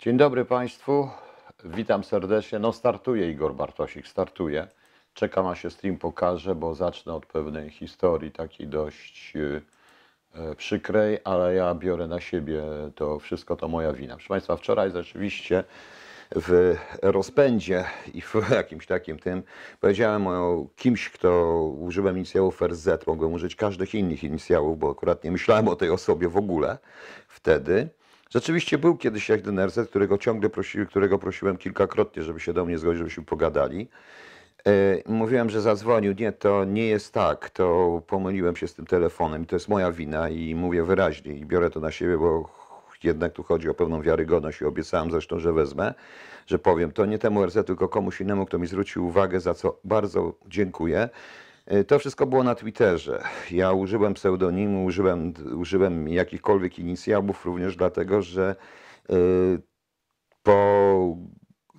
Dzień dobry Państwu, witam serdecznie. No startuje Igor Bartosik, startuje. Czekam aż się stream pokaże, bo zacznę od pewnej historii takiej dość e, e, przykrej, ale ja biorę na siebie to wszystko, to moja wina. Proszę Państwa, wczoraj rzeczywiście w rozpędzie i w jakimś takim tym powiedziałem o kimś, kto użyłem inicjałów RZ, mogłem użyć każdych innych inicjałów, bo akurat nie myślałem o tej osobie w ogóle wtedy. Rzeczywiście był kiedyś jeden RZ, którego ciągle prosiłem, którego prosiłem kilkakrotnie, żeby się do mnie zgodził, żebyśmy pogadali. E, Mówiłem, że zadzwonił. Nie, to nie jest tak. To pomyliłem się z tym telefonem to jest moja wina i mówię wyraźnie i biorę to na siebie, bo jednak tu chodzi o pewną wiarygodność i obiecałem zresztą, że wezmę, że powiem to nie temu RZ, tylko komuś innemu, kto mi zwrócił uwagę, za co bardzo dziękuję. E, To wszystko było na Twitterze. Ja użyłem pseudonimu, użyłem, użyłem jakichkolwiek inicjałów, również dlatego, że e, po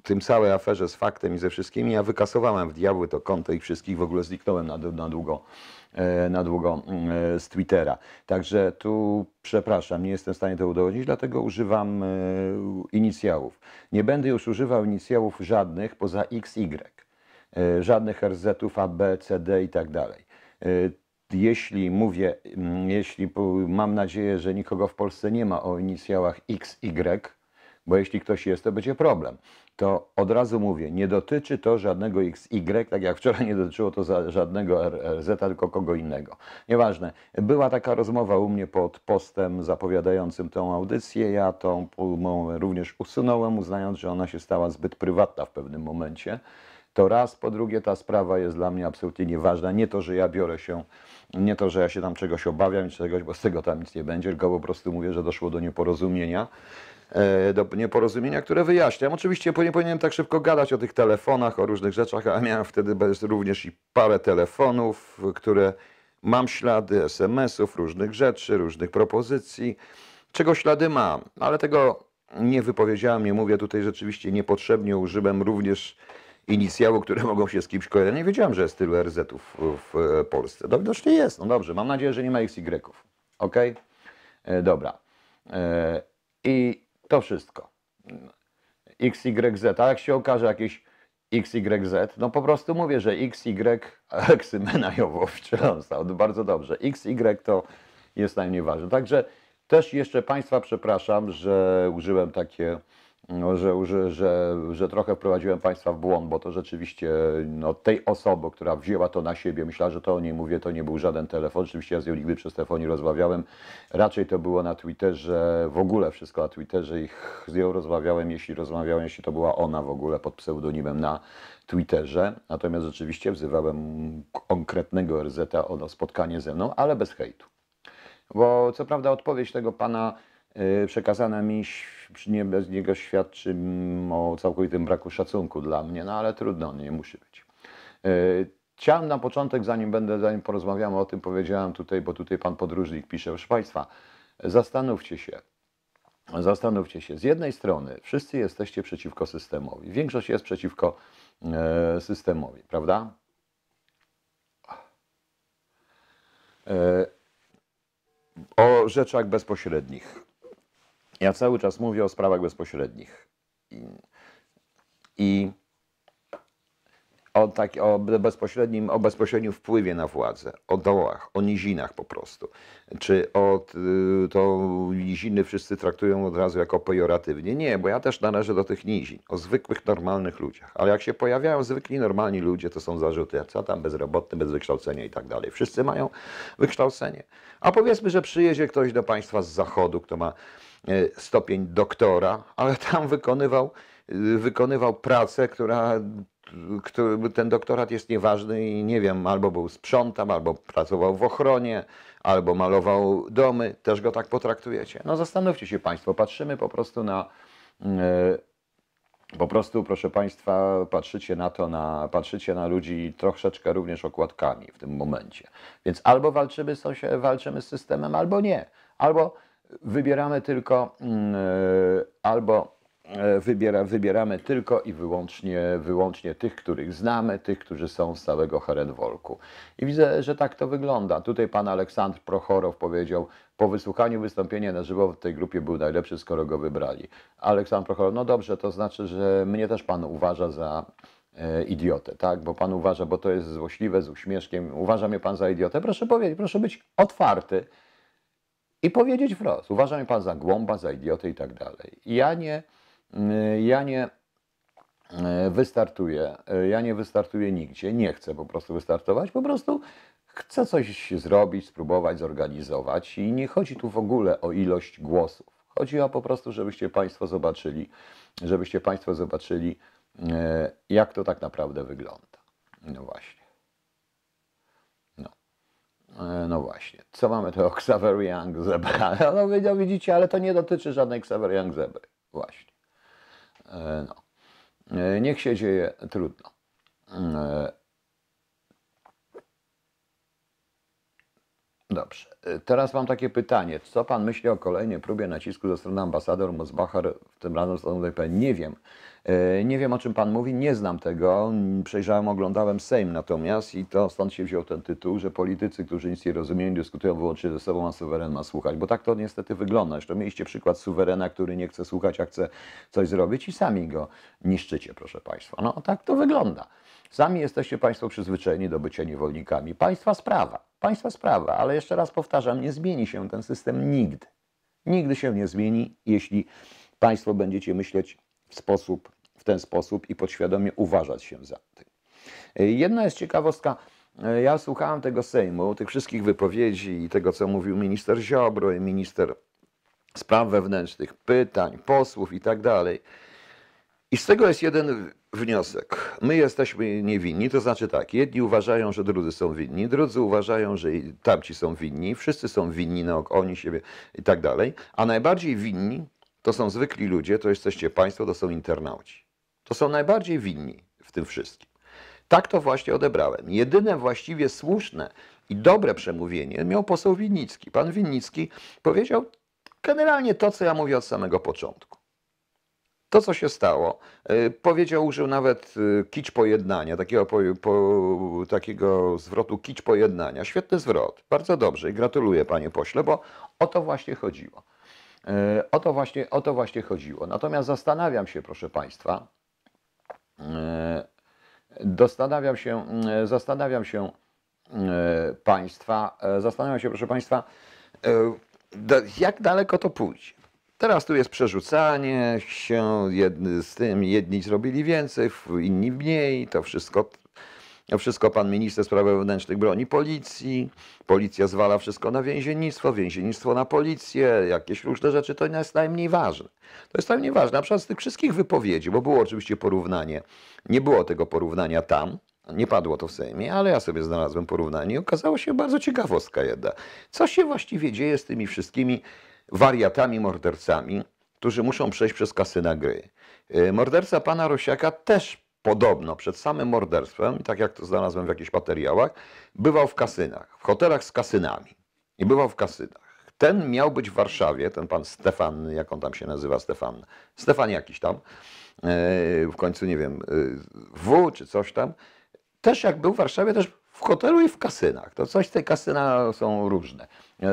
tym całej aferze z faktem i ze wszystkimi, ja wykasowałem w diabły to konto i wszystkich w ogóle zniknąłem na, na długo, e, na długo mm, z Twittera. Także tu przepraszam, nie jestem w stanie to udowodnić, dlatego używam inicjałów. Nie będę już używał inicjałów żadnych poza XY. E, Żadnych RZ-ów, A, B, C, D i tak dalej. E, Jeśli mówię, jeśli mam nadzieję, że nikogo w Polsce nie ma o inicjałach XY, bo jeśli ktoś jest, to będzie problem. To od razu mówię, nie dotyczy to żadnego XY, tak jak wczoraj nie dotyczyło to żadnego RZ, tylko kogo innego. Nieważne. Była taka rozmowa u mnie pod postem zapowiadającym tą audycję. Ja tą również usunąłem, uznając, że ona się stała zbyt prywatna w pewnym momencie. To raz, po drugie, ta sprawa jest dla mnie absolutnie nieważna. Nie to, że ja biorę się, nie to, że ja się tam czegoś obawiam czegoś, bo z tego tam nic nie będzie, tylko po prostu mówię, że doszło do nieporozumienia e, do nieporozumienia, które wyjaśniam. Oczywiście nie powinienem tak szybko gadać o tych telefonach, o różnych rzeczach, ale miałem wtedy również i parę telefonów, które mam ślady SMS-ów, różnych rzeczy, różnych propozycji. Czego ślady mam, ale tego nie wypowiedziałem, nie mówię tutaj rzeczywiście niepotrzebnie. Użyłem również inicjału, które mogą się z kimś kojarzyć. Nie wiedziałem, że jest tylu RZ-ów w e, Polsce. No widocznie jest, no dobrze. Mam nadzieję, że nie ma XY-ów. Ok? E, dobra. E, I to wszystko. XYZ, a jak się okaże jakieś XYZ, no po prostu mówię, że XY, Eksymena Jowow, stał bardzo dobrze. XY to jest najmniej ważne. Także też jeszcze Państwa przepraszam, że użyłem takie, że, że, że, że trochę wprowadziłem Państwa w błąd, bo to rzeczywiście no, tej osoby, która wzięła to na siebie, myślała, że to o niej mówię, to nie był żaden telefon. Rzeczywiście ja z nią nigdy przez telefon nie rozmawiałem. Raczej to było na Twitterze, w ogóle wszystko na Twitterze i z nią rozmawiałem, jeśli rozmawiałem, jeśli to była ona w ogóle pod pseudonimem na Twitterze. Natomiast rzeczywiście wzywałem konkretnego RZ-a o no, spotkanie ze mną, ale bez hejtu. Bo co prawda odpowiedź tego pana y, przekazana mi nie bez niego świadczy o całkowitym braku szacunku dla mnie, no ale trudno, nie musi być. Y, Chciałem na początek, zanim będę, zanim porozmawiamy o tym, powiedziałem tutaj, bo tutaj pan podróżnik pisze, proszę Państwa, zastanówcie się, zastanówcie się. Z jednej strony wszyscy jesteście przeciwko systemowi, większość jest przeciwko e, systemowi, prawda? E, o rzeczach bezpośrednich. Ja cały czas mówię o sprawach bezpośrednich. I, i o, tak, o bezpośrednim, o bezpośrednim wpływie na władzę, o dołach, o nizinach po prostu. Czy o, y, to niziny wszyscy traktują od razu jako pejoratywnie? Nie, bo ja też należę do tych nizin, o zwykłych, normalnych ludziach. Ale jak się pojawiają zwykli, normalni ludzie, to są zarzuty, co tam bezrobotny, bez wykształcenia i tak dalej. Wszyscy mają wykształcenie. A powiedzmy, że przyjedzie ktoś do państwa z zachodu, kto ma e, stopień doktora, ale tam wykonywał, y, wykonywał pracę, która który, ten doktorat jest nieważny i nie wiem, albo był sprzątam, albo pracował w ochronie, albo malował domy, też go tak potraktujecie. No zastanówcie się Państwo, patrzymy po prostu na, e, po prostu proszę Państwa, patrzycie na to, na, patrzycie na ludzi troszeczkę również okładkami w tym momencie. Więc albo walczymy walczymy z systemem, albo nie. Albo wybieramy tylko, mm, e, albo wybiera, wybieramy tylko i wyłącznie, wyłącznie tych, których znamy, tych, którzy są z całego Herenwolku. I widzę, że tak to wygląda. Tutaj pan Aleksandr Prochorow powiedział, po wysłuchaniu wystąpienia na żywo w tej grupie był najlepszy, skoro go wybrali. Aleksandr Prochorow, no dobrze, to znaczy, że mnie też pan uważa za e, idiotę, tak? Bo pan uważa, bo to jest złośliwe, z uśmieszkiem, uważa mnie pan za idiotę. Proszę powiedzieć, proszę być otwarty i powiedzieć wprost. Uważa mnie pan za głąba, za idiotę i tak dalej. Ja nie, ja nie y, wystartuję, y, ja nie wystartuję nigdzie, nie chcę po prostu wystartować, po prostu chcę coś zrobić, spróbować, zorganizować i nie chodzi tu w ogóle o ilość głosów. Chodzi o po prostu, żebyście Państwo zobaczyli, żebyście Państwo zobaczyli, jak to tak naprawdę wygląda. No właśnie. E, no właśnie, co mamy tu o Xavier Young Zebra? No, no widzicie, ale to nie dotyczy żadnej Xavier Young Zebry. Właśnie. E, no. E, niech się dzieje, trudno. Dobrze. Teraz mam takie pytanie. Co pan myśli o kolejnej próbie nacisku ze strony ambasador Mosbacher, w tym razem Stanów? Nie wiem. E, nie wiem o czym pan mówi, nie znam tego. Przejrzałem, oglądałem Sejm natomiast i to stąd się wziął ten tytuł, że politycy, którzy nic nie rozumieją, dyskutują wyłącznie ze sobą, a suweren ma słuchać. Bo tak to niestety wygląda. Zresztą mieliście przykład suwerena, który nie chce słuchać, a chce coś zrobić i sami go niszczycie, proszę państwa. No tak to wygląda. Sami jesteście państwo przyzwyczajeni do bycia niewolnikami. Państwa sprawa, państwa sprawa, ale jeszcze raz powtarzam, nie zmieni się ten system nigdy. Nigdy się nie zmieni, jeśli państwo będziecie myśleć sposób, w ten sposób i podświadomie uważać się za tym. Jedna jest ciekawostka. Ja słuchałem tego Sejmu, tych wszystkich wypowiedzi i tego, co mówił minister Ziobro i minister spraw wewnętrznych, pytań, posłów i tak dalej. I z tego jest jeden wniosek. My jesteśmy niewinni, to znaczy tak, jedni uważają, że drudzy są winni, drudzy uważają, że tamci są winni, wszyscy są winni, no, oni siebie i tak dalej, a najbardziej winni to są zwykli ludzie, to jesteście Państwo, to są internauci. To są najbardziej winni w tym wszystkim. Tak to właśnie odebrałem. Jedyne właściwie słuszne i dobre przemówienie miał poseł Winnicki. Pan Winnicki powiedział generalnie to, co ja mówię od samego początku. To, co się stało, y, powiedział, użył nawet y, kicz pojednania, takiego, po, po, takiego zwrotu kicz pojednania. Świetny zwrot, bardzo dobrze i gratuluję panie pośle, bo o to właśnie chodziło. E, o to właśnie, o to właśnie chodziło. Natomiast zastanawiam się, proszę Państwa, e, zastanawiam się, e, zastanawiam się Państwa, zastanawiam się, proszę Państwa, jak daleko to pójdzie. Teraz tu jest przerzucanie się z tym, jedni zrobili więcej, inni mniej, to wszystko wszystko pan minister spraw wewnętrznych broni policji, policja zwala wszystko na więziennictwo, więziennictwo na policję, jakieś różne rzeczy, to jest najmniej ważne. To jest najmniej ważne. Na przykład z tych wszystkich wypowiedzi, bo było oczywiście porównanie, nie było tego porównania tam, nie padło to w Sejmie, ale ja sobie znalazłem porównanie i okazało się bardzo ciekawostka jedna. Co się właściwie dzieje z tymi wszystkimi wariatami, mordercami, którzy muszą przejść przez kasyna gry? Y, morderca pana Rosiaka też podobno przed samym morderstwem, tak jak to znalazłem w jakichś materiałach, bywał w kasynach, w hotelach z kasynami. I bywał w kasynach. Ten miał być w Warszawie, ten pan Stefan, jak on tam się nazywa, Stefan, Stefan jakiś tam, e, w końcu nie wiem, e, W czy coś tam, też jak był w Warszawie, też w hotelu i w kasynach. To coś, te kasyna są różne.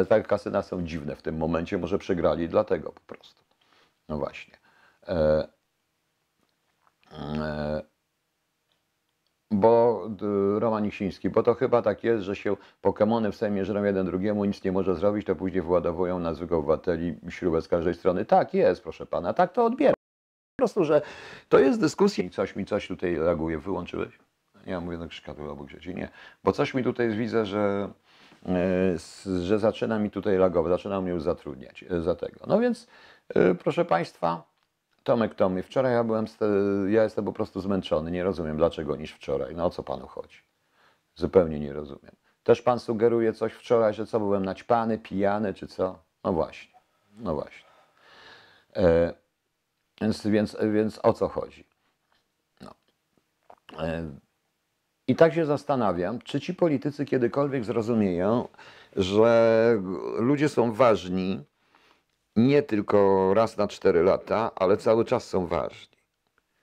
Te kasyna są dziwne w tym momencie, może przegrali dlatego po prostu. No właśnie. E, e, bo Roman Isiński, bo to chyba tak jest, że się Pokemony w Sejmie żrą jeden drugiemu, nic nie może zrobić, to później wyładowują na zwykłych obywateli śrubę z każdej strony. Tak jest, proszę pana, tak to odbieram. Po prostu, że to jest dyskusja i coś mi coś tutaj reaguje. Wyłączyłeś? Ja mówię do Krzysztofa obok sieci, nie. Bo coś mi tutaj widzę, że, e, że zaczyna mi tutaj lagować, zaczyna mnie już zatrudniać e, za tego. No więc, e, proszę Państwa, Tomek Tomy, wczoraj ja byłem, ja jestem po prostu zmęczony, nie rozumiem dlaczego niż wczoraj. No o co panu chodzi? Zupełnie nie rozumiem. Też pan sugeruje coś wczoraj, że co, byłem naćpany, pijany czy co? No właśnie, no właśnie. E, więc, więc, więc o co chodzi? No. E, I tak się zastanawiam, czy ci politycy kiedykolwiek zrozumieją, że ludzie są ważni, nie tylko raz na cztery lata, ale cały czas są ważni.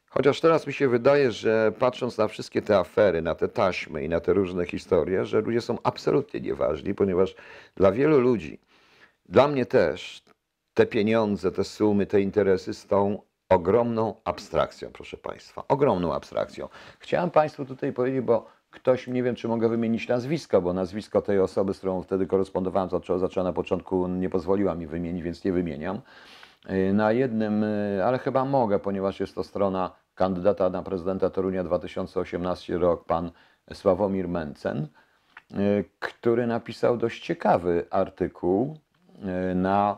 Chociaż teraz mi się wydaje, że patrząc na wszystkie te afery, na te taśmy i na te różne historie, że ludzie są absolutnie nieważni, ponieważ dla wielu ludzi, dla mnie też, te pieniądze, te sumy, te interesy są ogromną abstrakcją, proszę Państwa. Ogromną abstrakcją. Chciałem Państwu tutaj powiedzieć, bo ktoś, nie wiem, czy mogę wymienić nazwisko, bo nazwisko tej osoby, z którą wtedy korespondowałem, zaczęła, zaczęła na początku, nie pozwoliła mi wymienić, więc nie wymieniam. Yy, Na jednym, yy, ale chyba mogę, ponieważ jest to strona kandydata na prezydenta Torunia 2018 rok, pan Sławomir Mencen, yy, który napisał dość ciekawy artykuł na,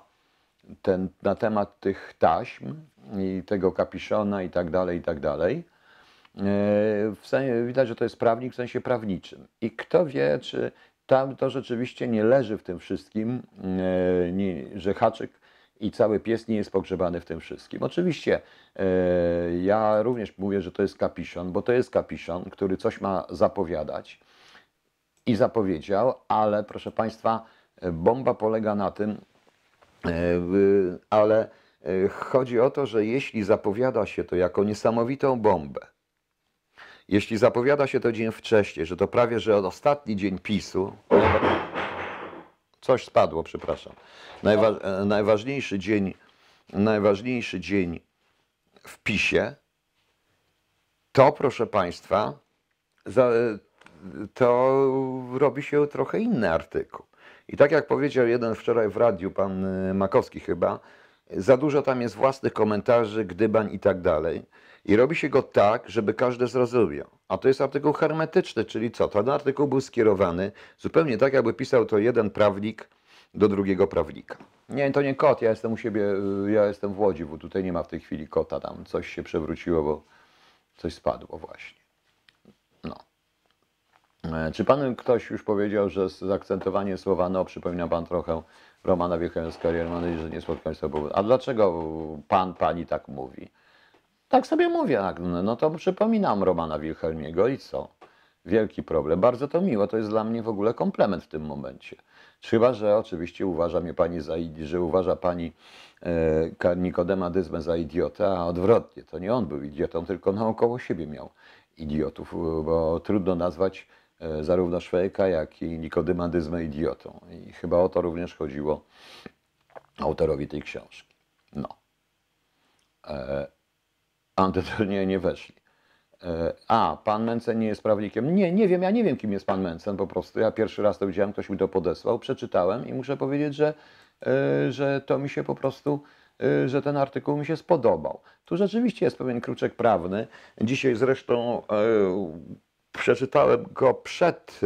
ten, na temat tych taśm i tego kapiszona i tak dalej, i tak dalej. E, W sensie, widać, że to jest prawnik w sensie prawniczym. I kto wie, czy tam to rzeczywiście nie leży w tym wszystkim, e, nie, że haczyk i cały pies nie jest pogrzebany w tym wszystkim. Oczywiście e, ja również mówię, że to jest kapiszon, bo to jest kapiszon, który coś ma zapowiadać i zapowiedział, ale proszę Państwa, bomba polega na tym, ale chodzi o to, że jeśli zapowiada się to jako niesamowitą bombę, jeśli zapowiada się to dzień wcześniej, że to prawie, że ostatni dzień PiSu, coś spadło, przepraszam, Najwa, e, najważniejszy dzień, najważniejszy dzień w PiSie, to proszę Państwa, za, to robi się trochę inny artykuł. I tak jak powiedział jeden wczoraj w radiu, pan y, Makowski chyba, za dużo tam jest własnych komentarzy, gdybań i tak dalej. I robi się go tak, żeby każdy zrozumiał. A to jest artykuł hermetyczny, czyli co? Ten artykuł był skierowany zupełnie tak, jakby pisał to jeden prawnik do drugiego prawnika. Nie, to nie kot, ja jestem u siebie, y, ja jestem w Łodzi, bo tutaj nie ma w tej chwili kota, tam coś się przewróciło, bo coś spadło właśnie. No. E, Czy pan ktoś już powiedział, że zaakcentowanie słowa no przypomina pan trochę Romana kariery, mam nadzieję, że nie spotkałem się z. A dlaczego pan, pani tak mówi? Tak sobie mówię, no no to przypominam Romana Wilhelmiego i co? Wielki problem. Bardzo to miło, to jest dla mnie w ogóle komplement w tym momencie. Chyba, że oczywiście uważa mnie pani za, że uważa pani e, Nikodema za idiotę, a odwrotnie. To nie on był idiotą, tylko naokoło siebie miał idiotów, bo trudno nazwać e, zarówno Szwejka, jak i Nikodyma Dyzmę idiotą. I chyba o to również chodziło autorowi tej książki. No. E, Anty nie, weszli. E, A, pan Mencen nie jest prawnikiem. Nie, nie wiem, ja nie wiem, kim jest pan Mencen po prostu. Ja pierwszy raz to widziałem, ktoś mi to podesłał, przeczytałem i muszę powiedzieć, że, e, że to mi się po prostu, e, że ten artykuł mi się spodobał. Tu rzeczywiście jest pewien kruczek prawny. Dzisiaj zresztą przeczytałem go przed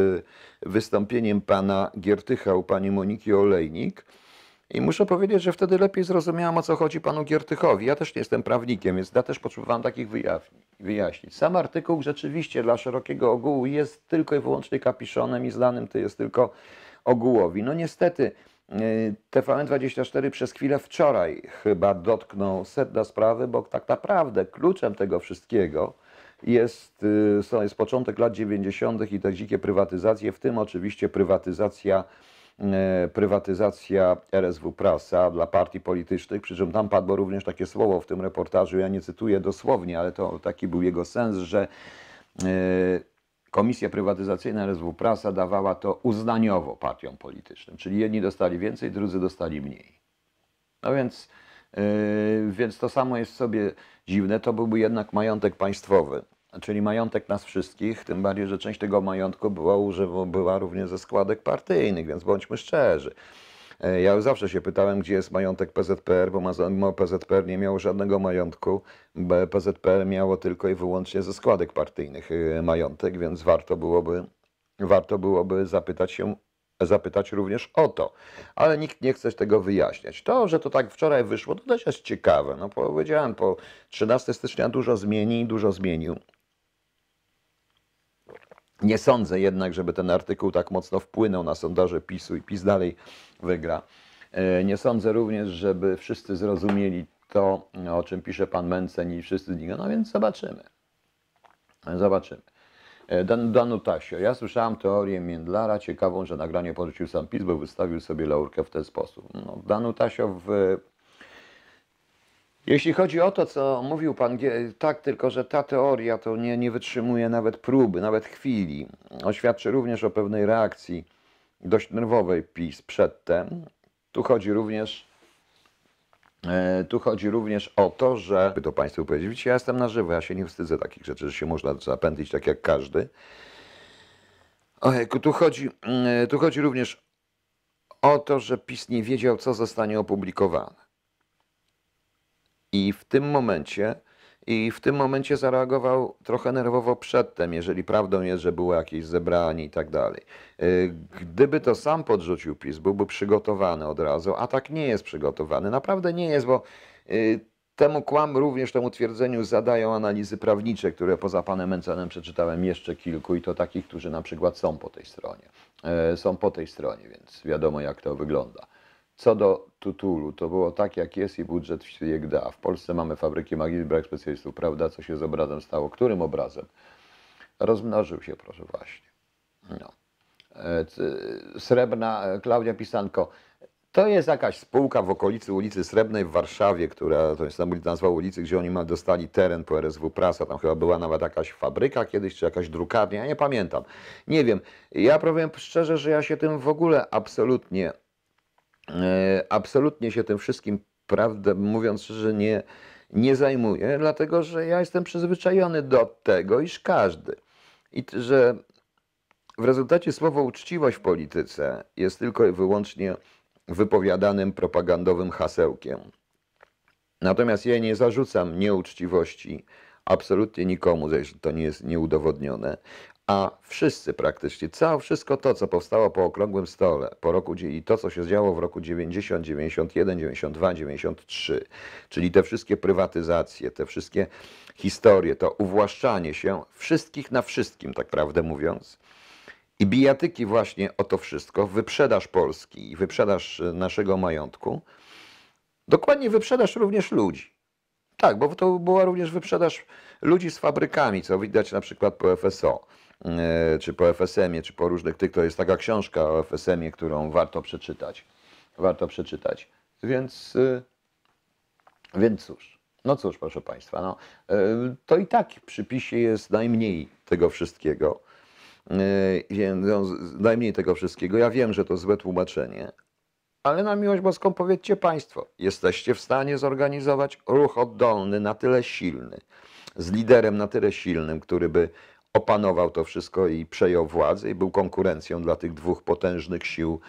wystąpieniem pana Giertycha u pani Moniki Olejnik. I muszę powiedzieć, że wtedy lepiej zrozumiałam, o co chodzi panu Giertychowi. Ja też nie jestem prawnikiem, więc ja też potrzebowałem takich wyjaśnień, wyjaśnić. Sam artykuł rzeczywiście dla szerokiego ogółu jest tylko i wyłącznie kapiszonem i znanym to jest tylko ogółowi. No niestety yy, TVN24 przez chwilę wczoraj chyba dotknął sedna sprawy, bo tak naprawdę kluczem tego wszystkiego jest, y, jest początek lat 90. i te dzikie prywatyzacje, w tym oczywiście prywatyzacja prywatyzacja RSW Prasa dla partii politycznych, przy czym tam padło również takie słowo w tym reportażu, ja nie cytuję dosłownie, ale to taki był jego sens, że e, Komisja Prywatyzacyjna RSW Prasa dawała to uznaniowo partiom politycznym, czyli jedni dostali więcej, drudzy dostali mniej. No więc, yy, więc to samo jest sobie dziwne. To byłby jednak majątek państwowy, czyli majątek nas wszystkich, tym bardziej, że część tego majątku była, była również ze składek partyjnych, więc bądźmy szczerzy. E, Ja zawsze się pytałem, gdzie jest majątek PZPR, bo PZPR nie miało żadnego majątku. PZPR miało tylko i wyłącznie ze składek partyjnych y, majątek, więc warto byłoby, warto byłoby zapytać się zapytać również o to. Ale nikt nie chce tego wyjaśniać. To, że to tak wczoraj wyszło, to też jest ciekawe. No powiedziałem, po 13 stycznia dużo zmieni dużo zmienił. Nie sądzę jednak, żeby ten artykuł tak mocno wpłynął na sondaże PiSu i PiS dalej wygra. E, Nie sądzę również, żeby wszyscy zrozumieli to, o czym pisze pan Mencen i wszyscy znikną. No więc zobaczymy. Zobaczymy. E, Dan, Danutasio, ja słyszałam teorię Międlara, ciekawą, że nagranie porzucił sam PiS, bo wystawił sobie laurkę w ten sposób. No, Danutasio, w, Jeśli chodzi o to, co mówił pan, tak, tylko że ta teoria to nie, nie wytrzymuje nawet próby, nawet chwili. Oświadczy również o pewnej reakcji dość nerwowej PiS przedtem. Tu chodzi również, e, tu chodzi również o to, że, by to Państwu powiedzieć, widzicie, ja jestem na żywo, ja się nie wstydzę takich rzeczy, że się można zapętlić tak jak każdy. Ojejku, tu chodzi, mm, tu chodzi również o to, że PiS nie wiedział, co zostanie opublikowane. I w tym momencie, i w tym momencie zareagował trochę nerwowo przedtem, jeżeli prawdą jest, że było jakieś zebranie i tak dalej. Y, Gdyby to sam podrzucił PiS, byłby przygotowany od razu, a tak nie jest przygotowany. Naprawdę nie jest, bo y, temu kłam również temu twierdzeniu zadają analizy prawnicze, które poza panem Mencenem przeczytałem jeszcze kilku i to takich, którzy na przykład są po tej stronie. E, Są po tej stronie, więc wiadomo jak to wygląda. Co do Tutulu, to było tak jak jest i budżet jak da. W Polsce mamy fabryki magii, brak specjalistów, prawda? Co się z obrazem stało? Którym obrazem? Rozmnożył się, proszę właśnie. No. E, Srebrna, e, Klaudia Pisanko. To jest jakaś spółka w okolicy ulicy Srebrnej w Warszawie, która to jest tam nazwa ulicy, gdzie oni dostali teren po RSW Prasa. Tam chyba była nawet jakaś fabryka kiedyś, czy jakaś drukarnia, ja nie pamiętam. Nie wiem. Ja powiem szczerze, że ja się tym w ogóle absolutnie Absolutnie się tym wszystkim, prawdę mówiąc szczerze, nie, nie zajmuję, dlatego że ja jestem przyzwyczajony do tego, iż każdy, i że w rezultacie słowo uczciwość w polityce jest tylko i wyłącznie wypowiadanym propagandowym hasełkiem. Natomiast ja nie zarzucam nieuczciwości absolutnie nikomu, jeśli to nie jest nieudowodnione, a wszyscy praktycznie, całe wszystko to, co powstało po okrągłym stole, po roku, i to, co się działo w roku 90, 91, 92, 93, czyli te wszystkie prywatyzacje, te wszystkie historie, to uwłaszczanie się wszystkich na wszystkim, tak prawdę mówiąc, i bijatyki właśnie o to wszystko, wyprzedaż Polski i wyprzedaż e, naszego majątku, dokładnie wyprzedaż również ludzi. Tak, bo to była również wyprzedaż ludzi z fabrykami, co widać na przykład po FSO, czy po FSM-ie, czy po różnych tych. To jest taka książka o FSM-ie, którą warto przeczytać. Warto przeczytać. Więc, y, więc cóż, no cóż, proszę Państwa, no, y, to i tak przy PiSie jest najmniej tego wszystkiego. No, najmniej tego wszystkiego. Ja wiem, że to złe tłumaczenie, ale na miłość boską powiedzcie Państwo, jesteście w stanie zorganizować ruch oddolny na tyle silny, z liderem na tyle silnym, który by opanował to wszystko i przejął władzę i był konkurencją dla tych dwóch potężnych sił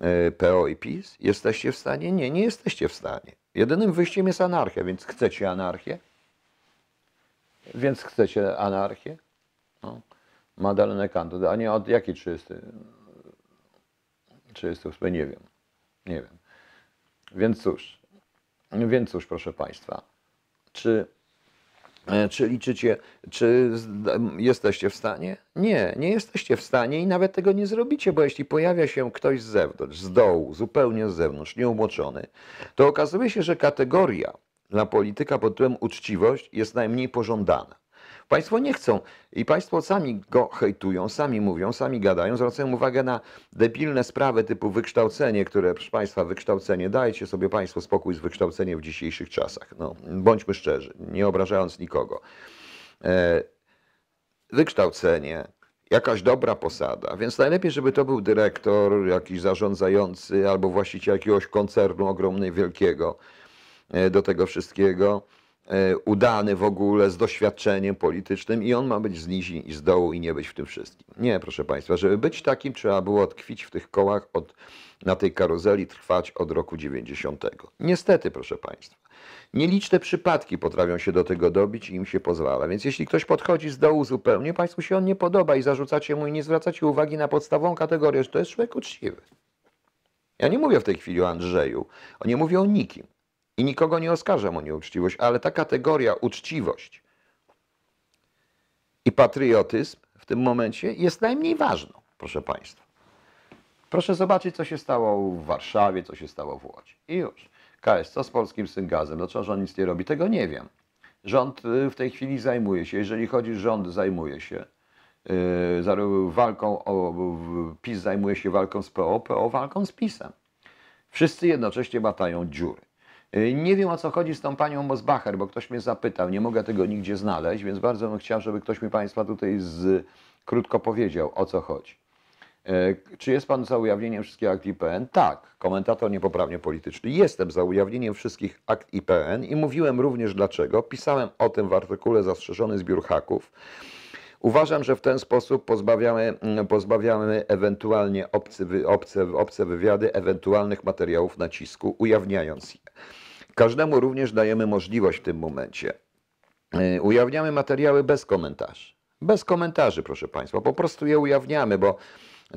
e, PO i PiS? Jesteście w stanie? Nie, nie jesteście w stanie. Jedynym wyjściem jest anarchia, więc chcecie anarchię? Więc chcecie anarchię? No. Madalena Kanto, a nie od jakiej 30? 38, nie wiem. Nie wiem. Więc cóż, więc cóż, proszę Państwa, czy, czy liczycie, czy jesteście w stanie? Nie, nie jesteście w stanie i nawet tego nie zrobicie, bo jeśli pojawia się ktoś z zewnątrz, z dołu, zupełnie z zewnątrz, nieumoczony, to okazuje się, że kategoria dla polityka pod tytułem uczciwość jest najmniej pożądana. Państwo nie chcą. I Państwo sami go hejtują, sami mówią, sami gadają, zwracają uwagę na debilne sprawy typu wykształcenie, które, proszę Państwa, wykształcenie, dajcie sobie Państwo spokój z wykształceniem w dzisiejszych czasach. No, bądźmy szczerzy, nie obrażając nikogo. E, wykształcenie, jakaś dobra posada, więc najlepiej, żeby to był dyrektor, jakiś zarządzający albo właściciel jakiegoś koncernu ogromnej, wielkiego e, do tego wszystkiego, udany w ogóle, z doświadczeniem politycznym i on ma być z nizi i z dołu i nie być w tym wszystkim. Nie, proszę Państwa, żeby być takim, trzeba było tkwić w tych kołach, od, na tej karuzeli trwać od roku 90. Niestety, proszę Państwa. Nieliczne przypadki potrafią się do tego dobić i im się pozwala. Więc jeśli ktoś podchodzi z dołu zupełnie, Państwu się on nie podoba i zarzucacie mu i nie zwracacie uwagi na podstawową kategorię, że to jest człowiek uczciwy. Ja nie mówię w tej chwili o Andrzeju, nie mówię o nikim. I nikogo nie oskarżam o nieuczciwość, ale ta kategoria uczciwość i patriotyzm w tym momencie jest najmniej ważną, proszę Państwa. Proszę zobaczyć, co się stało w Warszawie, co się stało w Łodzi. I już. KS, co z polskim syngazem? Dlaczego rząd nic nie robi? Tego nie wiem. Rząd y, w tej chwili zajmuje się, jeżeli chodzi, rząd zajmuje się yy, walką, o, PiS zajmuje się walką z PO, PO walką z PiSem. Wszyscy jednocześnie batają dziury. Y, Nie wiem o co chodzi z tą panią Mosbacher, bo ktoś mnie zapytał, nie mogę tego nigdzie znaleźć, więc bardzo bym chciał, żeby ktoś mi Państwa tutaj z, krótko powiedział o co chodzi. E, Czy jest Pan za ujawnieniem wszystkich akt IPN? Tak, komentator niepoprawnie polityczny. Jestem za ujawnieniem wszystkich akt IPN i mówiłem również dlaczego. Pisałem o tym w artykule Zastrzeżony zbiór haków. Uważam, że w ten sposób pozbawiamy, mm, pozbawiamy ewentualnie obcy, obce, obce wywiady ewentualnych materiałów nacisku, ujawniając je. Każdemu również dajemy możliwość w tym momencie. Y, Ujawniamy materiały bez komentarzy. Bez komentarzy, proszę Państwa. Po prostu je ujawniamy, bo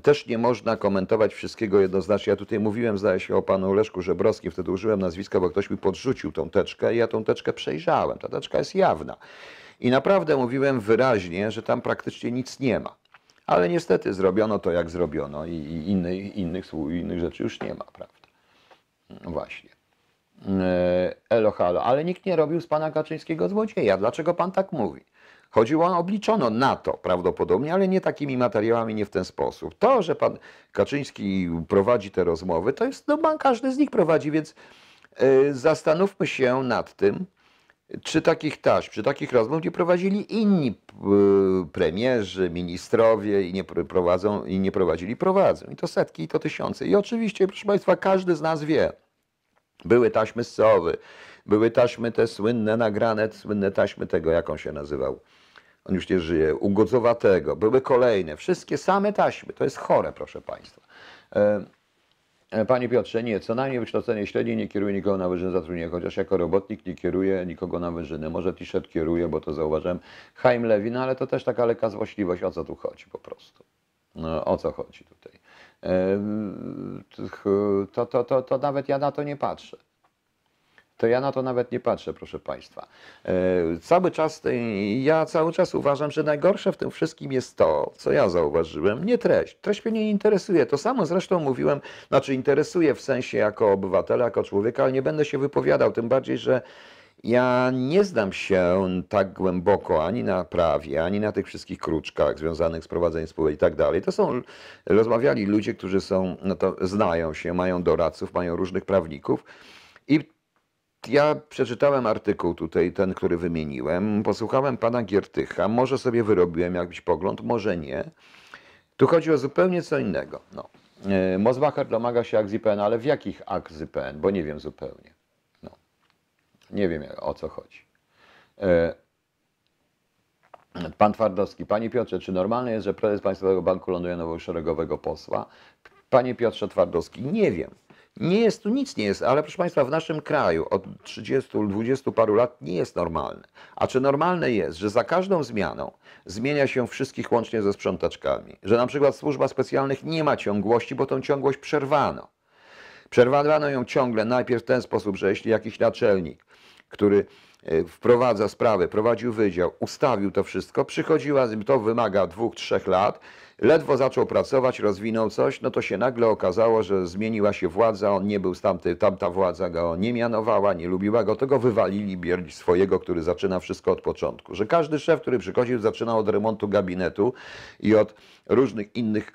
też nie można komentować wszystkiego jednoznacznie. Ja tutaj mówiłem, zdaje się, o panu Leszku Żebrowskim, wtedy użyłem nazwiska, bo ktoś mi podrzucił tą teczkę i ja tą teczkę przejrzałem. Ta teczka jest jawna. I naprawdę mówiłem wyraźnie, że tam praktycznie nic nie ma. Ale niestety zrobiono to, jak zrobiono i, i innych, innych, innych rzeczy już nie ma, prawda? No Właśnie. E, Elo, halo, ale nikt nie robił z pana Kaczyńskiego złodzieja. Dlaczego pan tak mówi? Chodziło, obliczono na to prawdopodobnie, ale nie takimi materiałami, nie w ten sposób. To, że pan Kaczyński prowadzi te rozmowy, to jest, no każdy z nich prowadzi, więc e, zastanówmy się nad tym, czy takich taśm, czy takich rozmów nie prowadzili inni y, premierzy, ministrowie i nie pr- prowadzą, i nie prowadzili, prowadzą. I to setki, i to tysiące. I oczywiście, proszę Państwa, każdy z nas wie, były taśmy Sowy, były taśmy te słynne, nagrane, słynne taśmy tego, jak on się nazywał. On już nie żyje, Ugodzowatego. Były kolejne, wszystkie same taśmy. To jest chore, proszę Państwa. E, Panie Piotrze, nie, co najmniej wykształcenie średnie nie kieruje nikogo na wyżynę zatrudnienia, chociaż jako robotnik nie kieruje nikogo na wyżyny. Może t-shirt kieruje, bo to zauważyłem. Chaim Lewin, ale to też taka lekka złośliwość, o co tu chodzi po prostu. No, o co chodzi tutaj? E, To, to, to, to nawet ja na to nie patrzę. To ja na to nawet nie patrzę, proszę Państwa. E, Cały czas, ja cały czas uważam, że najgorsze w tym wszystkim jest to, co ja zauważyłem, nie treść. Treść mnie nie interesuje. To samo zresztą mówiłem, znaczy interesuje w sensie jako obywatela, jako człowieka, ale nie będę się wypowiadał, tym bardziej, że ja nie znam się tak głęboko ani na prawie, ani na tych wszystkich kruczkach związanych z prowadzeniem spółek i tak dalej. To są, rozmawiali ludzie, którzy są, no to znają się, mają doradców, mają różnych prawników i ja przeczytałem artykuł tutaj, ten, który wymieniłem, posłuchałem pana Giertycha, może sobie wyrobiłem jakiś pogląd, może nie. Tu chodzi o zupełnie co innego. No. E, Mosbacher domaga się akt z IPN, ale w jakich akt z IPN? Bo nie wiem zupełnie. No. Nie wiem o co chodzi. E, Pan Twardowski, Panie Piotrze, czy normalne jest, że prezes Państwowego Banku ląduje na szeregowego posła? Panie Piotrze Twardowski, nie wiem. Nie jest tu nic nie jest, ale proszę Państwa, w naszym kraju od 30, 20 paru lat nie jest normalne. A czy normalne jest, że za każdą zmianą zmienia się wszystkich łącznie ze sprzątaczkami? Że na przykład służba specjalnych nie ma ciągłości, bo tą ciągłość przerwano. Przerwano ją ciągle najpierw w ten sposób, że jeśli jakiś naczelnik, który e, wprowadza sprawę, prowadził wydział, ustawił to wszystko, przychodziła, to wymaga dwóch, trzech lat, ledwo zaczął pracować, rozwinął coś, no to się nagle okazało, że zmieniła się władza, on nie był z tamtej, tamta władza go nie mianowała, nie lubiła go, to go wywalili bierć swojego, który zaczyna wszystko od początku. Że każdy szef, który przychodził, zaczynał od remontu gabinetu i od różnych innych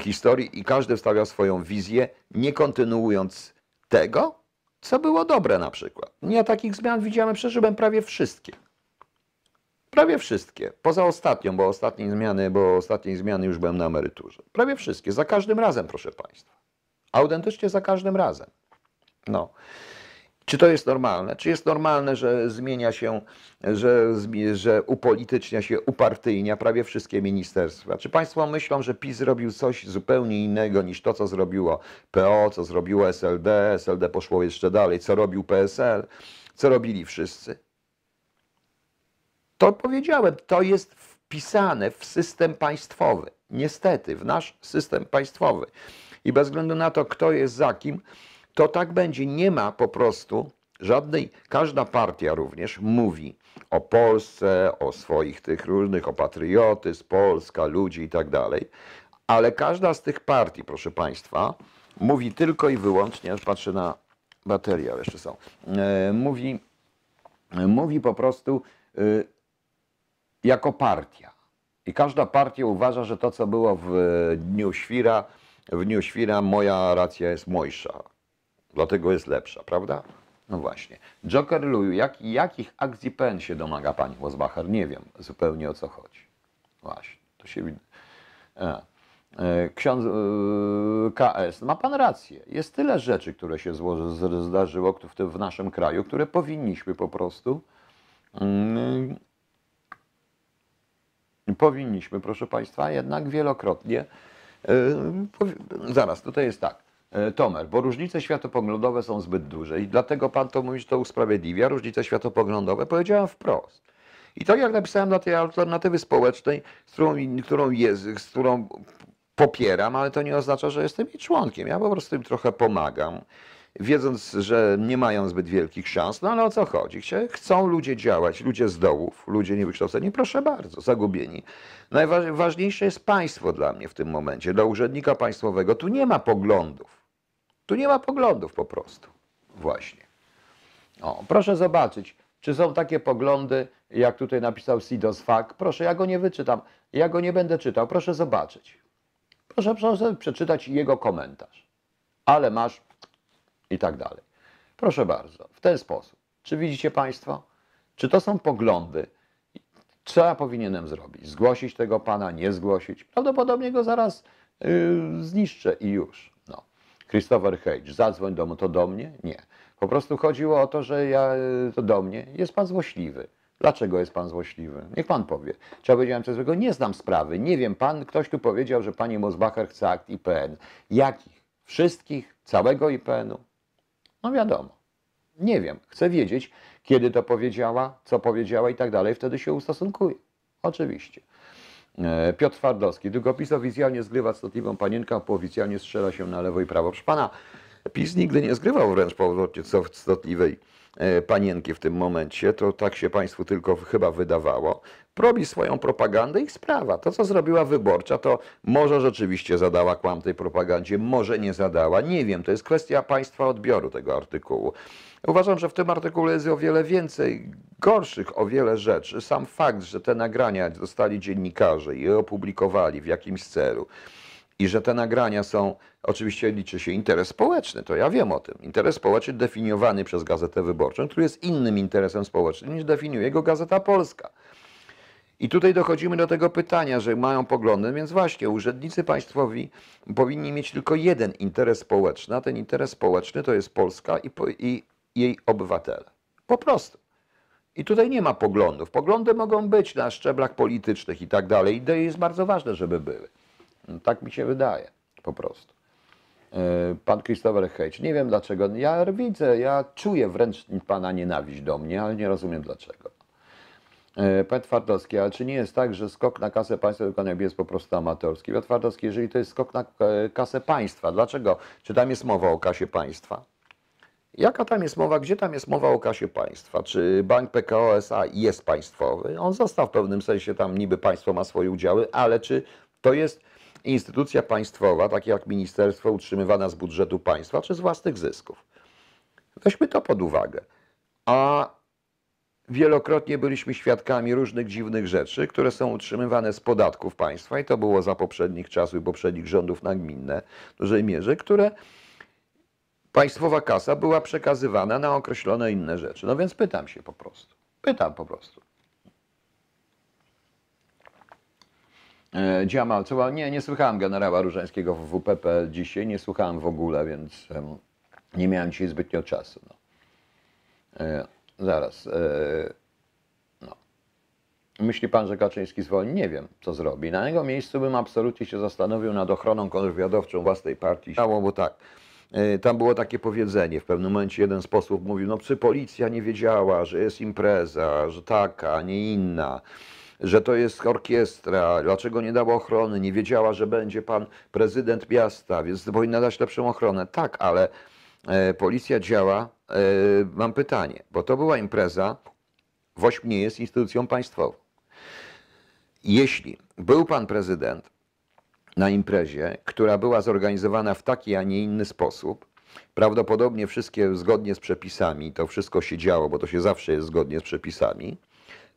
historii i każdy wstawiał swoją wizję, nie kontynuując tego, co było dobre na przykład. Ja takich zmian widziałem, przeżyłem prawie wszystkie. Prawie wszystkie. Poza ostatnią, bo ostatniej zmiany, bo ostatniej zmiany już byłem na emeryturze. Prawie wszystkie. Za każdym razem, proszę Państwa. Autentycznie za każdym razem. No. Czy to jest normalne? Czy jest normalne, że zmienia się, że, że upolitycznia się, upartyjnia prawie wszystkie ministerstwa? Czy Państwo myślą, że PiS zrobił coś zupełnie innego niż to, co zrobiło PO, co zrobiło SLD, SLD poszło jeszcze dalej, co robił PSL, co robili wszyscy? To powiedziałem, to jest wpisane w system państwowy. Niestety, w nasz system państwowy. I bez względu na to, kto jest za kim, to tak będzie. Nie ma po prostu żadnej, każda partia również mówi o Polsce, o swoich tych różnych, o patriotyzm, Polska, ludzi i tak dalej. Ale każda z tych partii, proszę Państwa, mówi tylko i wyłącznie, aż patrzę na baterie, ale jeszcze są, e, mówi, mówi po prostu y, jako partia. I każda partia uważa, że to, co było w dniu świra, w dniu świra moja racja jest mojsza. Dlatego jest lepsza, prawda? No właśnie. Joker Luju, jak, jakich akcji PN się domaga pani Mosbacher? Nie wiem zupełnie o co chodzi. Właśnie, to się widzi. E. E, Ksiądz e, KS, ma pan rację. Jest tyle rzeczy, które się zdarzyło w, naszym kraju, które powinniśmy po prostu. Powinniśmy, proszę Państwa, jednak wielokrotnie. powi- Zaraz, tutaj jest tak. E, Tomer, bo różnice światopoglądowe są zbyt duże i dlatego Pan to mówi, że to usprawiedliwia. Różnice światopoglądowe powiedziałem wprost. I tak jak napisałem na tej alternatywy społecznej, z którą, którą, jest, z którą popieram, ale to nie oznacza, że jestem jej członkiem. Ja po prostu im trochę pomagam, wiedząc, że nie mają zbyt wielkich szans. No ale o co chodzi? Chcą ludzie działać, ludzie z dołów, ludzie niewykształceni, proszę bardzo, zagubieni. Najważniejsze jest państwo dla mnie w tym momencie, dla urzędnika państwowego. Tu nie ma poglądów. Tu nie ma poglądów po prostu. Właśnie. O, proszę zobaczyć, czy są takie poglądy, jak tutaj napisał Sidos Fak. Proszę, ja go nie wyczytam. Ja go nie będę czytał. Proszę zobaczyć. Proszę, proszę przeczytać jego komentarz. Ale masz i tak dalej. Proszę bardzo, w ten sposób. Czy widzicie Państwo? Czy to są poglądy? Co ja powinienem zrobić? Zgłosić tego pana, nie zgłosić? Prawdopodobnie go zaraz yy, zniszczę i już. No. Christopher Hedge, zadzwoń do, to do mnie? Nie. Po prostu chodziło o to, że ja, yy, to do mnie. Jest pan złośliwy. Dlaczego jest pan złośliwy? Niech pan powie. Czy ja powiedziałem coś złego? Nie znam sprawy. Nie wiem. Pan, ktoś tu powiedział, że pani Mosbacher chce akt IPN. Jakich? Wszystkich? Całego IPN-u? No wiadomo. Nie wiem. Chcę wiedzieć, kiedy to powiedziała, co powiedziała i tak dalej. Wtedy się ustosunkuję. Oczywiście. E, Piotr Twardowski. Długopis oficjalnie zgrywa cnotliwą panienkę, a pooficjalnie strzela się na lewo i prawo. Proszę pana, PiS nigdy nie zgrywał wręcz powrotnie co- cnotliwej e, panienki w tym momencie. To tak się państwu tylko chyba wydawało. Robi swoją propagandę i sprawa. To, co zrobiła wyborcza, to może rzeczywiście zadała kłam tej propagandzie, może nie zadała. Nie wiem, to jest kwestia państwa odbioru tego artykułu. Uważam, że w tym artykule jest o wiele więcej gorszych, o wiele rzeczy. Sam fakt, że te nagrania dostali dziennikarze i je opublikowali w jakimś celu i że te nagrania są, oczywiście liczy się interes społeczny, to ja wiem o tym. Interes społeczny definiowany przez Gazetę Wyborczą, który jest innym interesem społecznym niż definiuje go Gazeta Polska. I tutaj dochodzimy do tego pytania, że mają poglądy, więc właśnie urzędnicy państwowi powinni mieć tylko jeden interes społeczny, a ten interes społeczny to jest Polska i, po- i jej obywatele. Po prostu. I tutaj nie ma poglądów. Poglądy mogą być na szczeblach politycznych i tak dalej. Idee jest bardzo ważne, żeby były. No, tak mi się wydaje, po prostu. E, Pan Christopher Hedge, nie wiem dlaczego. Ja widzę, ja czuję wręcz pana nienawiść do mnie, ale nie rozumiem dlaczego. E, Pan Twardowski, ale czy nie jest tak, że skok na kasę państwa wykonania jest po prostu amatorski? Pan Twardowski, jeżeli to jest skok na e, kasę państwa, dlaczego? Czy tam jest mowa o kasie państwa? Jaka tam jest mowa, gdzie tam jest mowa o kasie państwa? Czy bank PKO SA jest państwowy? On został w pewnym sensie, tam niby państwo ma swoje udziały, ale czy to jest instytucja państwowa, tak jak ministerstwo, utrzymywana z budżetu państwa, czy z własnych zysków? Weźmy to pod uwagę. A wielokrotnie byliśmy świadkami różnych dziwnych rzeczy, które są utrzymywane z podatków państwa i to było za poprzednich czasów i poprzednich rządów nagminne w dużej mierze, które państwowa kasa była przekazywana na określone inne rzeczy. No więc pytam się po prostu. Pytam po prostu. E, Dziamal, co, nie, nie słuchałem generała Różańskiego w WPP dzisiaj, nie słuchałem w ogóle, więc nie miałem dzisiaj zbytnio czasu. No. Zaraz. E, no. Myśli pan, że Kaczyński zwolni? Nie wiem, co zrobi. Na jego miejscu bym absolutnie się zastanowił nad ochroną kontrwywiadowczą własnej partii. Stało, bo tak. e, Tam było takie powiedzenie. W pewnym momencie jeden z posłów mówił, no czy policja nie wiedziała, że jest impreza, że taka, a nie inna, że to jest orkiestra, dlaczego nie dała ochrony, nie wiedziała, że będzie pan prezydent miasta, więc powinna dać lepszą ochronę. Tak, ale e, policja działa. E, mam pytanie, bo to była impreza, WOŚP nie jest instytucją państwową. Jeśli był pan prezydent na imprezie, która była zorganizowana w taki, a nie inny sposób, prawdopodobnie wszystkie zgodnie z przepisami, to wszystko się działo, bo to się zawsze jest zgodnie z przepisami,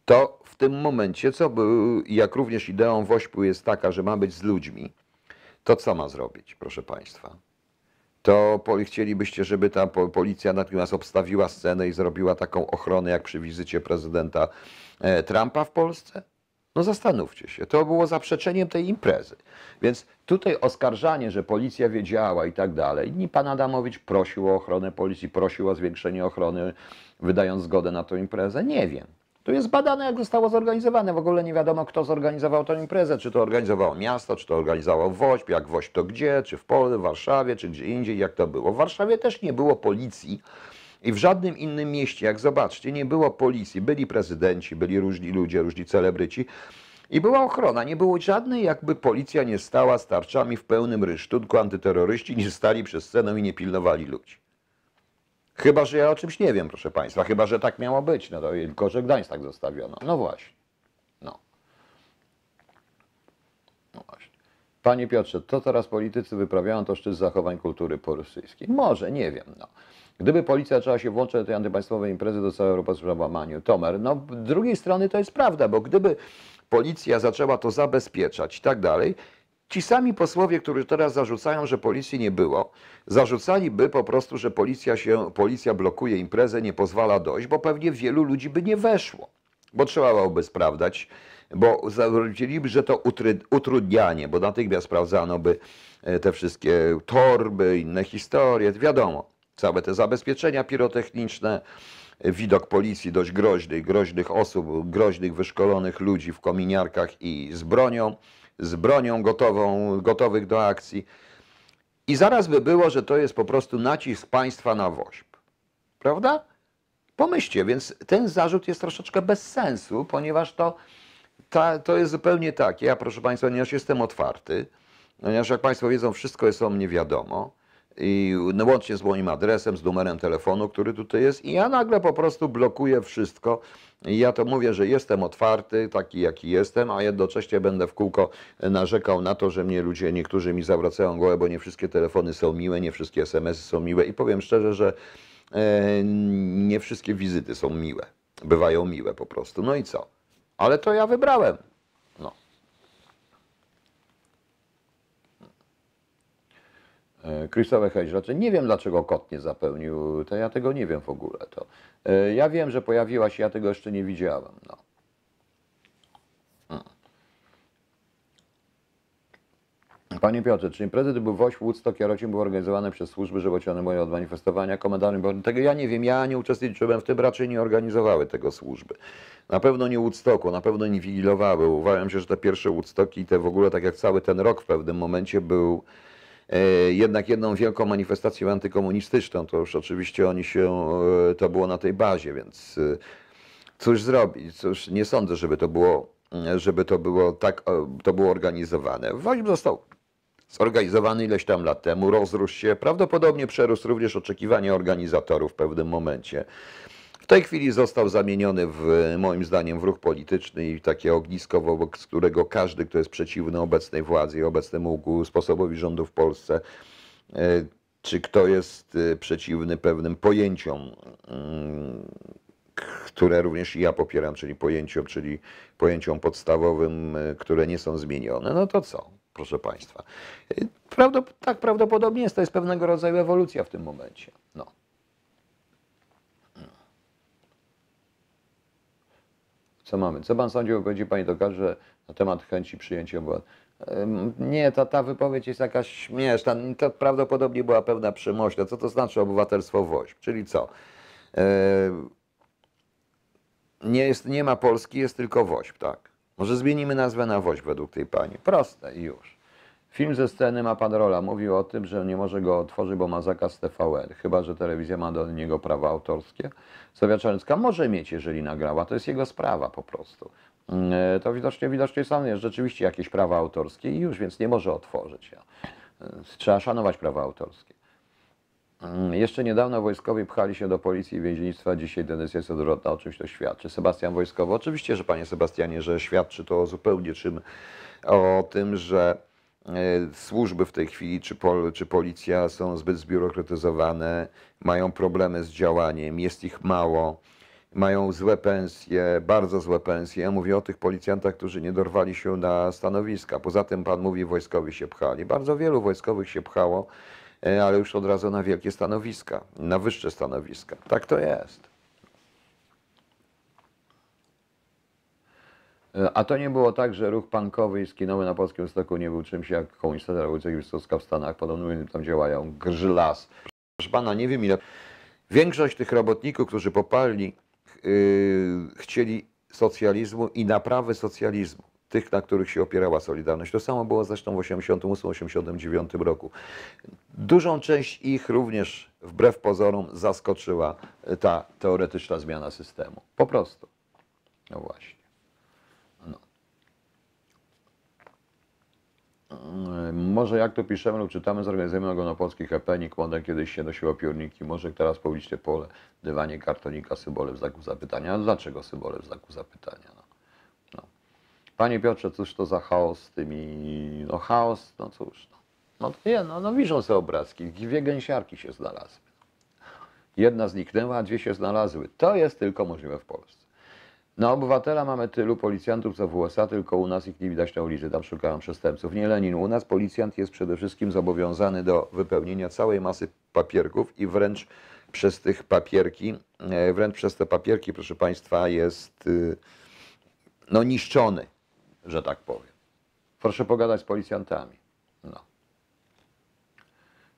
to w tym momencie, co był, jak również ideą WOŚP-u jest taka, że ma być z ludźmi, to co ma zrobić, proszę Państwa? To chcielibyście, żeby ta po- policja natychmiast obstawiła scenę i zrobiła taką ochronę jak przy wizycie prezydenta e, Trumpa w Polsce? No zastanówcie się, to było zaprzeczeniem tej imprezy. Więc tutaj oskarżanie, że policja wiedziała i tak dalej. I pan Adamowicz prosił o ochronę policji, prosił o zwiększenie ochrony, wydając zgodę na tę imprezę. Nie wiem. Tu jest badane, jak zostało zorganizowane. W ogóle nie wiadomo, kto zorganizował tę imprezę. Czy to organizowało miasto, czy to organizował WOŚP, jak WOŚP to gdzie, czy w Polsce, w Warszawie, czy gdzie indziej, jak to było. W Warszawie też nie było policji. I w żadnym innym mieście, jak zobaczcie, nie było policji. Byli prezydenci, byli różni ludzie, różni celebryci. I była ochrona. Nie było żadnej, jakby policja nie stała z tarczami w pełnym rysztunku, antyterroryści nie stali przez sceną i nie pilnowali ludzi. Chyba, że ja o czymś nie wiem, proszę Państwa. Chyba, że tak miało być. No to tylko, że Gdańsk tak zostawiono. No właśnie. No. No właśnie. Panie Piotrze, to teraz politycy wyprawiają to szczyt zachowań kultury porosyjskiej. Może, nie wiem. No. Gdyby policja zaczęła się włączać do tej antypaństwowej imprezy, to cała Europa przy łamaniu. Tomer, no z drugiej strony to jest prawda, bo gdyby policja zaczęła to zabezpieczać i tak dalej, ci sami posłowie, którzy teraz zarzucają, że policji nie było, zarzucaliby po prostu, że policja, się, policja blokuje imprezę, nie pozwala dojść, bo pewnie wielu ludzi by nie weszło, bo trzeba byłoby sprawdzać, bo zarzuciliby, że to utrudnianie, bo natychmiast sprawdzano by e, te wszystkie torby, inne historie, wiadomo, całe te zabezpieczenia pirotechniczne, widok policji dość groźnych, groźnych osób, groźnych, wyszkolonych ludzi w kominiarkach i z bronią, z bronią gotową, gotowych do akcji. I zaraz by było, że to jest po prostu nacisk państwa na WOŚP. Prawda? Pomyślcie, więc ten zarzut jest troszeczkę bez sensu, ponieważ to, ta, to jest zupełnie tak. Ja, proszę Państwa, ponieważ jestem otwarty, ponieważ jak Państwo wiedzą, wszystko jest o mnie wiadomo. I no, łącznie z moim adresem, z numerem telefonu, który tutaj jest, i ja nagle po prostu blokuję wszystko. I ja to mówię, że jestem otwarty, taki jaki jestem, a jednocześnie będę w kółko narzekał na to, że mnie ludzie, niektórzy mi zawracają głowę, bo nie wszystkie telefony są miłe, nie wszystkie SMS-y są miłe. I powiem szczerze, że e, nie wszystkie wizyty są miłe. Bywają miłe po prostu. No i co? Ale to ja wybrałem. E, Hedge, znaczy nie wiem dlaczego kot nie zapełnił, to ja tego nie wiem w ogóle. To. e, Ja wiem, że pojawiła się, ja tego jeszcze nie widziałem. No. Hmm. Panie Piotrze, czy imprezy typu Woś, Woodstock, Jarocin były organizowane przez służby, żeby one były od manifestowania komendantów? Bo tego ja nie wiem, ja nie uczestniczyłem w tym, raczej nie organizowały tego służby. Na pewno nie Woodstocku, na pewno nie wigilowały. Uważam się, że te pierwsze Woodstocki, te w ogóle tak jak cały ten rok w pewnym momencie był jednak jedną wielką manifestacją antykomunistyczną. To już oczywiście oni się, e, to było na tej bazie, więc e, cóż zrobić? Cóż, nie sądzę, żeby to było, żeby to było tak, e, to było organizowane. Woźb został zorganizowany ileś tam lat temu, rozrósł się, prawdopodobnie przerósł również oczekiwania organizatorów w pewnym momencie. W tej chwili został zamieniony w, moim zdaniem, w ruch polityczny i takie ognisko, wobec którego każdy, kto jest przeciwny obecnej władzy i obecnemu sposobowi rządu w Polsce, e, czy kto jest e, przeciwny pewnym pojęciom, mm, które również ja popieram, czyli pojęciom, czyli pojęciom podstawowym, e, które nie są zmienione, no to co, proszę Państwa? Prawdop- tak prawdopodobnie jest, to jest pewnego rodzaju ewolucja w tym momencie. No. Co mamy? Co Pan sądzi o wypowiedzi Pani Tokarze na temat chęci przyjęcia obywateli? Nie, ta, ta wypowiedź jest jakaś śmieszna. To prawdopodobnie była pewna przymośna. Co to znaczy obywatelstwo WOŚP? Czyli co? E, nie, jest, nie ma Polski, jest tylko WOŚP, tak? Może zmienimy nazwę na WOŚP według tej pani. Proste i już. Film ze sceny ma pan Rola. Mówił o tym, że nie może go otworzyć, bo ma zakaz TVN. Chyba, że telewizja ma do niego prawa autorskie. Sofia Czarnecka może mieć, jeżeli nagrała. To jest jego sprawa po prostu. Mm, e, To widocznie, widocznie są jest rzeczywiście jakieś prawa autorskie i już, więc nie może otworzyć. E, Trzeba szanować prawa autorskie. Mm, Jeszcze niedawno wojskowi pchali się do policji i więziennictwa, dzisiaj tendencja jest odwrotna. O czymś to świadczy? Sebastian Wojskowy. Oczywiście, że panie Sebastianie, że świadczy to zupełnie czym, o tym, że służby w tej chwili, czy, pol, czy policja są zbyt zbiurokratyzowane, mają problemy z działaniem, jest ich mało, mają złe pensje, bardzo złe pensje. Ja mówię o tych policjantach, którzy nie dorwali się na stanowiska. Poza tym pan mówi, wojskowi się pchali. Bardzo wielu wojskowych się pchało e, ale już od razu na wielkie stanowiska, na wyższe stanowiska. Tak to jest. A to nie było tak, że ruch punkowy i skinowy na polskim stoku nie był czymś jak komunistyczna rewolucja Gwizdowska w Stanach. Podobno tam działają. Grży las. Proszę pana, nie wiem ile. Większość tych robotników, którzy poparli, yy, chcieli socjalizmu i naprawy socjalizmu. Tych, na których się opierała Solidarność. To samo było zresztą w 1988-1989 roku. Dużą część ich również, wbrew pozorom, zaskoczyła ta Teoretyczna zmiana systemu. Po prostu. No właśnie. No. Mm, Może jak to piszemy lub czytamy, zorganizujemy ogólnopolski happening, model kiedyś się nosiło piórniki, może teraz publicznie pole, dywanie kartonika, symbole w znaku zapytania. Dlaczego symbole w znaku zapytania? No. No. Panie Piotrze, cóż to za chaos z tymi, no chaos, no cóż, no. No, to nie, no, no wiszą sobie obrazki, dwie gęsiarki się znalazły. Jedna zniknęła, a dwie się znalazły. To jest tylko możliwe w Polsce. Na obywatela mamy tylu policjantów co w USA, tylko u nas ich nie widać na ulicy, tam szukają przestępców. Nie Lenin, u nas policjant jest przede wszystkim zobowiązany do wypełnienia całej masy papierków i wręcz przez tych papierki, e, wręcz przez te papierki, proszę Państwa, jest y, no, niszczony, że tak powiem. Proszę pogadać z policjantami.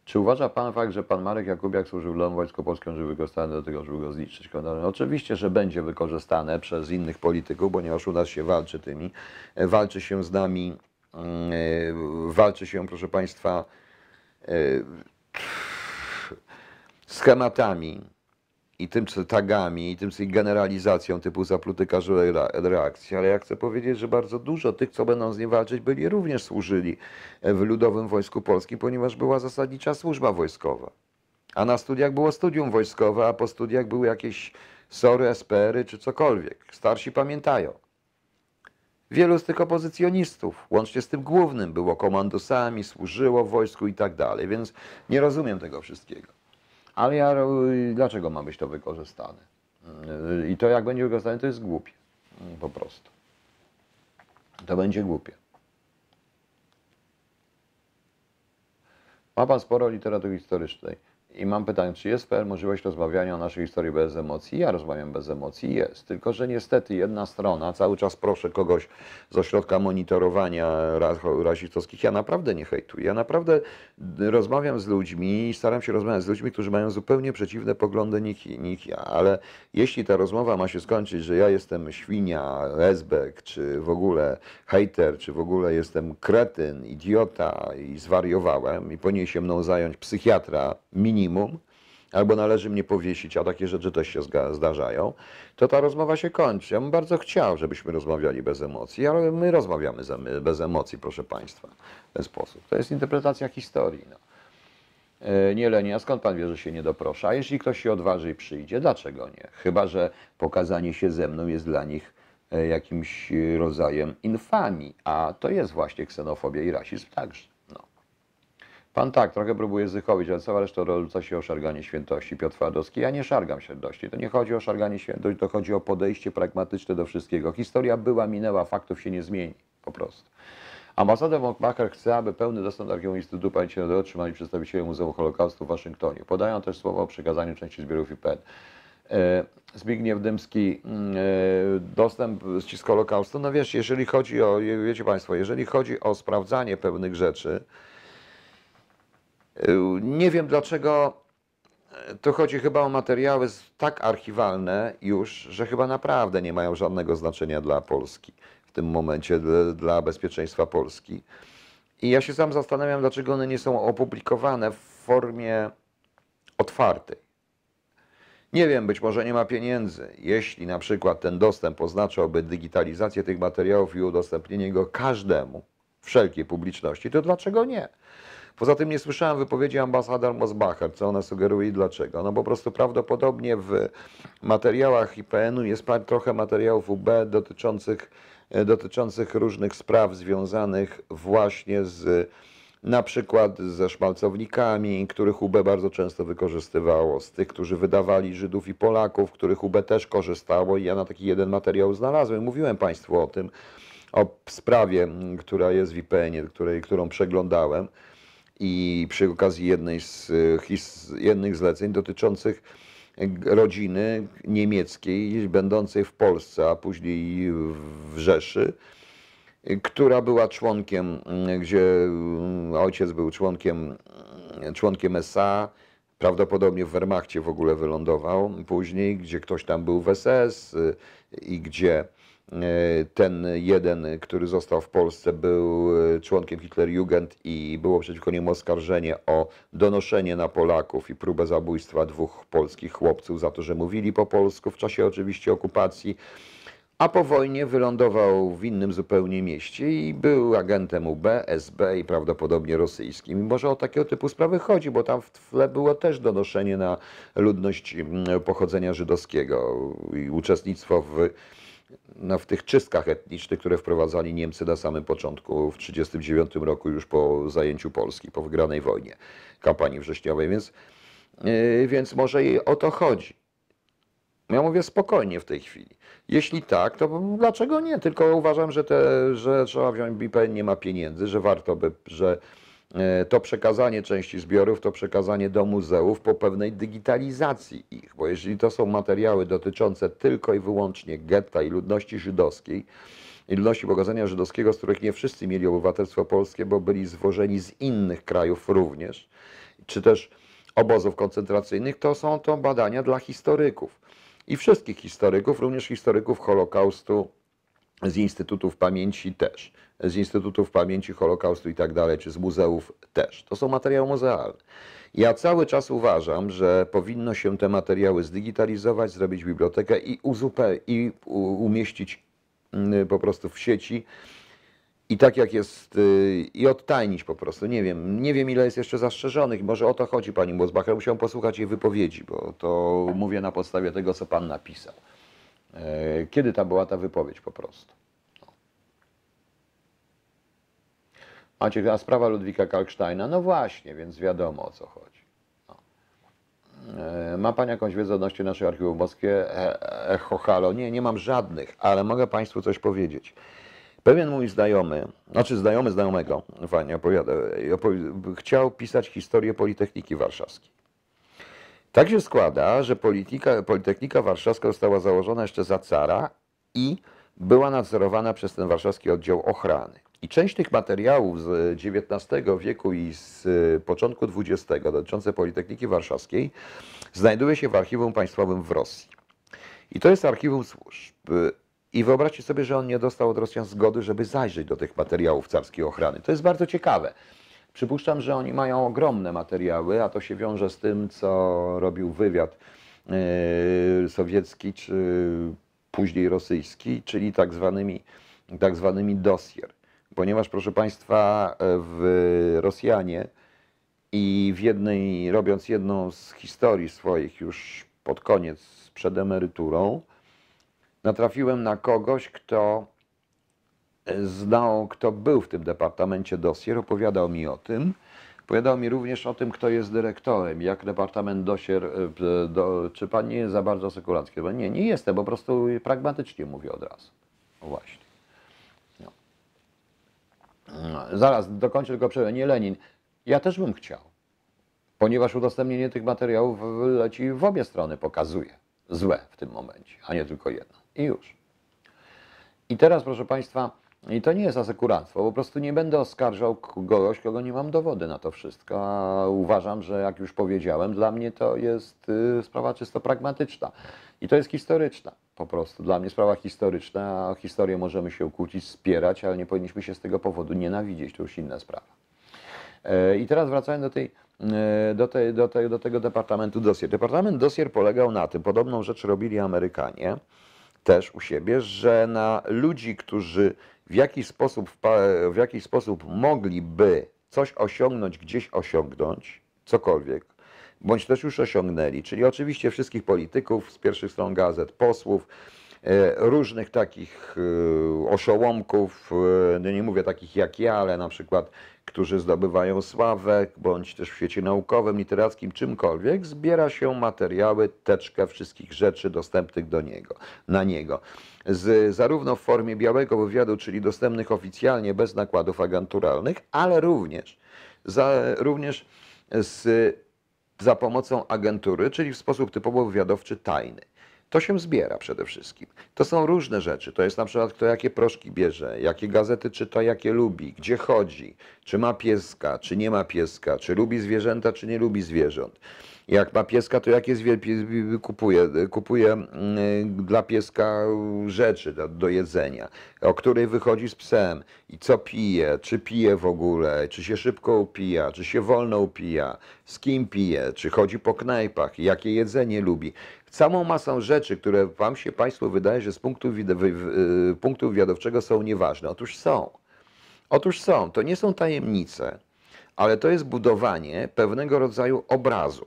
No. Czy uważa Pan fakt, że Pan Marek Jakubiak służył Lom Wojsko Polskie, że wykorzystany do tego, żeby go zniszczyć? No, Oczywiście, że będzie wykorzystane przez innych polityków, ponieważ u nas się walczy tymi. E, Walczy się z nami, mm, e, walczy się, proszę Państwa, e, schematami i tym tagami, i tym co generalizacją typu zapluty każdej re- reakcji, ale ja chcę powiedzieć, że bardzo dużo tych, co będą z nim walczyć, byli również służyli w Ludowym Wojsku Polskim, ponieważ była zasadnicza służba wojskowa. A na studiach było studium wojskowe, a po studiach były jakieś SORy, SPR-y czy cokolwiek. Starsi pamiętają. Wielu z tych opozycjonistów, łącznie z tym głównym, było komandosami, służyło w wojsku i tak dalej, więc nie rozumiem tego wszystkiego. Ale ja, dlaczego ma być to wykorzystane? Y, I to jak będzie wykorzystane, to jest głupie. Y, Po prostu. To będzie głupie. Ma Pan sporo literatury historycznej. I mam pytanie, czy jest możliwość rozmawiania o naszej historii bez emocji? Ja rozmawiam bez emocji, jest. Tylko, że niestety jedna strona, cały czas proszę kogoś z ośrodka monitorowania ras- rasistowskich, ja naprawdę nie hejtuję. Ja naprawdę rozmawiam z ludźmi i staram się rozmawiać z ludźmi, którzy mają zupełnie przeciwne poglądy niż, niż ja. Ale jeśli ta rozmowa ma się skończyć, że ja jestem świnia, lesbek, czy w ogóle hejter, czy w ogóle jestem kretyn, idiota i zwariowałem i powinien się mną zająć psychiatra minimum, albo należy mnie powiesić, a takie rzeczy też się zdarzają, to ta rozmowa się kończy. Ja bym bardzo chciał, żebyśmy rozmawiali bez emocji, ale my rozmawiamy bez emocji, proszę Państwa, w ten sposób. To jest interpretacja historii. No. E, Nie Leni, a skąd Pan wie, że się nie doprosza? A jeśli ktoś się odważy i przyjdzie, dlaczego nie? Chyba, że pokazanie się ze mną jest dla nich e, jakimś e, rodzajem infamii, a to jest właśnie ksenofobia i rasizm także. No. Pan tak, trochę próbuje zychowić, ale cała reszta rzuca się o szarganie świętości. Piotr Twardowski, ja nie szargam świętości. To nie chodzi o szarganie świętości, to chodzi o podejście pragmatyczne do wszystkiego. Historia była, minęła, faktów się nie zmieni, po prostu. Von Macher chce, aby pełny dostęp do archiwum Instytutu Pamięci Narodowej otrzymali przedstawiciele Muzeum Holokaustu w Waszyngtonie. Podają też słowa o przekazaniu części zbiorów IPN. E, Zbigniew Dymski, mm, e, dostęp ścisk Holokaustu. No wiesz, jeżeli chodzi o, wiecie Państwo, jeżeli chodzi o sprawdzanie pewnych rzeczy, nie wiem dlaczego e, to chodzi chyba o materiały tak archiwalne już, że chyba naprawdę nie mają żadnego znaczenia dla Polski w tym momencie, dla bezpieczeństwa Polski. I ja się sam zastanawiam, dlaczego one nie są opublikowane w formie otwartej. Nie wiem, być może nie ma pieniędzy. Jeśli na przykład ten dostęp oznaczałby digitalizację tych materiałów i udostępnienie go każdemu, wszelkiej publiczności, to dlaczego nie? Poza tym nie słyszałem wypowiedzi ambasador Mosbacher, co ona sugeruje i dlaczego. No po prostu prawdopodobnie w materiałach IPN-u jest trochę materiałów UB dotyczących, e, dotyczących różnych spraw związanych właśnie z na przykład ze szmalcownikami, których UB bardzo często wykorzystywało, z tych, którzy wydawali Żydów i Polaków, których UB też korzystało i ja na taki jeden materiał znalazłem. Mówiłem Państwu o tym, o sprawie, która jest w IPN-ie, której, którą przeglądałem. I przy okazji jednej z, y, his, jednych zleceń dotyczących rodziny niemieckiej będącej w Polsce, a później w Rzeszy, która była członkiem, y, gdzie y, ojciec był członkiem, y, członkiem SA, prawdopodobnie w Wehrmachcie w ogóle wylądował później, gdzie ktoś tam był w SS y, i gdzie ten jeden, który został w Polsce, był y, członkiem Hitlerjugend i było przeciwko niemu oskarżenie o donoszenie na Polaków i próbę zabójstwa dwóch polskich chłopców za to, że mówili po polsku w czasie oczywiście okupacji. A po wojnie wylądował w innym zupełnie mieście i był agentem UB, SB i prawdopodobnie rosyjskim. I może o takiego typu sprawy chodzi, bo tam w tle było też donoszenie na ludność mm, pochodzenia żydowskiego i uczestnictwo w, no, w tych czystkach etnicznych, które wprowadzali Niemcy na samym początku, w 1939 roku, już po zajęciu Polski, po wygranej wojnie, kampanii wrześniowej. Więc, yy, więc może i o to chodzi. Ja mówię spokojnie w tej chwili. Jeśli tak, to dlaczego nie? Tylko uważam, że, te, że trzeba wziąć BIPN nie ma pieniędzy, że warto by, że to przekazanie części zbiorów, to przekazanie do muzeów po pewnej digitalizacji ich, bo jeżeli to są materiały dotyczące tylko i wyłącznie getta i ludności żydowskiej, i ludności pochodzenia żydowskiego, z których nie wszyscy mieli obywatelstwo polskie, bo byli zwożeni z innych krajów również, czy też obozów koncentracyjnych, to są to badania dla historyków. I wszystkich historyków, również historyków Holokaustu z Instytutów Pamięci też, z Instytutów Pamięci Holokaustu i tak dalej, czy z muzeów też. To są materiały muzealne. Ja cały czas uważam, że powinno się te materiały zdigitalizować, zrobić bibliotekę i, uzupe- i umieścić mm, po prostu w sieci i tak jak jest, y, i odtajnić po prostu. Nie wiem, nie wiem ile jest jeszcze zastrzeżonych. Może o to chodzi pani Mosbacher. Musiałem posłuchać jej wypowiedzi, bo to mówię na podstawie tego, co pan napisał. E, Kiedy ta była ta wypowiedź po prostu? Maciek, a sprawa Ludwika Kalksteina? No właśnie, więc wiadomo o co chodzi. No. E, Ma Pan jakąś wiedzę odnośnie naszej archiwum boskie? E- Echo Halo? Nie, nie mam żadnych, ale mogę Państwu coś powiedzieć. Pewien mój znajomy, znaczy znajomy znajomego, fajnie opowiada, opowi- chciał pisać historię Politechniki Warszawskiej. Tak się składa, że Politechnika Warszawska została założona jeszcze za cara i była nadzorowana przez ten warszawski oddział ochrany. I część tych materiałów z XIX wieku i z y, początku XX dotyczące Politechniki Warszawskiej znajduje się w archiwum państwowym w Rosji. I to jest archiwum służb. I wyobraźcie sobie, że on nie dostał od Rosjan zgody, żeby zajrzeć do tych materiałów carskiej ochrany. To jest bardzo ciekawe. Przypuszczam, że oni mają ogromne materiały, a to się wiąże z tym, co robił wywiad yy, sowiecki czy później rosyjski, czyli tak zwanymi, tak zwanymi dossier. Ponieważ, proszę Państwa, w Rosjanie i w jednej, robiąc jedną z historii swoich już pod koniec, przed emeryturą, natrafiłem na kogoś, kto znał, kto był w tym departamencie dossier, opowiadał mi o tym. Opowiadał mi również o tym, kto jest dyrektorem, jak departament dosier, e, do, czy pan nie jest za bardzo sekulancki? Bo Nie, nie jestem, po prostu pragmatycznie mówię od razu. Właśnie. Zaraz, dokończę tylko przerwę. Nie Lenin. Ja też bym chciał, ponieważ udostępnienie tych materiałów leci w obie strony, pokazuje. Złe w tym momencie, a nie tylko jedno. I już. I teraz, proszę Państwa, i to nie jest asekuranstwo, po prostu nie będę oskarżał kogoś, kogo nie mam dowody na to wszystko, a uważam, że jak już powiedziałem, dla mnie to jest y, sprawa czysto pragmatyczna i to jest historyczna po prostu. Dla mnie sprawa historyczna, a historię możemy się kłócić, spierać, ale nie powinniśmy się z tego powodu nienawidzieć, to już inna sprawa. E, I teraz wracając do, tej, e, do, tej, do, tej, do tego departamentu dossier. Departament dossier polegał na tym, podobną rzecz robili Amerykanie też u siebie, że na ludzi, którzy w jakiś sposób, w jakiś sposób mogliby coś osiągnąć, gdzieś osiągnąć, cokolwiek, bądź też już osiągnęli, czyli oczywiście wszystkich polityków z pierwszych stron gazet, posłów, e, różnych takich e, oszołomków, e, no nie mówię takich jak ja, ale na przykład, którzy zdobywają sławę, bądź też w świecie naukowym, literackim, czymkolwiek, zbiera się materiały, teczkę wszystkich rzeczy dostępnych do niego, na niego. Z, zarówno w formie białego wywiadu, czyli dostępnych oficjalnie bez nakładów agenturalnych, ale również za, również z, za pomocą agentury, czyli w sposób typowo wywiadowczy tajny. To się zbiera przede wszystkim. To są różne rzeczy. To jest na przykład kto jakie proszki bierze, jakie gazety czyta, jakie lubi, gdzie chodzi, czy ma pieska, czy nie ma pieska, czy lubi zwierzęta, czy nie lubi zwierząt. Jak ma pieska, to jakie zwie, kupuje? Kupuje mm, dla pieska rzeczy do, do jedzenia, o której wychodzi z psem i co pije, czy pije w ogóle, czy się szybko upija, czy się wolno upija, z kim pije, czy chodzi po knajpach, jakie jedzenie lubi. Całą masą rzeczy, które Wam się Państwu wydaje, że z punktu, y, punktu wywiadowczego są nieważne. Otóż są. Otóż są. To nie są tajemnice, ale to jest budowanie pewnego rodzaju obrazu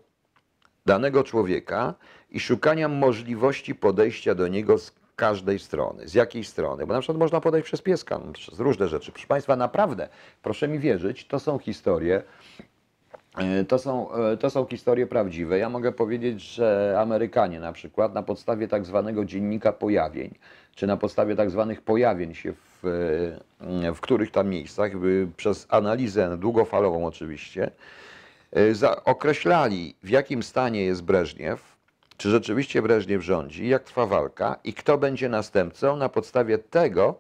danego człowieka i szukania możliwości podejścia do niego z każdej strony. Z jakiej strony? Bo na przykład można podejść przez pieska, przez różne rzeczy. Proszę Państwa, naprawdę, proszę mi wierzyć, to są historie, To są, e, to są historie prawdziwe. Ja mogę powiedzieć, że Amerykanie na przykład na podstawie tak zwanego dziennika pojawień, czy na podstawie tak zwanych pojawień się w, e, w których tam miejscach, przez analizę długofalową oczywiście, e, określali w jakim stanie jest Breżniew, czy rzeczywiście Breżniew rządzi, jak trwa walka i kto będzie następcą na podstawie tego,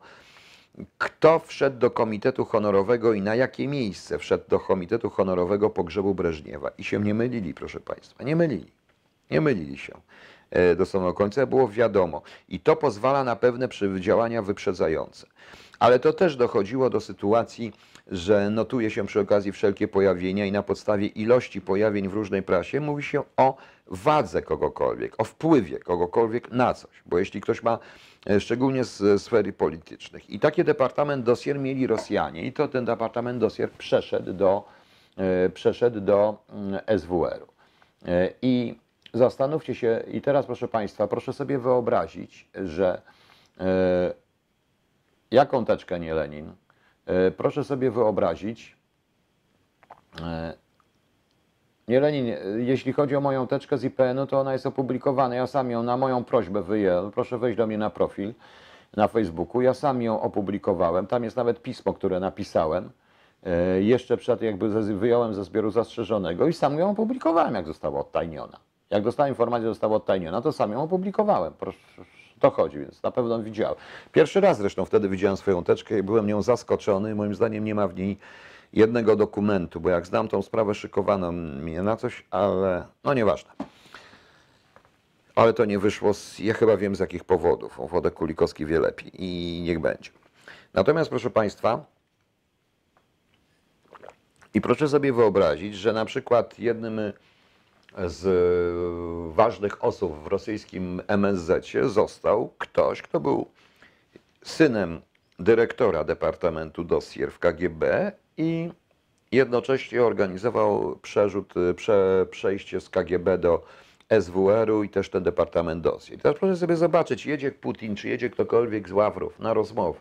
kto wszedł do Komitetu Honorowego i na jakie miejsce wszedł do Komitetu Honorowego pogrzebu Breżniewa. I się nie mylili, proszę Państwa, nie mylili. Nie mylili się e, do samego końca, było wiadomo. I to pozwala na pewne działania wyprzedzające. Ale to też dochodziło do sytuacji, że notuje się przy okazji wszelkie pojawienia i na podstawie ilości pojawień w różnej prasie mówi się o wadze kogokolwiek, o wpływie kogokolwiek na coś. Bo jeśli ktoś ma, szczególnie z sfery politycznych, i taki departament dosier mieli Rosjanie, i to ten departament dosier przeszedł do, e, przeszedł do mm, SWR-u. E, I zastanówcie się, i teraz proszę Państwa, proszę sobie wyobrazić, że e, jaką teczkę nie Lenin, e, proszę sobie wyobrazić, nie Lenin, e, jeśli chodzi o moją teczkę z IPN-u, to ona jest opublikowana. Ja sam ją na moją prośbę wyjęłem. Proszę wejść do mnie na profil na Facebooku. Ja sam ją opublikowałem. Tam jest nawet pismo, które napisałem. E, Jeszcze przed, jakby wyjąłem ze zbioru zastrzeżonego i sam ją opublikowałem, jak została odtajniona. Jak dostałem informację, że została odtajniona, to sam ją opublikowałem. Proszę, to chodzi, więc na pewno widziałem. Pierwszy raz zresztą wtedy widziałem swoją teczkę i byłem nią zaskoczony. Moim zdaniem nie ma w niej jednego dokumentu, bo jak znam tą sprawę, szykowano mnie na coś, ale no nieważne. Ale to nie wyszło, z, ja chyba wiem z jakich powodów. O Wodek Kulikowski wie lepiej i niech będzie. Natomiast proszę Państwa, i proszę sobie wyobrazić, że na przykład jednym z ważnych osób w rosyjskim MSZ został ktoś, kto był synem dyrektora Departamentu Dossier w KGB i jednocześnie organizował przerzut, e, prze, przejście z KGB do SWR-u i też ten Departament Dossier. I teraz proszę sobie zobaczyć, jedzie Putin, czy jedzie ktokolwiek z Ławrów na rozmowy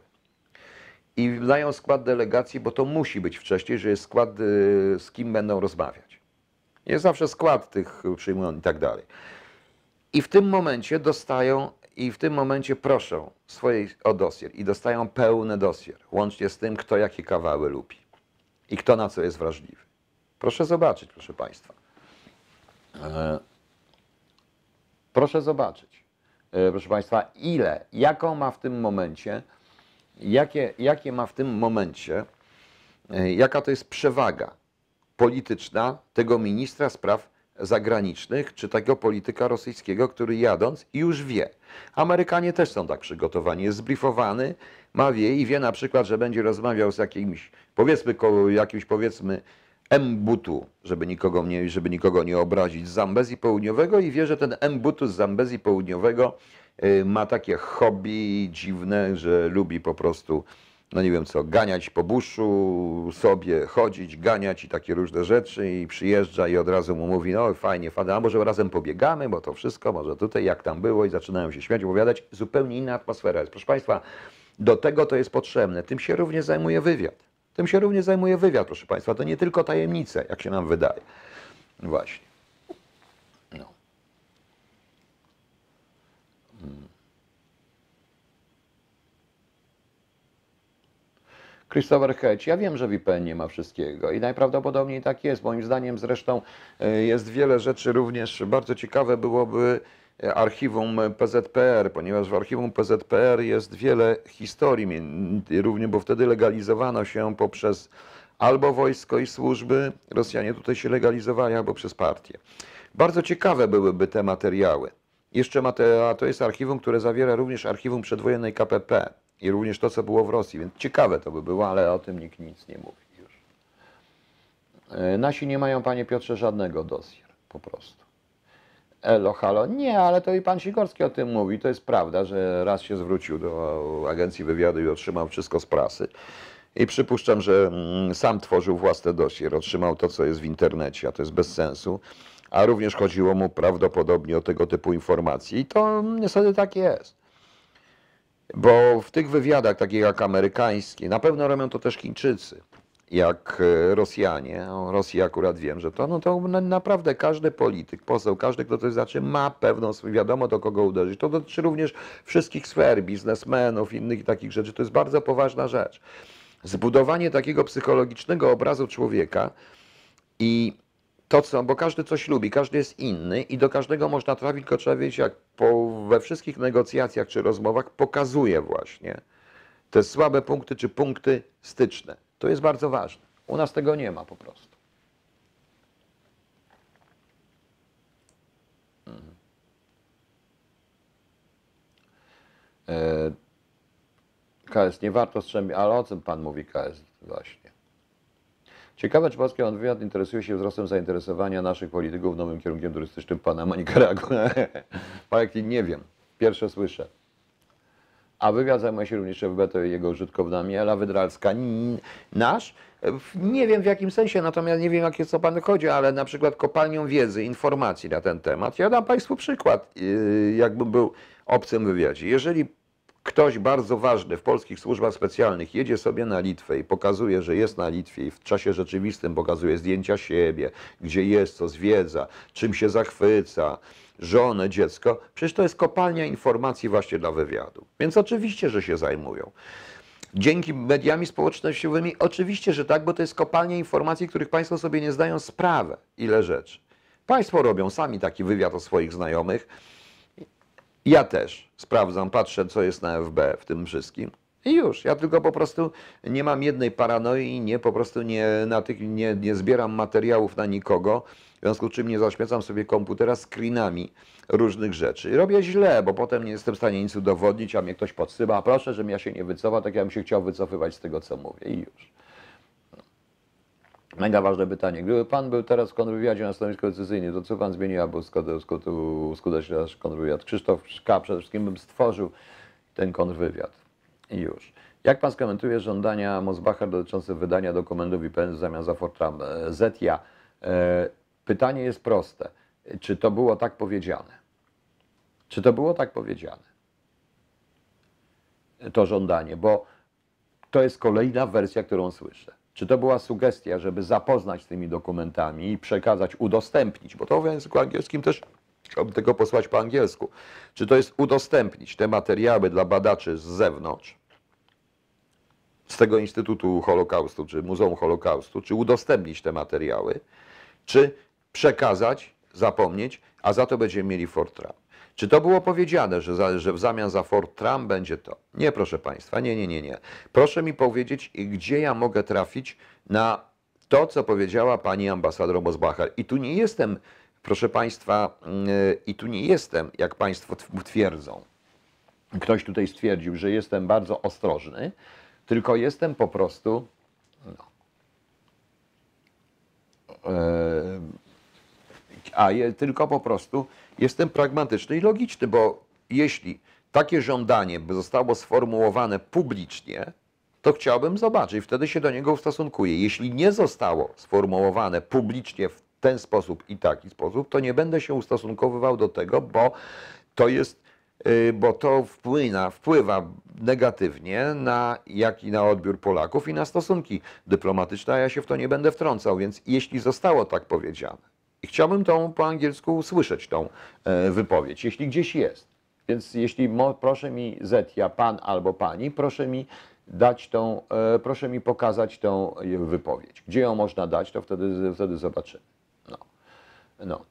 i dają skład delegacji, bo to musi być wcześniej, że jest skład, y, z kim będą rozmawiać. Jest zawsze skład tych przyjmują i tak dalej. I w tym momencie dostają, i w tym momencie proszą swojej o dosier i dostają pełny dosier, łącznie z tym, kto jakie kawały lubi i kto na co jest wrażliwy. Proszę zobaczyć, proszę Państwa. E, Proszę zobaczyć, e, proszę Państwa, ile, jaką ma w tym momencie, jakie, jakie ma w tym momencie, e, jaka to jest przewaga polityczna tego ministra spraw zagranicznych, czy tego polityka rosyjskiego, który jadąc już wie. Amerykanie też są tak przygotowani. Jest zbriefowany, ma wie i wie na przykład, że będzie rozmawiał z jakimś, powiedzmy, jakimś powiedzmy Mbutu, żeby nikogo, nie, żeby nikogo nie obrazić, z Zambezji Południowego i wie, że ten Mbutu z Zambezji Południowego y, ma takie hobby dziwne, że lubi po prostu no nie wiem co, ganiać po buszu, sobie chodzić, ganiać i takie różne rzeczy i przyjeżdża i od razu mu mówi, no fajnie, fajnie, a może razem pobiegamy, bo to wszystko, może tutaj, jak tam było i zaczynają się śmiać, opowiadać, zupełnie inna atmosfera jest. Proszę Państwa, do tego to jest potrzebne. Tym się również zajmuje wywiad. Tym się również zajmuje wywiad, proszę Państwa. To nie tylko tajemnice, jak się nam wydaje. Właśnie. Christopher Hedge, ja wiem, że VPN nie ma wszystkiego i najprawdopodobniej tak jest. Moim zdaniem zresztą E, Jest wiele rzeczy również bardzo ciekawe byłoby e, archiwum PZPR, ponieważ w archiwum PZPR jest wiele historii, również, bo wtedy legalizowano się poprzez albo wojsko i służby, Rosjanie tutaj się legalizowali, albo przez partię. Bardzo ciekawe byłyby te materiały. Jeszcze mate, a to jest archiwum, które zawiera również archiwum przedwojennej KPP i również to, co było w Rosji, więc ciekawe to by było, ale o tym nikt nic nie mówi już. E, Nasi nie mają, panie Piotrze, żadnego dossier, po prostu. Elo, halo. Nie, ale to i pan Sikorski o tym mówi. To jest prawda, że raz się zwrócił do agencji wywiadu i otrzymał wszystko z prasy. I przypuszczam, że mm, sam tworzył własne dossier, otrzymał to, co jest w internecie, a to jest bez sensu. A również chodziło mu prawdopodobnie o tego typu informacje. I to niestety tak jest. Bo w tych wywiadach, takich jak amerykańskie, na pewno robią to też Chińczycy, jak e, Rosjanie. O Rosji akurat wiem, że to, no to na- naprawdę każdy polityk, poseł, każdy, kto coś znaczy, ma pewną, wiadomo do kogo uderzyć. To dotyczy również wszystkich sfer, biznesmenów, innych takich rzeczy. To jest bardzo poważna rzecz. Zbudowanie takiego psychologicznego obrazu człowieka i to, co, bo każdy coś lubi, każdy jest inny i do każdego można trafić, tylko trzeba wiedzieć, jak po, we wszystkich negocjacjach czy rozmowach pokazuje właśnie te słabe punkty czy punkty styczne. To jest bardzo ważne. U nas tego nie ma po prostu. Mhm. E, KS nie warto strzępić, ale o czym pan mówi KS właśnie? Ciekawe, czy polski wywiad interesuje się wzrostem zainteresowania naszych polityków nowym kierunkiem turystycznym Panama Nicaragua. Panie, nie wiem. Pierwsze słyszę. A wywiad zajmuje się również Beto i jego użytkownikami. Ela Wydralska, nasz? Nie wiem w jakim sensie, natomiast nie wiem, jakie co Pan chodzi, ale na przykład kopalnią wiedzy, informacji na ten temat. Ja dam Państwu przykład, yy, jakbym był obcym wywiadzie. Jeżeli ktoś bardzo ważny w polskich służbach specjalnych jedzie sobie na Litwę i pokazuje, że jest na Litwie i w czasie rzeczywistym pokazuje zdjęcia siebie, gdzie jest, co zwiedza, czym się zachwyca, żonę, dziecko, przecież to jest kopalnia informacji właśnie dla wywiadu. Więc oczywiście, że się zajmują. Dzięki mediami społecznościowymi oczywiście, że tak, bo to jest kopalnia informacji, których Państwo sobie nie zdają sprawy, ile rzeczy. Państwo robią sami taki wywiad o swoich znajomych, ja też sprawdzam, patrzę, co jest na FB w tym wszystkim. I już. Ja tylko po prostu nie mam jednej paranoi, nie po prostu nie, na tych, nie, nie zbieram materiałów na nikogo, w związku z czym nie zaśmiecam sobie komputera screenami różnych rzeczy. Robię źle, bo potem nie jestem w stanie nic udowodnić, a mnie ktoś podsyła. Proszę, żebym ja się nie wycofał, tak jakbym się chciał wycofywać z tego, co mówię. I już. Mega ważne pytanie. Gdyby Pan był teraz w kontrwywiadzie na stanowisku decyzyjnym, to co Pan zmienił, aby skut- skut- skuteczny nasz kontrwywiad? Krzysztof Szka przede wszystkim bym stworzył ten kontrwywiad. I już. Jak Pan skomentuje żądania Mosbacher dotyczące wydania dokumentów IPN w zamian za Fortran? E, Zetia, e, pytanie jest proste. Czy to było tak powiedziane? Czy to było tak powiedziane? To żądanie, bo to jest kolejna wersja, którą słyszę. Czy to była sugestia, żeby zapoznać z tymi dokumentami i przekazać, udostępnić, bo to w języku angielskim też chciałbym tego posłać po angielsku. Czy to jest udostępnić te materiały dla badaczy z zewnątrz, z tego Instytutu Holokaustu, czy Muzeum Holokaustu, czy udostępnić te materiały, czy przekazać, zapomnieć, a za to będziemy mieli Fortran. Czy to było powiedziane, że, za, że w zamian za Fortran będzie to? Nie, proszę Państwa, nie, nie, nie, nie. Proszę mi powiedzieć, gdzie ja mogę trafić na to, co powiedziała pani ambasador Mosbacher. I tu nie jestem, proszę Państwa, yy, i tu nie jestem, jak Państwo tw- twierdzą. Ktoś tutaj stwierdził, że jestem bardzo ostrożny, tylko jestem po prostu no, e, a je, tylko po prostu jestem pragmatyczny i logiczny, bo jeśli takie żądanie by zostało sformułowane publicznie, to chciałbym zobaczyć, wtedy się do niego ustosunkuję. Jeśli nie zostało sformułowane publicznie w ten sposób i taki sposób, to nie będę się ustosunkowywał do tego, bo to jest, y, bo to wpływa, negatywnie na jak i na odbiór Polaków i na stosunki dyplomatyczne, a ja się w to nie będę wtrącał, więc jeśli zostało tak powiedziane, i chciałbym tą po angielsku usłyszeć tą e, wypowiedź, jeśli gdzieś jest. Więc jeśli mo, proszę mi Zetia, pan albo pani, proszę mi dać tą, e, proszę mi pokazać tą e, wypowiedź. Gdzie ją można dać, to wtedy, wtedy zobaczymy. No. No.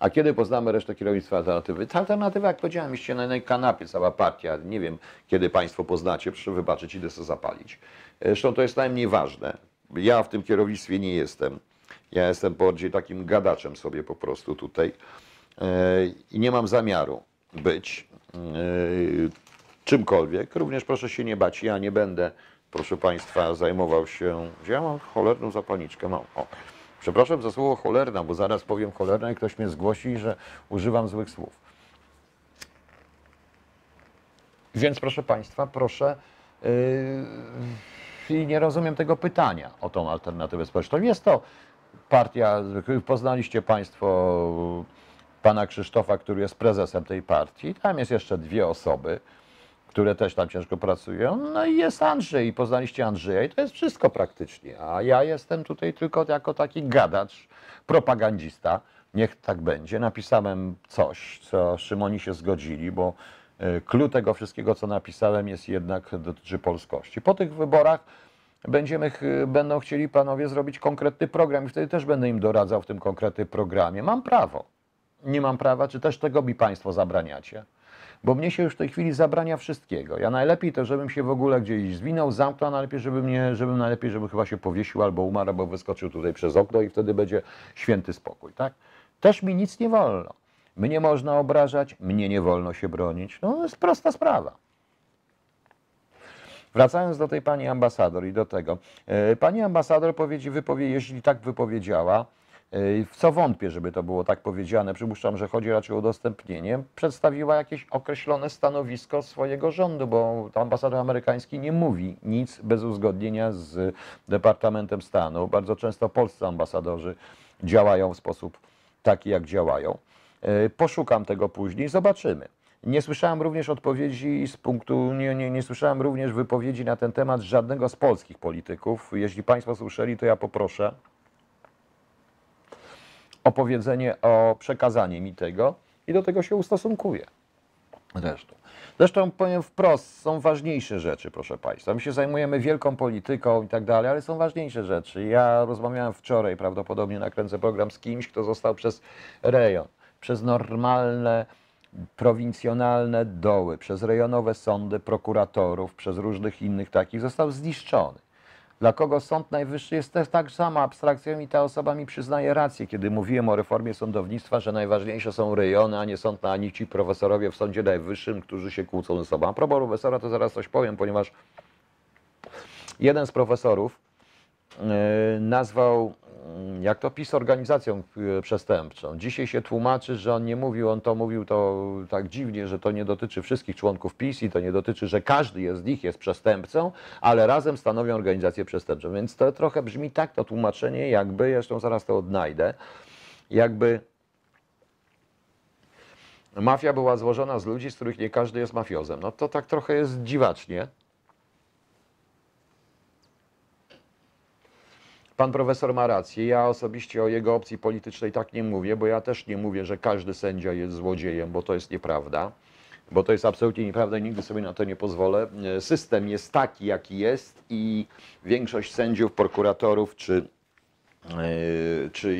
A kiedy poznamy resztę kierownictwa alternatywy? Ta alternatywa, jak powiedziałem, jest na kanapie, cała partia. Nie wiem, kiedy Państwo poznacie, proszę wybaczyć, idę sobie zapalić. Zresztą to jest najmniej ważne. Ja w tym kierownictwie nie jestem. Ja jestem bardziej takim gadaczem sobie po prostu tutaj. E, I nie mam zamiaru być e, czymkolwiek. Również proszę się nie bać, ja nie będę, proszę Państwa, zajmował się. Ja mam cholerną zapalniczkę? Mam. O. Przepraszam za słowo cholerna, bo zaraz powiem cholerna i ktoś mnie zgłosi, że używam złych słów. Więc proszę Państwa, proszę. Yy, nie rozumiem tego pytania o tą alternatywę społeczną. Jest to partia, poznaliście Państwo pana Krzysztofa, który jest prezesem tej partii. Tam jest jeszcze dwie osoby, które też tam ciężko pracują. No i jest Andrzej, poznaliście Andrzeja i to jest wszystko praktycznie. A ja jestem tutaj tylko jako taki gadacz, propagandista. Niech tak będzie. Napisałem coś, co Szymoni się zgodzili, bo y, clue tego wszystkiego, co napisałem, jest jednak dotyczy polskości. Po tych wyborach będziemy, będą chcieli panowie zrobić konkretny program i wtedy też będę im doradzał w tym konkretnym programie. Mam prawo. Nie mam prawa, czy też tego mi państwo zabraniacie? Bo mnie się już w tej chwili zabrania wszystkiego. Ja najlepiej to, żebym się w ogóle gdzieś zwinął, zamknął, najlepiej, żebym nie, żebym najlepiej, żeby chyba się powiesił albo umarł, albo wyskoczył tutaj przez okno i wtedy będzie święty spokój, tak? Też mi nic nie wolno. Mnie można obrażać, mnie nie wolno się bronić. No, to jest prosta sprawa. Wracając do tej pani ambasador i do tego. E, Pani ambasador powiedzi, wypowie, jeśli tak wypowiedziała, e, w co wątpię, żeby to było tak powiedziane, przypuszczam, że chodzi raczej o udostępnienie, przedstawiła jakieś określone stanowisko swojego rządu, bo ambasador amerykański nie mówi nic bez uzgodnienia z Departamentem Stanu. Bardzo często polscy ambasadorzy działają w sposób taki, jak działają. E, Poszukam tego później, zobaczymy. Nie słyszałem również odpowiedzi z punktu, nie, nie, nie słyszałem również wypowiedzi na ten temat żadnego z polskich polityków. Jeśli Państwo słyszeli, to ja poproszę o powiedzenie, o przekazanie mi tego i do tego się ustosunkuję. Zresztą. Zresztą powiem wprost, są ważniejsze rzeczy, proszę Państwa. My się zajmujemy wielką polityką i tak dalej, ale są ważniejsze rzeczy. Ja rozmawiałem wczoraj, prawdopodobnie nakręcę program z kimś, kto został przez rejon, przez normalne, prowincjonalne doły, przez rejonowe sądy prokuratorów, przez różnych innych takich, został zniszczony. Dla kogo Sąd Najwyższy jest też tak sama abstrakcją i ta osoba mi przyznaje rację, kiedy mówiłem o reformie sądownictwa, że najważniejsze są rejony, a nie sąd, ani ci profesorowie w Sądzie Najwyższym, którzy się kłócą ze sobą. A propos profesora, to zaraz coś powiem, ponieważ jeden z profesorów yy, nazwał, jak to PiS, organizacją yy, przestępczą. Dzisiaj się tłumaczy, że on nie mówił, on to mówił to tak dziwnie, że to nie dotyczy wszystkich członków PiS i to nie dotyczy, że każdy jest z nich jest przestępcą, ale razem stanowią organizację przestępczą. Więc to trochę brzmi tak to tłumaczenie, jakby, zresztą zaraz to odnajdę, jakby mafia była złożona z ludzi, z których nie każdy jest mafiozem. No to tak trochę jest dziwacznie. Pan profesor ma rację. Ja osobiście o jego opcji politycznej tak nie mówię, bo ja też nie mówię, że każdy sędzia jest złodziejem, bo to jest nieprawda. Bo to jest absolutnie nieprawda i nigdy sobie na to nie pozwolę. E, System jest taki, jaki jest i większość sędziów, prokuratorów czy, e, czy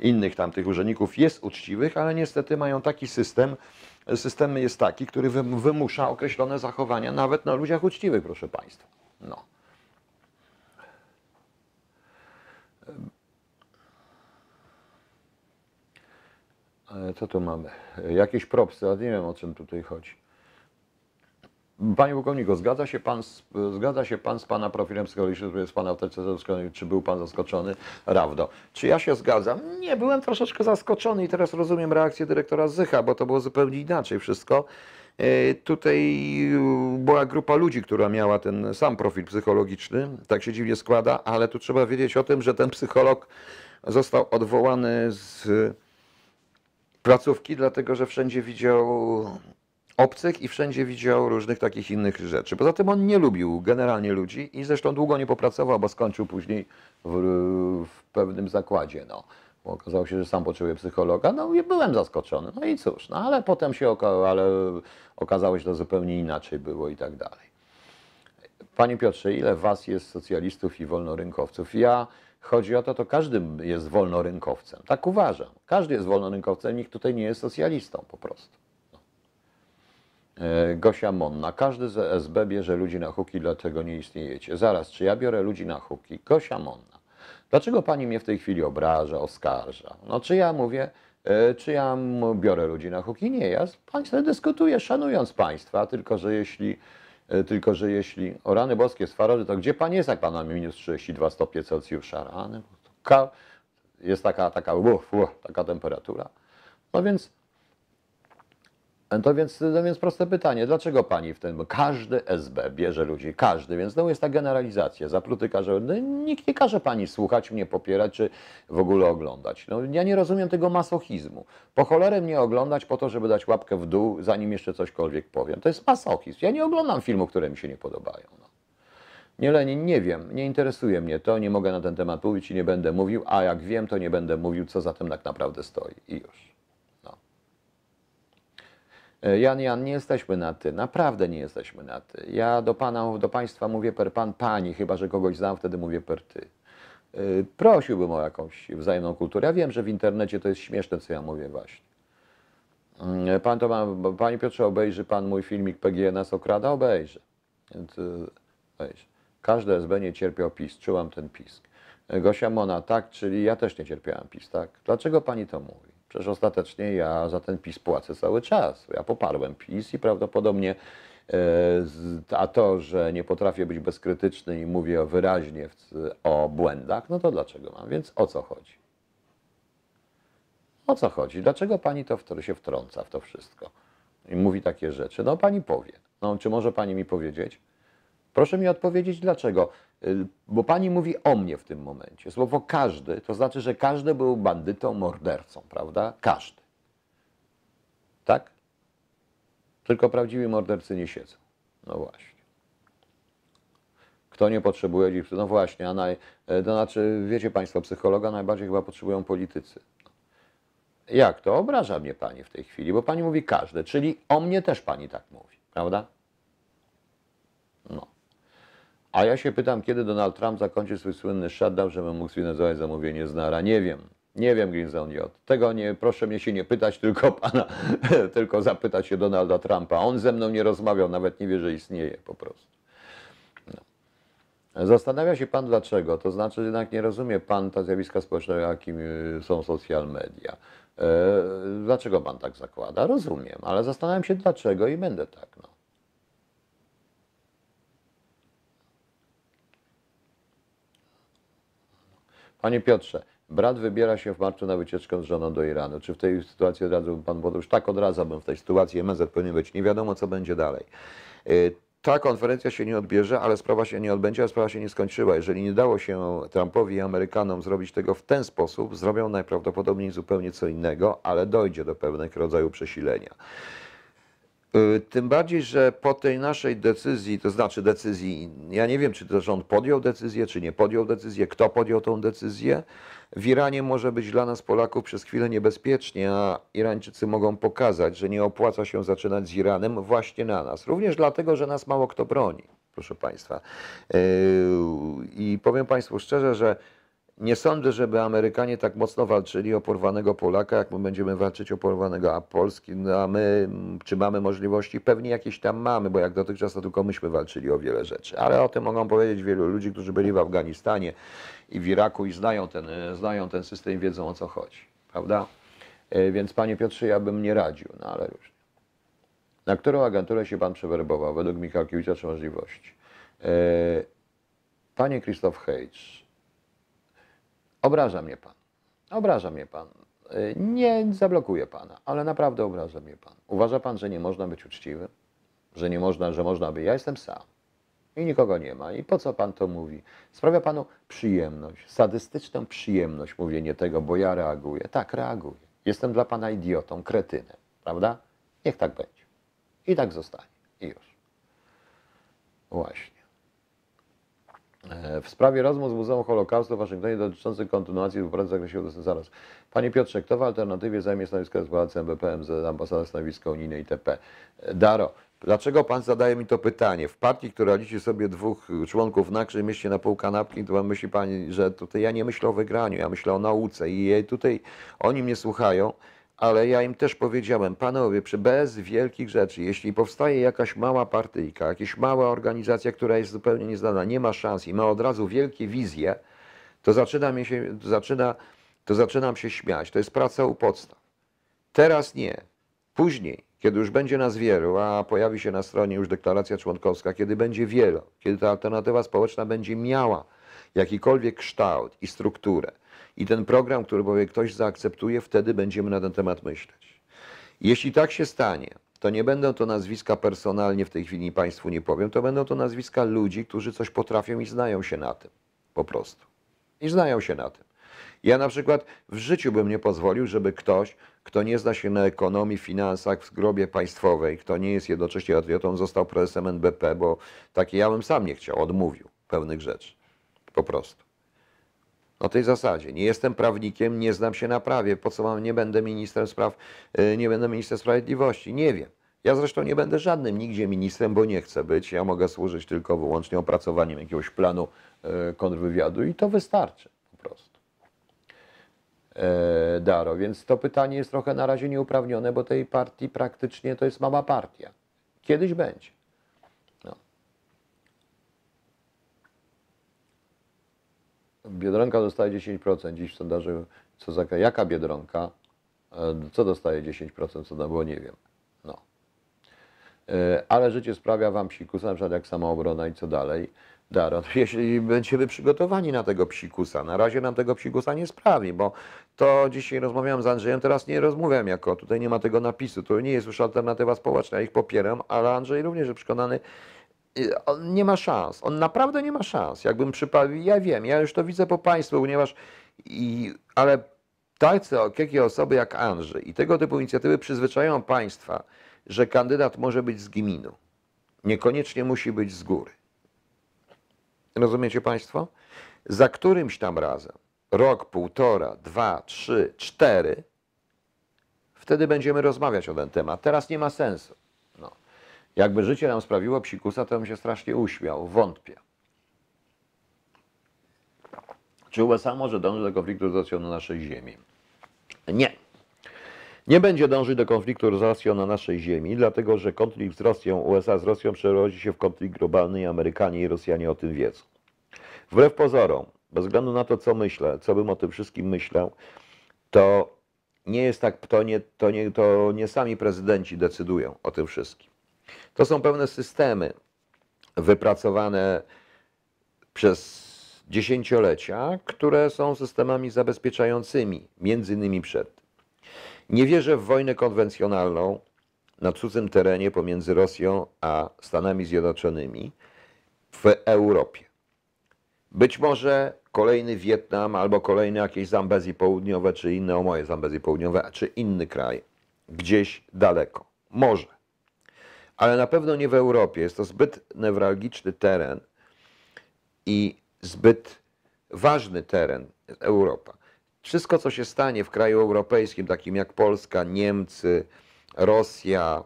innych tam tych urzędników jest uczciwych, ale niestety mają taki system. System jest taki, który wym- wymusza określone zachowania nawet na ludziach uczciwych, proszę Państwa. No. E, Co tu mamy? Jakieś propsy, ale nie wiem o czym tutaj chodzi. Panie pułkowniku, zgadza się pan z, zgadza się pan z pana profilem psychologicznym, który jest pana autorytetem, czy był pan zaskoczony? Rawdo. Czy ja się zgadzam? Nie, byłem troszeczkę zaskoczony i teraz rozumiem reakcję dyrektora Zycha, bo to było zupełnie inaczej wszystko. E, Tutaj e, była grupa ludzi, która miała ten sam profil psychologiczny, tak się dziwnie składa, ale tu trzeba wiedzieć o tym, że ten psycholog został odwołany z placówki, dlatego że wszędzie widział obcych i wszędzie widział różnych takich innych rzeczy. Poza tym on nie lubił generalnie ludzi i zresztą długo nie popracował, bo skończył później w, w pewnym zakładzie. No. Bo okazało się, że sam potrzebuje psychologa. No i byłem zaskoczony. No i cóż, no ale potem się oka- ale okazało się, że to zupełnie inaczej było i tak dalej. Panie Piotrze, ile was jest socjalistów i wolnorynkowców? Ja, chodzi o to, to każdy jest wolnorynkowcem. Tak uważam. Każdy jest wolnorynkowcem, nikt tutaj nie jest socjalistą po prostu. E, Gosia Monna. Każdy z SB bierze ludzi na huki, dlatego nie istniejecie. Zaraz, czy ja biorę ludzi na huki? Gosia Monna. Dlaczego pani mnie w tej chwili obraża, oskarża? No czy ja mówię, e, czy ja biorę ludzi na huki? Nie, ja z państwem dyskutuję, szanując państwa, tylko że jeśli, e, tylko że jeśli, o rany boskie, sfarody, to gdzie pan jest, jak pan ma minus 32 stopnie Celsjusza? Rany, jest taka, taka, uf, uf, taka temperatura. No więc to więc, no więc proste pytanie, dlaczego pani w tym, każdy SB bierze ludzi, każdy, więc znowu jest ta generalizacja, zapluty każe, no, nikt nie każe pani słuchać mnie, popierać, czy w ogóle oglądać. No, ja nie rozumiem tego masochizmu. Po cholerę mnie oglądać po to, żeby dać łapkę w dół, zanim jeszcze cośkolwiek powiem. To jest masochizm. Ja nie oglądam filmów, które mi się nie podobają. No. Nie Lenin, nie wiem, nie interesuje mnie to, nie mogę na ten temat mówić i nie będę mówił, a jak wiem, to nie będę mówił, co za tym tak naprawdę stoi. I już. E, Jan, Jan, nie jesteśmy na ty, naprawdę nie jesteśmy na ty. Ja do pana, do państwa mówię per pan, pani, chyba że kogoś znam, wtedy mówię per ty. E, Prosiłbym o jakąś wzajemną kulturę. Ja wiem, że w internecie to jest śmieszne, co ja mówię właśnie. Mm, Pan to ma, panie Piotrze, obejrzy pan mój filmik PGE nas okrada? Obejrzy. Więc, e. Każde SB nie cierpiał PiS, czułam ten pisk. E, Gosia Mona, tak, czyli ja też nie cierpiałem PiS, tak? Dlaczego pani to mówi? Przecież ostatecznie ja za ten PiS płacę cały czas. Ja poparłem PiS i prawdopodobnie, e, a to, że nie potrafię być bezkrytyczny i mówię wyraźnie o błędach, no to dlaczego mam? Więc o co chodzi? O co chodzi? Dlaczego pani to się wtrąca w to wszystko i mówi takie rzeczy? No pani powie. No, czy może pani mi powiedzieć? Proszę mi odpowiedzieć dlaczego. Y, Bo pani mówi o mnie w tym momencie. Słowo każdy to znaczy, że każdy był bandytą, mordercą, prawda? Każdy. Tak? Tylko prawdziwi mordercy nie siedzą. No właśnie. Kto nie potrzebuje dziś? No właśnie, a naj, e, to znaczy, wiecie Państwo, psychologa najbardziej chyba potrzebują politycy. Jak to? Obraża mnie Pani w tej chwili, bo Pani mówi każdy, czyli o mnie też Pani tak mówi, prawda? No. A ja się pytam, kiedy Donald Trump zakończy swój słynny shutdown, żebym mógł sfinalizować zamówienie z Nara. Nie wiem. Nie wiem, Greenzown J. Tego nie, proszę mnie się nie pytać, tylko pana, tylko zapytać się Donalda Trumpa. On ze mną nie rozmawiał, nawet nie wie, że istnieje po prostu. No. Zastanawia się pan dlaczego, to znaczy jednak nie rozumie pan ta zjawiska społecznego, jakim y, są social media. E, Dlaczego pan tak zakłada? Rozumiem, ale zastanawiam się dlaczego i będę tak. No. Panie Piotrze, brat wybiera się w marcu na wycieczkę z żoną do Iranu. Czy w tej sytuacji odradzałby pan podróż? Tak, odradzałbym w tej sytuacji. MSZ powinien być. Nie wiadomo, co będzie dalej. Y, Ta konferencja się nie odbierze, ale sprawa się nie odbędzie, a sprawa się nie skończyła. Jeżeli nie dało się Trumpowi i Amerykanom zrobić tego w ten sposób, zrobią najprawdopodobniej zupełnie co innego, ale dojdzie do pewnego rodzaju przesilenia. Y, Tym bardziej, że po tej naszej decyzji, to znaczy decyzji, ja nie wiem, czy to rząd podjął decyzję, czy nie podjął decyzję, kto podjął tą decyzję. W Iranie może być dla nas, Polaków, przez chwilę niebezpiecznie, a Irańczycy mogą pokazać, że nie opłaca się zaczynać z Iranem właśnie na nas. Również dlatego, że nas mało kto broni, proszę Państwa. Yy, I powiem Państwu szczerze, że nie sądzę, żeby Amerykanie tak mocno walczyli o porwanego Polaka, jak my będziemy walczyć o porwanego a Polski. No a my, mm, czy mamy możliwości? Pewnie jakieś tam mamy, bo jak dotychczas to tylko myśmy walczyli o wiele rzeczy. Ale o tym mogą powiedzieć wielu ludzi, którzy byli w Afganistanie i w Iraku i znają ten, e, znają ten system i wiedzą o co chodzi. Prawda? E, Więc Panie Piotrze, ja bym nie radził, no ale już. Na którą agenturę się Pan przewerbował? Według Michalkiewicza czy możliwości? E, Panie Krzysztof Hejcz, Obraża mnie pan. Obraża mnie pan. Y, Nie zablokuję pana, ale naprawdę obraża mnie pan. Uważa pan, że nie można być uczciwym? Że nie można, że można by. Ja jestem sam. I nikogo nie ma. I po co pan to mówi? Sprawia panu przyjemność, sadystyczną przyjemność mówienie tego, bo ja reaguję. Tak, reaguję. Jestem dla pana idiotą, kretynem. Prawda? Niech tak będzie. I tak zostanie. I już. Właśnie. E, W sprawie rozmów z Muzeum Holokaustu w Waszyngtonie dotyczących kontynuacji współpracy w zakresie zaraz. Panie Piotrze, kto w alternatywie zajmie stanowisko z Pałacem BP, MZ, ambasada, stanowisko unijne itp. E, Daro, Dlaczego pan zadaje mi to pytanie? W partii, która liczy sobie dwóch członków na krzyż, myśli na pół kanapki, to myśli pani, że tutaj ja nie myślę o wygraniu, ja myślę o nauce i tutaj oni mnie słuchają, ale ja im też powiedziałem, panowie, przy bez wielkich rzeczy, jeśli powstaje jakaś mała partyjka, jakaś mała organizacja, która jest zupełnie nieznana, nie ma szans i ma od razu wielkie wizje, to zaczyna się, to zaczyna, to zaczynam się śmiać. To jest praca u podstaw. Teraz nie. Później, kiedy już będzie nas wielu, a pojawi się na stronie już deklaracja członkowska, kiedy będzie wielu, kiedy ta alternatywa społeczna będzie miała jakikolwiek kształt i strukturę i ten program, który powie ktoś zaakceptuje, wtedy będziemy na ten temat myśleć. Jeśli tak się stanie, to nie będą to nazwiska personalnie w tej chwili Państwu nie powiem, to będą to nazwiska ludzi, którzy coś potrafią i znają się na tym. Po prostu. I znają się na tym. Ja na przykład w życiu bym nie pozwolił, żeby ktoś, kto nie zna się na ekonomii, finansach, w grobie państwowej, kto nie jest jednocześnie patriotą, został prezesem NBP, bo takie ja bym sam nie chciał, odmówił pewnych rzeczy. Po prostu. Na tej zasadzie. Nie jestem prawnikiem, nie znam się na prawie. Po co mam, nie będę ministrem spraw, y, nie będę ministrem sprawiedliwości? Nie wiem. Ja zresztą nie będę żadnym nigdzie ministrem, bo nie chcę być. Ja mogę służyć tylko wyłącznie opracowaniem jakiegoś planu e, kontrwywiadu i to wystarczy po prostu. E, Daro, więc to pytanie jest trochę na razie nieuprawnione, bo tej partii praktycznie to jest mała partia. Kiedyś będzie. Biedronka dostaje 10% dziś w sondażu. Co za, jaka Biedronka? E, Co dostaje 10% co bo nie wiem. No. E, Ale życie sprawia wam psikusa, na przykład jak samoobrona i co dalej. Daro, jeśli będziemy przygotowani na tego psikusa, na razie nam tego psikusa nie sprawi, bo to dzisiaj rozmawiałem z Andrzejem, teraz nie rozmawiam jako, tutaj nie ma tego napisu, to nie jest już alternatywa społeczna, ja ich popieram, ale Andrzej również jest przekonany, on nie ma szans, on naprawdę nie ma szans. Jakbym przypadł, ja wiem, ja już to widzę po państwu, ponieważ, i, ale tacy, takie osoby jak Andrzej i tego typu inicjatywy przyzwyczajają państwa, że kandydat może być z gminu, niekoniecznie musi być z góry. Rozumiecie Państwo? Za którymś tam razem, rok, półtora, dwa, trzy, cztery, wtedy będziemy rozmawiać o ten temat. Teraz nie ma sensu. Jakby życie nam sprawiło psikusa, to bym się strasznie uśmiał. Wątpię. Czy USA może dążyć do konfliktu z Rosją na naszej ziemi? Nie. Nie będzie dążyć do konfliktu z Rosją na naszej ziemi, dlatego że konflikt z Rosją, USA z Rosją przerodzi się w konflikt globalny i Amerykanie i Rosjanie o tym wiedzą. Wbrew pozorom, bez względu na to, co myślę, co bym o tym wszystkim myślał, to nie jest tak, to nie, to nie, to nie sami prezydenci decydują o tym wszystkim. To są pewne systemy wypracowane przez dziesięciolecia, które są systemami zabezpieczającymi, między innymi przed. Nie wierzę w wojnę konwencjonalną na cudzym terenie pomiędzy Rosją a Stanami Zjednoczonymi w Europie. Być może kolejny Wietnam albo kolejne jakieś Zambezji Południowe, czy inne, o moje Zambezji Południowe, czy inny kraj, gdzieś daleko. Może. Ale na pewno nie w Europie. Jest to zbyt newralgiczny teren i zbyt ważny teren Europa. Wszystko, co się stanie w kraju europejskim, takim jak Polska, Niemcy, Rosja,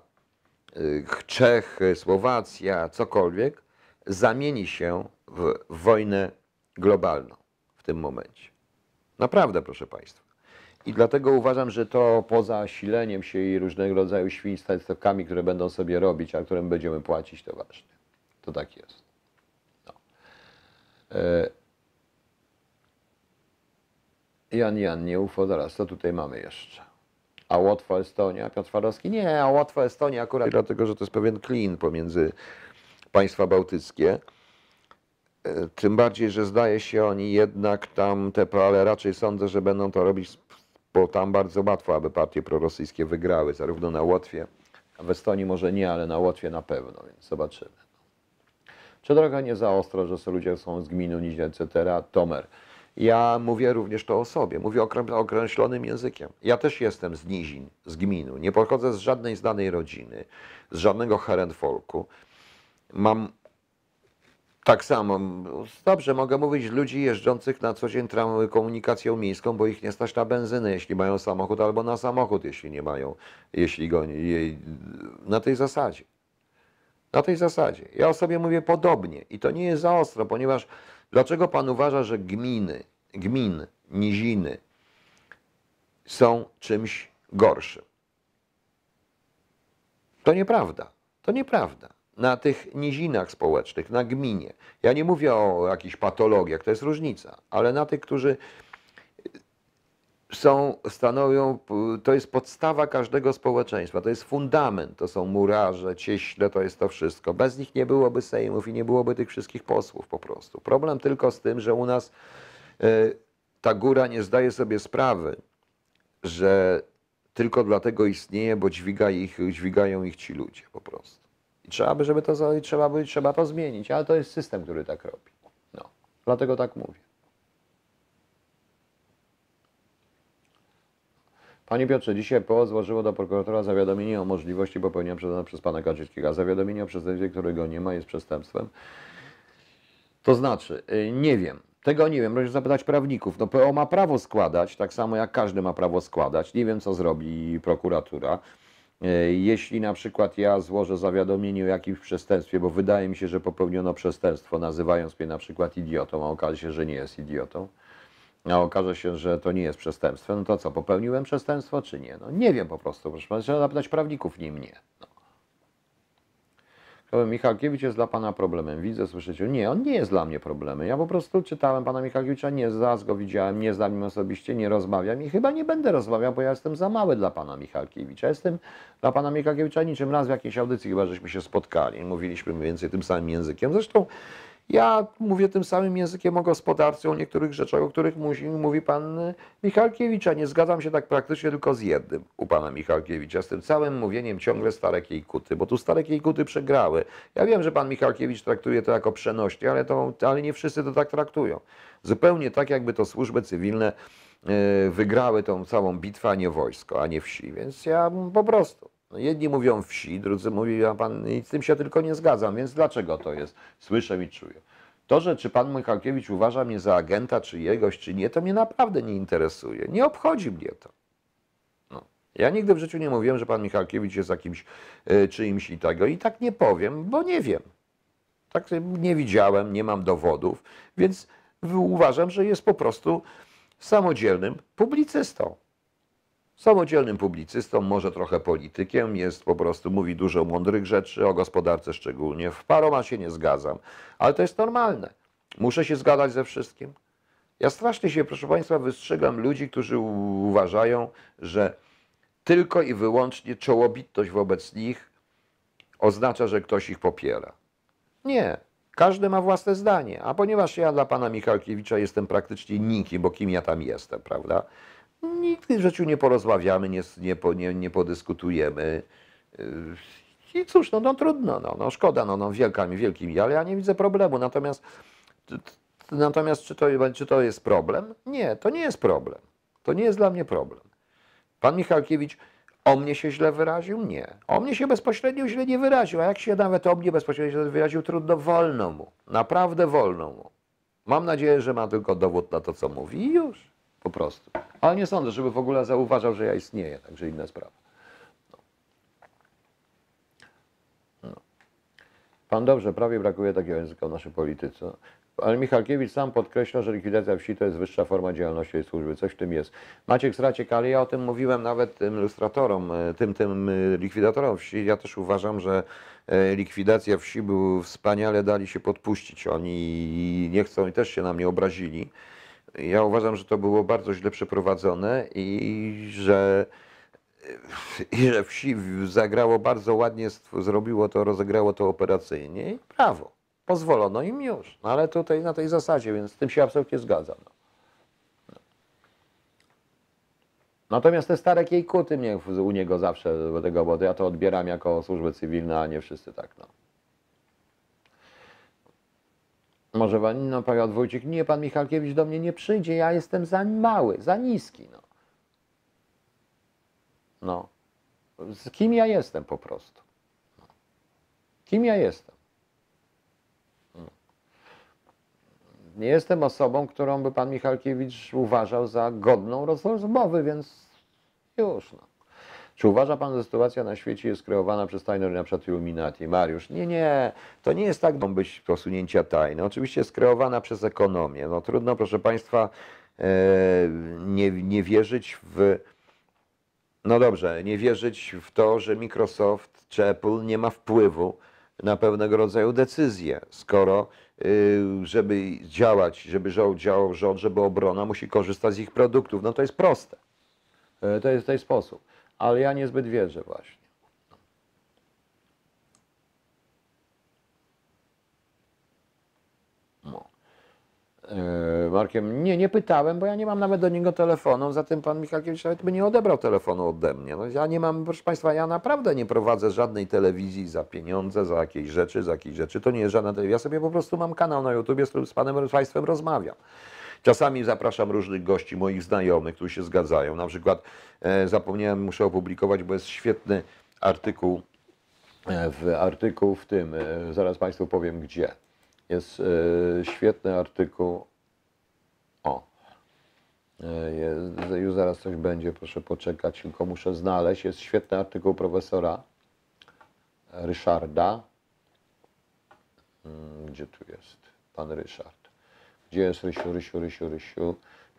y, Czechy, Słowacja, cokolwiek, zamieni się w wojnę globalną w tym momencie. Naprawdę, proszę Państwa. I dlatego uważam, że to poza sileniem się i różnego rodzaju świństwami, które będą sobie robić, a którym będziemy płacić, to ważne. To tak jest. No. E, Jan Jan, nie UFO, zaraz, co tutaj mamy jeszcze? A Łotwa, Estonia, Piotr Farowski? Nie, a Łotwa, Estonia akurat dlatego, że to jest pewien klin pomiędzy państwa bałtyckie. E, Tym bardziej, że zdaje się oni jednak tam te, ale raczej sądzę, że będą to robić, bo tam bardzo łatwo, aby partie prorosyjskie wygrały, zarówno na Łotwie, a w Estonii może nie, ale na Łotwie na pewno, więc zobaczymy. Czy droga nie za ostro, że ludzie są z gminu, niż etc. Tomer. Ja mówię również to o sobie, mówię określonym językiem. Ja też jestem z nizin, z gminu. Nie pochodzę z żadnej znanej rodziny, z żadnego herentfolku. Mam tak samo, dobrze, mogę mówić ludzi jeżdżących na co dzień komunikacją miejską, bo ich nie stać na benzynę, jeśli mają samochód, albo na samochód, jeśli nie mają, jeśli go jej- na tej zasadzie. Na tej zasadzie. Ja o sobie mówię podobnie i to nie jest za ostro, ponieważ dlaczego pan uważa, że gminy, gmin, niziny są czymś gorszym? To nieprawda. To nieprawda. Na tych nizinach społecznych, na gminie. Ja nie mówię o jakichś patologiach, to jest różnica, ale na tych, którzy są, stanowią, to jest podstawa każdego społeczeństwa, to jest fundament, to są murarze, cieśle, to jest to wszystko. Bez nich nie byłoby sejmów i nie byłoby tych wszystkich posłów po prostu. Problem tylko z tym, że u nas e, ta góra nie zdaje sobie sprawy, że tylko dlatego istnieje, bo dźwiga ich, dźwigają ich ci ludzie po prostu. I trzeba by, żeby to, trzeba by, trzeba to zmienić, ale to jest system, który tak robi. No, dlatego tak mówię. Panie Piotrze, dzisiaj PO złożyło do prokuratora zawiadomienie o możliwości popełnienia przez pana Kaczyńskiego. Zawiadomienie o przestępstwie, którego nie ma, jest przestępstwem. To znaczy, y, nie wiem. Tego nie wiem, proszę zapytać prawników. No PO ma prawo składać, tak samo jak każdy ma prawo składać. Nie wiem, co zrobi prokuratura. Y, Jeśli na przykład ja złożę zawiadomienie o jakimś przestępstwie, bo wydaje mi się, że popełniono przestępstwo, nazywając mnie na przykład idiotą, a okaże się, że nie jest idiotą, a okaże się, że to nie jest przestępstwo, no to co, popełniłem przestępstwo czy nie? No nie wiem po prostu, proszę trzeba zapytać prawników, nie mnie. No. Michalkiewicz jest dla Pana problemem. Widzę, słyszycie. Nie, on nie jest dla mnie problemem. Ja po prostu czytałem Pana Michalkiewicza, nie zaraz go widziałem, nie znam nim osobiście, nie rozmawiam i chyba nie będę rozmawiał, bo ja jestem za mały dla Pana Michalkiewicza. Jestem dla Pana Michalkiewicza niczym raz w jakiejś audycji, chyba żeśmy się spotkali. Mówiliśmy mniej więcej tym samym językiem. Zresztą ja mówię tym samym językiem o gospodarce, o niektórych rzeczach, o których mówi pan Michalkiewicz, a nie zgadzam się tak praktycznie tylko z jednym u pana Michalkiewicza, z tym całym mówieniem ciągle stare kiejkuty, bo tu stare kiejkuty przegrały. Ja wiem, że pan Michalkiewicz traktuje to jako przenośnie, ale, to, ale nie wszyscy to tak traktują. Zupełnie tak, jakby to służby cywilne y, wygrały tą całą bitwę, a nie wojsko, a nie wsi, więc ja po prostu. No jedni mówią wsi, drudzy mówią, pan, i z tym się tylko nie zgadzam, więc dlaczego to jest? Słyszę i czuję. To, że czy pan Michalkiewicz uważa mnie za agenta czyjegoś, czy nie, to mnie naprawdę nie interesuje. Nie obchodzi mnie to. No. Ja nigdy w życiu nie mówiłem, że pan Michalkiewicz jest jakimś y, czyimś i tego. I tak nie powiem, bo nie wiem. Tak nie widziałem, nie mam dowodów, więc uważam, że jest po prostu samodzielnym publicystą samodzielnym publicystą, może trochę politykiem, jest po prostu, mówi dużo mądrych rzeczy, o gospodarce szczególnie. W paroma się nie zgadzam, ale to jest normalne. Muszę się zgadzać ze wszystkim. Ja strasznie się, proszę Państwa, wystrzegam ludzi, którzy uważają, że tylko i wyłącznie czołobitność wobec nich oznacza, że ktoś ich popiera. Nie. Każdy ma własne zdanie, a ponieważ ja dla pana Michalkiewicza jestem praktycznie nikim, bo kim ja tam jestem, prawda? Nigdy w życiu nie porozmawiamy, nie, nie, nie, nie podyskutujemy. Yy, I cóż, no, no trudno, no, no szkoda, no, no wielka mi, ale ja nie widzę problemu. Natomiast, natomiast czy, to, czy to jest problem? Nie, to nie jest problem. To nie jest dla mnie problem. Pan Michalkiewicz o mnie się źle wyraził? Nie. O mnie się bezpośrednio źle nie wyraził, a jak się nawet o mnie bezpośrednio źle wyraził, trudno, wolno mu. Naprawdę wolno mu. Mam nadzieję, że ma tylko dowód na to, co mówi i już. Po prostu. Ale nie sądzę, żeby w ogóle zauważał, że ja istnieję, także inna sprawa. No. No. Pan dobrze, prawie brakuje takiego języka w naszej polityce. Ale Michalkiewicz sam podkreśla, że likwidacja wsi to jest wyższa forma działalności tej służby. Coś w tym jest. Maciek Straciek, ale ja o tym mówiłem nawet tym ilustratorom, e, tym, tym e, likwidatorom wsi. Ja też uważam, że e, likwidacja wsi był wspaniale dali się podpuścić. Oni nie chcą i też się na mnie obrazili. Ja uważam, że to było bardzo źle przeprowadzone i że, i że wsi zagrało bardzo ładnie, zrobiło to, rozegrało to operacyjnie i brawo, pozwolono im już. No ale tutaj na tej zasadzie, więc z tym się absolutnie zgadzam. No. Natomiast te stare kiejkuty mnie u niego zawsze tego, bo ja to odbieram jako służbę cywilną, a nie wszyscy tak. No. Może no pan Wójcik, nie, pan Michalkiewicz do mnie nie przyjdzie, ja jestem za mały, za niski, no. No. Z kim ja jestem po prostu? Kim ja jestem? No. Nie jestem osobą, którą by pan Michalkiewicz uważał za godną roz- rozmowy, więc już, no. Czy uważa pan, że sytuacja na świecie jest kreowana przez tajną na przykład Illuminati? Mariusz, nie, nie, to nie jest tak, mogą być posunięcia tajne. Oczywiście jest kreowana przez ekonomię. No trudno, proszę państwa, e, nie, nie wierzyć w no dobrze, nie wierzyć w to, że Microsoft czy Apple nie ma wpływu na pewnego rodzaju decyzje, skoro y, żeby działać, żeby działał rząd, żeby obrona musi korzystać z ich produktów. No to jest proste. E, To jest w ten sposób. Ale ja niezbyt wierzę właśnie. No. E, Markiem, nie, nie pytałem, bo ja nie mam nawet do niego telefonu, zatem pan Michalkiewicz nawet by nie odebrał telefonu ode mnie. No, ja nie mam, proszę państwa, ja naprawdę nie prowadzę żadnej telewizji za pieniądze, za jakieś rzeczy, za jakieś rzeczy. To nie jest żadna telewizja. Ja sobie po prostu mam kanał na YouTubie, z którym z panem z państwem rozmawiam. Czasami zapraszam różnych gości, moich znajomych, którzy się zgadzają. Na przykład e, zapomniałem, muszę opublikować, bo jest świetny artykuł e, w artykuł w tym, e, zaraz Państwu powiem gdzie. Jest e, świetny artykuł. O, e, jest, już zaraz coś będzie, proszę poczekać, tylko muszę znaleźć. Jest świetny artykuł profesora Ryszarda. Mm, Gdzie tu jest pan Ryszard? Gdzie jest Rysiu, Rysiu, Rysiu, Rysiu?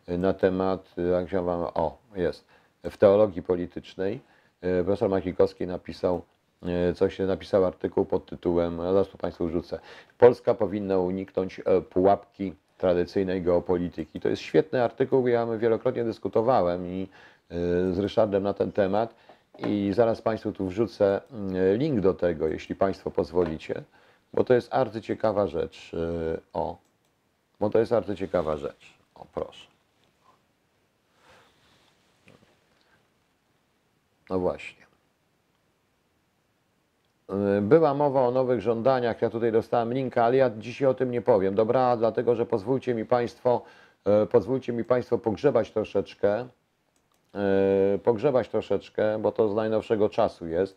E, Na temat, e, jak się wam, o, jest, w teologii politycznej. e, Profesor Makikowski napisał coś, napisał artykuł pod tytułem, zaraz tu Państwu rzucę, Polska powinna uniknąć pułapki tradycyjnej geopolityki. To jest świetny artykuł, ja wielokrotnie dyskutowałem i z Ryszardem na ten temat i zaraz Państwu tu wrzucę mm, link do tego, jeśli Państwo pozwolicie, bo to jest arcyciekawa rzecz. e, O, bo to jest arcyciekawa rzecz. O, proszę. No właśnie. Yy, Była mowa o nowych żądaniach, ja tutaj dostałem linka, ale ja dzisiaj o tym nie powiem. Dobra, dlatego że pozwólcie mi Państwo, yy, pozwólcie mi Państwo pogrzebać troszeczkę, yy, pogrzebać troszeczkę, bo to z najnowszego czasu jest.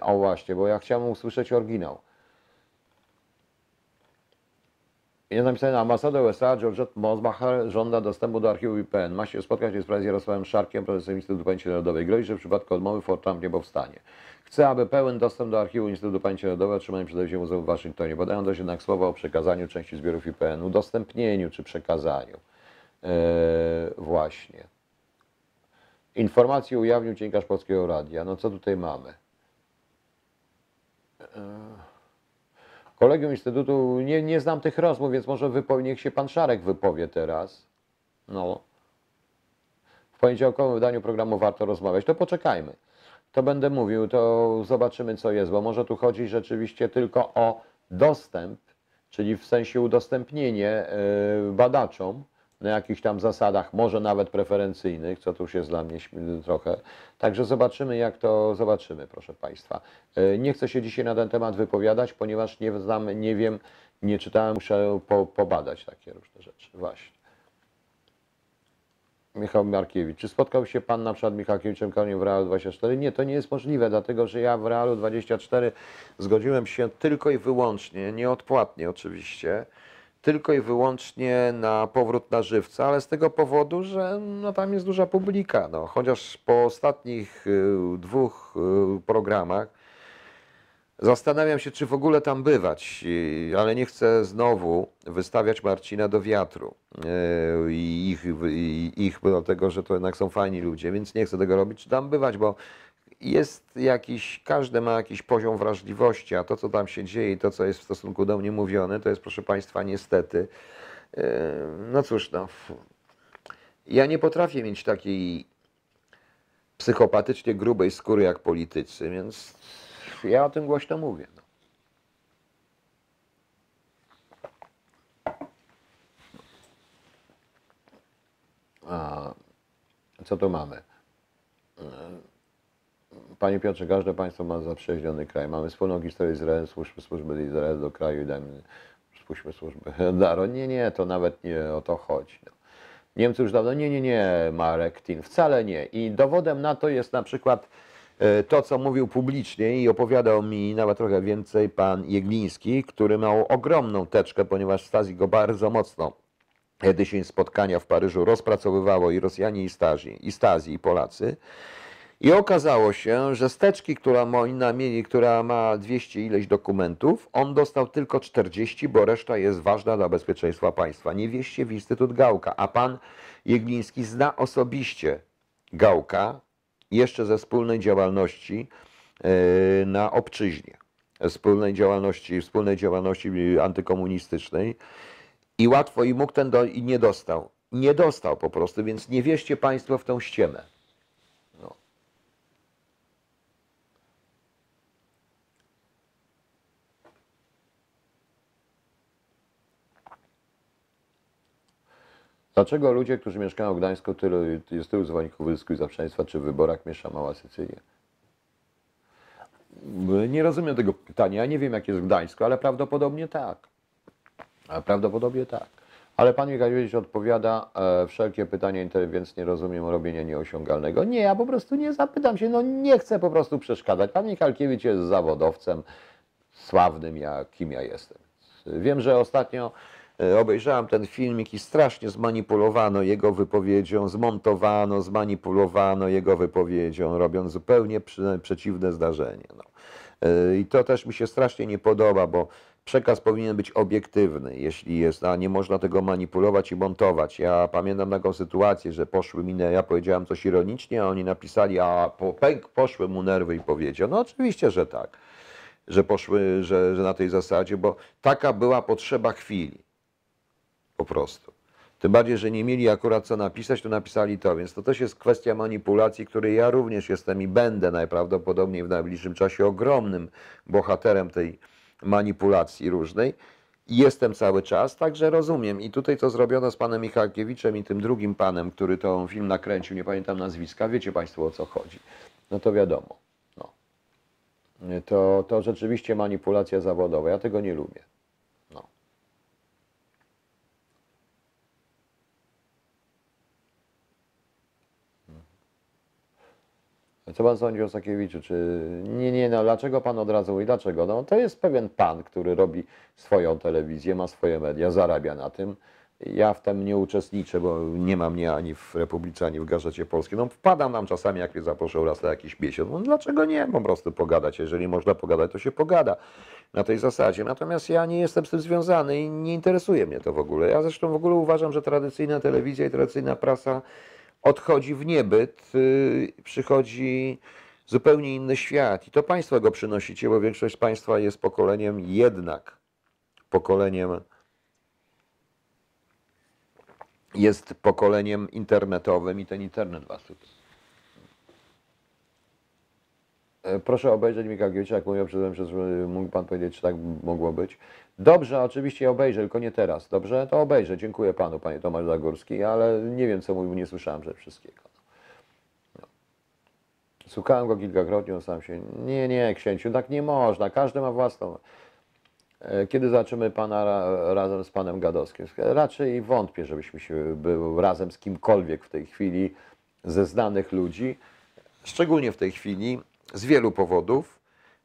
O właśnie, bo ja chciałem usłyszeć oryginał. Jest napisane, ambasador USA Georgette Mosbacher żąda dostępu do archiwum IPN. Ma się spotkać w sprawie z Jarosławem Szarkiem, prezesem Instytutu Pamięci Narodowej. Grozi, że w przypadku odmowy Fort Trump nie powstanie. Chce, aby pełen dostęp do archiwum Instytutu Pamięci Narodowej otrzymany przez Muzeum w Waszyngtonie. Podają dość jednak słowa o przekazaniu części zbiorów IPN, udostępnieniu czy przekazaniu. Eee, właśnie. Informacje ujawnił dziennikarz Polskiego Radia. No co tutaj mamy? Kolegium Instytutu, nie, nie znam tych rozmów, więc może wypowie, niech się pan Szarek wypowie teraz. No. W poniedziałkowym wydaniu programu warto rozmawiać. To poczekajmy. To będę mówił, to zobaczymy co jest, bo może tu chodzi rzeczywiście tylko o dostęp, czyli w sensie udostępnienie y, badaczom na jakichś tam zasadach, może nawet preferencyjnych, co tu już jest dla mnie trochę. Także zobaczymy, jak to zobaczymy, proszę Państwa. E, Nie chcę się dzisiaj na ten temat wypowiadać, ponieważ nie znam, nie wiem, nie czytałem, muszę po, pobadać takie różne rzeczy. Właśnie. Michał Markiewicz. Czy spotkał się Pan na przykład Michalkiewiczem Koniem w Realu 24? Nie, to nie jest możliwe, dlatego że ja w Realu 24 zgodziłem się tylko i wyłącznie, nieodpłatnie oczywiście, tylko i wyłącznie na powrót na żywca, ale z tego powodu, że no, tam jest duża publika. No. Chociaż po ostatnich y, dwóch y, programach zastanawiam się, czy w ogóle tam bywać, y, ale nie chcę znowu wystawiać Marcina do wiatru y, i ich, ich dlatego, że to jednak są fajni ludzie, więc nie chcę tego robić, czy tam bywać, bo jest jakiś, każdy ma jakiś poziom wrażliwości, a to, co tam się dzieje i to, co jest w stosunku do mnie mówione, to jest, proszę Państwa, niestety, yy, no cóż, no, ja nie potrafię mieć takiej psychopatycznie grubej skóry jak politycy, więc ja o tym głośno mówię. No. A, co tu mamy? Panie Piotrze, każde państwo ma zaprzyjaźniony kraj. Mamy wspólną historię Izraela, służby, służby Izraela do kraju i dajmy, spuśćmy służby Daro. Nie, nie, to nawet nie o to chodzi. No. Niemcy już dawno, nie, nie, nie, Marek Tin, wcale nie. I dowodem na to jest na przykład e, to, co mówił publicznie i opowiadał mi nawet trochę więcej pan Jegliński, który miał ogromną teczkę, ponieważ Stasi go bardzo mocno tydzień spotkania w Paryżu rozpracowywało i Rosjanie, i Stasi, i Stasi, i Polacy. I okazało się, że steczki, która ma, mieli, która ma 200 ileś dokumentów, on dostał tylko 40, bo reszta jest ważna dla bezpieczeństwa państwa. Nie wieście w Instytut Gałka, a pan Jegliński zna osobiście Gałka jeszcze ze wspólnej działalności e, na obczyźnie, wspólnej działalności, wspólnej działalności antykomunistycznej i łatwo i mógł ten do, i nie dostał. Nie dostał po prostu, więc nie wieście Państwo w tą ściemę. Dlaczego ludzie, którzy mieszkają w Gdańsku, tylu, jest tylu zwolenników wysku i zaprzeczeństwa, czy w wyborach miesza Mała Sycylia? Nie rozumiem tego pytania. Nie wiem, jak jest w Gdańsku, ale prawdopodobnie tak. A Prawdopodobnie tak. Ale pan Michałowicz odpowiada, e, wszelkie pytania, więc nie rozumiem robienia nieosiągalnego. Nie, ja po prostu nie zapytam się, no nie chcę po prostu przeszkadzać. Pan Michalkiewicz jest zawodowcem sławnym, jak kim ja jestem. Wiem, że ostatnio obejrzałem ten filmik i strasznie zmanipulowano jego wypowiedzią, zmontowano, zmanipulowano jego wypowiedzią, robiąc zupełnie przeciwne zdarzenie. No. E, I to też mi się strasznie nie podoba, bo przekaz powinien być obiektywny, jeśli jest, a nie można tego manipulować i montować. Ja pamiętam taką sytuację, że poszły mi, ja powiedziałem coś ironicznie, a oni napisali, a po, pęk, poszły mu nerwy i powiedział. No oczywiście, że tak, że poszły, że, że na tej zasadzie, bo taka była potrzeba chwili. Po prostu. Tym bardziej, że nie mieli akurat co napisać, to napisali to, więc to też jest kwestia manipulacji, której ja również jestem i będę najprawdopodobniej w najbliższym czasie ogromnym bohaterem tej manipulacji różnej. Jestem cały czas, także rozumiem. I tutaj to zrobiono z panem Michalkiewiczem i tym drugim panem, który to film nakręcił, nie pamiętam nazwiska, wiecie państwo o co chodzi. No to wiadomo. No. To, to rzeczywiście manipulacja zawodowa. Ja tego nie lubię. Co pan sądzi o Sakiewiczu? Czy nie, nie, no dlaczego pan od razu mówi, dlaczego? No to jest pewien pan, który robi swoją telewizję, ma swoje media, zarabia na tym. Ja w tym nie uczestniczę, bo nie ma mnie ani w Republice, ani w Gazecie Polskiej. No wpadam tam czasami, jak mnie zaproszą raz na jakiś miesiąc. No dlaczego nie? Po prostu pogadać. Jeżeli można pogadać, to się pogada na tej zasadzie. Natomiast ja nie jestem z tym związany i nie interesuje mnie to w ogóle. Ja zresztą w ogóle uważam, że tradycyjna telewizja i tradycyjna prasa odchodzi w niebyt, yy, przychodzi zupełnie inny świat. I to Państwo go przynosicie, bo większość Państwa jest pokoleniem jednak, pokoleniem jest pokoleniem internetowym i ten internet Was tutaj. E, Proszę obejrzeć Michalkiewicza, jak mówił przed mógł Pan powiedzieć, czy tak mogło być. Dobrze, oczywiście obejrzę, tylko nie teraz. Dobrze? To obejrzę. Dziękuję Panu, Panie Tomasz Zagórski, ale nie wiem, co mówił, nie słyszałem że wszystkiego. No. Słuchałem go kilkakrotnie, on sam się... Nie, nie, księciu, tak nie można. Każdy ma własną... E, Kiedy zobaczymy Pana ra, razem z Panem Gadowskim? Raczej wątpię, żebyśmy się był razem z kimkolwiek w tej chwili ze znanych ludzi. Szczególnie w tej chwili, z wielu powodów.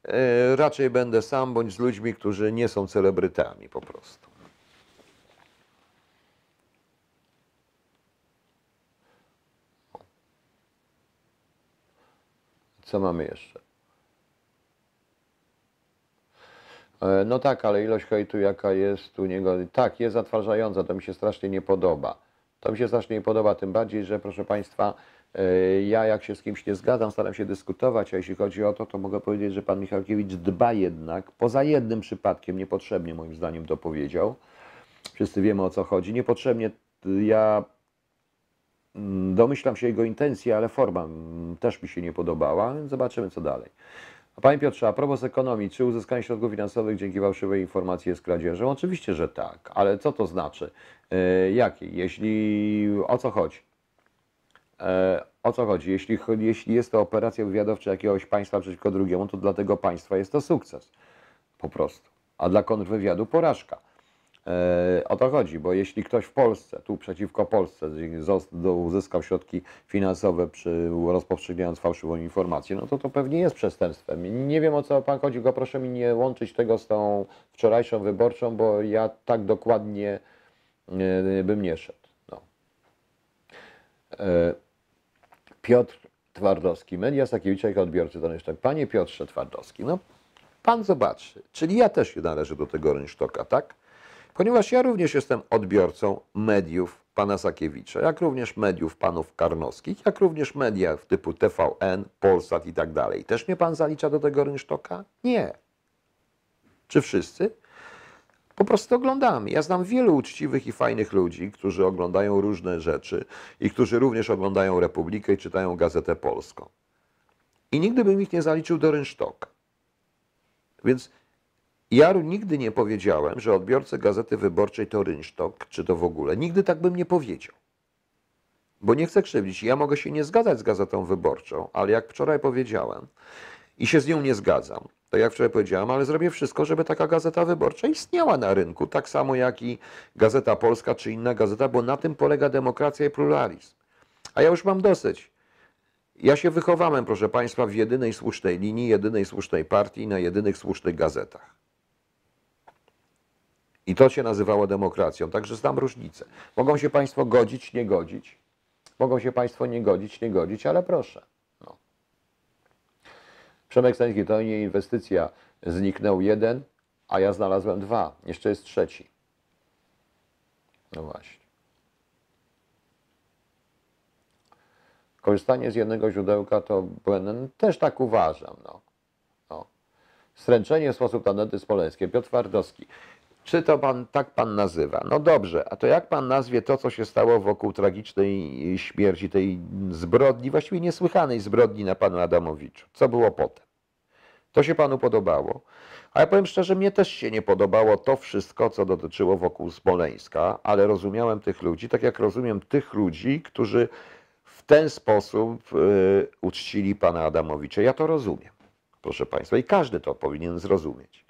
E, Raczej będę sam bądź z ludźmi, którzy nie są celebrytami po prostu. Co mamy jeszcze? E, No tak, ale ilość hejtu jaka jest u niego, tak, jest zatrważająca, to mi się strasznie nie podoba. To mi się strasznie nie podoba, tym bardziej, że proszę Państwa, ja jak się z kimś nie zgadzam, staram się dyskutować, a jeśli chodzi o to, to mogę powiedzieć, że Pan Michalkiewicz dba jednak, poza jednym przypadkiem, niepotrzebnie moim zdaniem to powiedział, wszyscy wiemy o co chodzi, niepotrzebnie ja mm, domyślam się jego intencji, ale forma mm, też mi się nie podobała, więc zobaczymy co dalej. A Panie Piotrze, a propos ekonomii, czy uzyskanie środków finansowych dzięki fałszywej informacji jest kradzieżą? Oczywiście, że tak, ale co to znaczy? E, jakiej? Jeśli, o co chodzi? E, o co chodzi? Jeśli, jeśli jest to operacja wywiadowcza jakiegoś państwa przeciwko drugiemu, to dla tego państwa jest to sukces. Po prostu. A dla kontrwywiadu porażka. E, o to chodzi, bo jeśli ktoś w Polsce, tu przeciwko Polsce, uzyskał środki finansowe przy rozpowszechniając fałszywą informację, no to to pewnie jest przestępstwem. Nie wiem o co pan chodzi, tylko proszę mi nie łączyć tego z tą wczorajszą wyborczą, bo ja tak dokładnie e, bym nie szedł. No. Piotr Twardowski, media Sakiewicza jako odbiorcy to tak. Panie Piotrze Twardowski, no pan zobaczy, czyli ja też należę do tego rynsztoka, tak? Ponieważ ja również jestem odbiorcą mediów pana Sakiewicza, jak również mediów panów Karnowskich, jak również media typu TVN, Polsat i tak dalej. Też mnie pan zalicza do tego rynsztoka? Nie. Czy wszyscy? Po prostu oglądamy. Ja znam wielu uczciwych i fajnych ludzi, którzy oglądają różne rzeczy i którzy również oglądają Republikę i czytają Gazetę Polską. I nigdy bym ich nie zaliczył do rynsztoka. Więc ja nigdy nie powiedziałem, że odbiorcy Gazety Wyborczej to rynsztok, czy to w ogóle. Nigdy tak bym nie powiedział. Bo nie chcę krzywdzić. Ja mogę się nie zgadzać z Gazetą Wyborczą, ale jak wczoraj powiedziałem i się z nią nie zgadzam, to jak wczoraj powiedziałem, ale zrobię wszystko, żeby taka Gazeta Wyborcza istniała na rynku, tak samo jak i Gazeta Polska czy inna gazeta, bo na tym polega demokracja i pluralizm. A ja już mam dosyć. Ja się wychowałem, proszę Państwa, w jedynej słusznej linii, jedynej słusznej partii, na jedynych słusznych gazetach. I to się nazywało demokracją, także znam różnicę. Mogą się Państwo godzić, nie godzić. Mogą się Państwo nie godzić, nie godzić, ale proszę. No. Przemek Stański, to nie inwestycja. Zniknął jeden, a ja znalazłem dwa. Jeszcze jest trzeci. No właśnie. Korzystanie z jednego źródełka to błędne. Też tak uważam. No. No. Stręczenie w sposób tanety smoleńskie. Piotr Twardowski. Czy to pan, tak pan nazywa? No dobrze, a to jak pan nazwie to, co się stało wokół tragicznej śmierci, tej zbrodni, właściwie niesłychanej zbrodni na panu Adamowiczu? Co było potem? To się panu podobało? A ja powiem szczerze, mnie też się nie podobało to wszystko, co dotyczyło wokół Smoleńska, ale rozumiałem tych ludzi, tak jak rozumiem tych ludzi, którzy w ten sposób y, uczcili pana Adamowicza. Ja to rozumiem, proszę państwa, i każdy to powinien zrozumieć.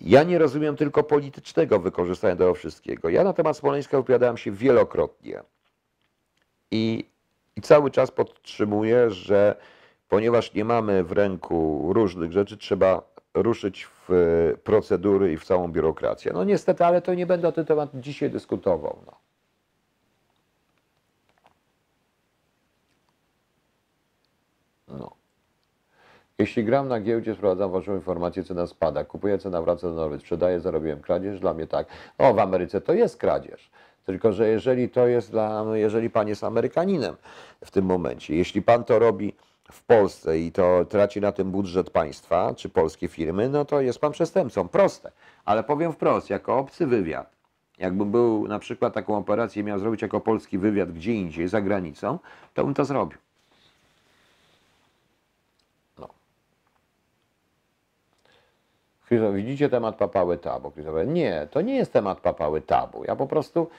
Ja nie rozumiem tylko politycznego wykorzystania tego wszystkiego. Ja na temat Smoleńska wypowiadałem się wielokrotnie i, i cały czas podtrzymuję, że ponieważ nie mamy w ręku różnych rzeczy, trzeba ruszyć w e, procedury i w całą biurokrację. No niestety, ale to nie będę o tym temat dzisiaj dyskutował. No. No. Jeśli gram na giełdzie, sprowadzam waszą informację, cena spada, kupuję, cena wraca do normy, sprzedaję, zarobiłem kradzież, dla mnie tak. O, w Ameryce to jest kradzież. Tylko, że jeżeli to jest dla, jeżeli pan jest Amerykaninem w tym momencie, jeśli pan to robi w Polsce i to traci na tym budżet państwa czy polskie firmy, no to jest pan przestępcą. Proste. Ale powiem wprost, jako obcy wywiad, jakbym był na przykład taką operację miał zrobić jako polski wywiad gdzie indziej, za granicą, to bym to zrobił. No. Widzicie temat papały tabu? Nie, to nie jest temat papały tabu. Ja po prostu,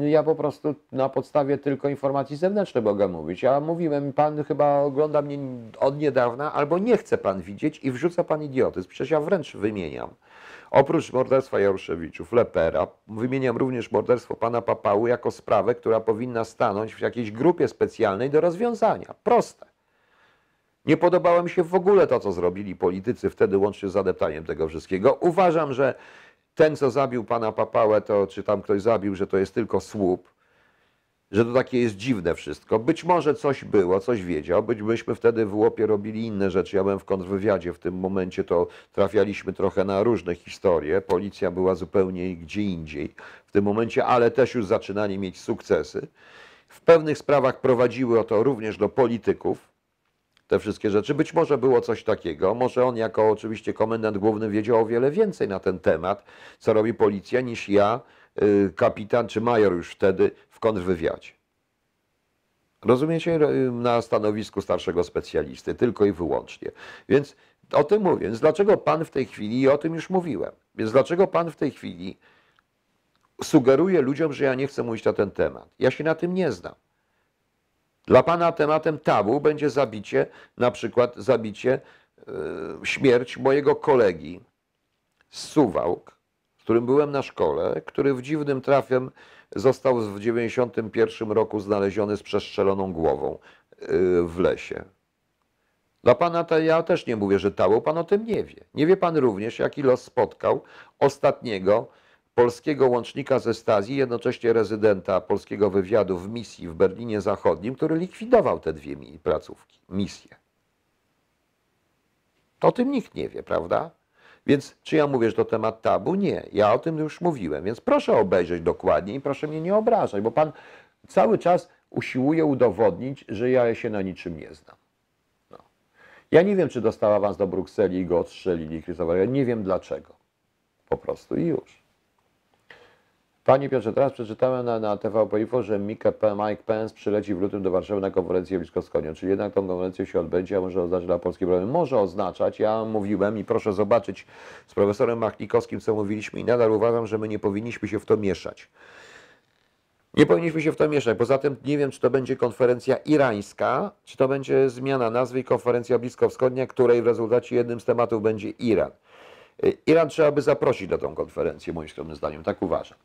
ja po prostu na podstawie tylko informacji zewnętrznych mogę mówić. Ja mówiłem, pan chyba ogląda mnie od niedawna, albo nie chce pan widzieć i wrzuca pan idiotyzm. Przecież ja wręcz wymieniam. Oprócz morderstwa Jaruszewiczów, Lepera, wymieniam również morderstwo pana Papały jako sprawę, która powinna stanąć w jakiejś grupie specjalnej do rozwiązania. Proste. Nie podobało mi się w ogóle to, co zrobili politycy wtedy, łącznie z zadeptaniem tego wszystkiego. Uważam, że ten, co zabił pana Papałę, to czy tam ktoś zabił, że to jest tylko słup, że to takie jest dziwne wszystko. Być może coś było, coś wiedział, być myśmy wtedy w łopie robili inne rzeczy. Ja byłem w kontrwywiadzie w tym momencie, to trafialiśmy trochę na różne historie. Policja była zupełnie gdzie indziej w tym momencie, ale też już zaczynali mieć sukcesy. W pewnych sprawach prowadziły to również do polityków, te wszystkie rzeczy. Być może było coś takiego. Może on, jako oczywiście komendant główny, wiedział o wiele więcej na ten temat, co robi policja, niż ja, y, kapitan czy major już wtedy w kontrwywiadzie. Rozumiecie? Y, Na stanowisku starszego specjalisty, tylko i wyłącznie. Więc o tym mówię. Więc dlaczego pan w tej chwili, i o tym już mówiłem, więc dlaczego pan w tej chwili sugeruje ludziom, że ja nie chcę mówić na ten temat? Ja się na tym nie znam. Dla pana tematem tabu będzie zabicie, na przykład zabicie, e, śmierć mojego kolegi z Suwałk, z którym byłem na szkole, który w dziwnym trafem został w 91 roku znaleziony z przestrzeloną głową e, w lesie. Dla pana to ja też nie mówię, że tabu, pan o tym nie wie. Nie wie pan również, jaki los spotkał ostatniego polskiego łącznika ze Stazji, jednocześnie rezydenta polskiego wywiadu w misji w Berlinie Zachodnim, który likwidował te dwie placówki, misje. To o tym nikt nie wie, prawda? Więc czy ja mówię, że to temat tabu? Nie. Ja o tym już mówiłem, więc proszę obejrzeć dokładnie i proszę mnie nie obrażać, bo pan cały czas usiłuje udowodnić, że ja się na niczym nie znam. No. Ja nie wiem, czy dostał awans do Brukseli i go odstrzelili, Krzysztofa. Ja nie wiem dlaczego. Po prostu i już. Panie Piotrze, teraz przeczytałem na, na TVP Info, że Mike, Pe- Mike Pence przyleci w lutym do Warszawy na konferencję bliskowschodnią. Czyli jednak tą konferencję się odbędzie, a może oznaczać dla polskiej problemy? Może oznaczać. Ja mówiłem i proszę zobaczyć z profesorem Machnikowskim, co mówiliśmy i nadal uważam, że my nie powinniśmy się w to mieszać. Nie powinniśmy się w to mieszać. Poza tym nie wiem, czy to będzie konferencja irańska, czy to będzie zmiana nazwy i konferencja bliskowschodnia, której w rezultacie jednym z tematów będzie Iran. Y, Iran trzeba by zaprosić na tą konferencję, moim skromnym zdaniem. Tak uważam.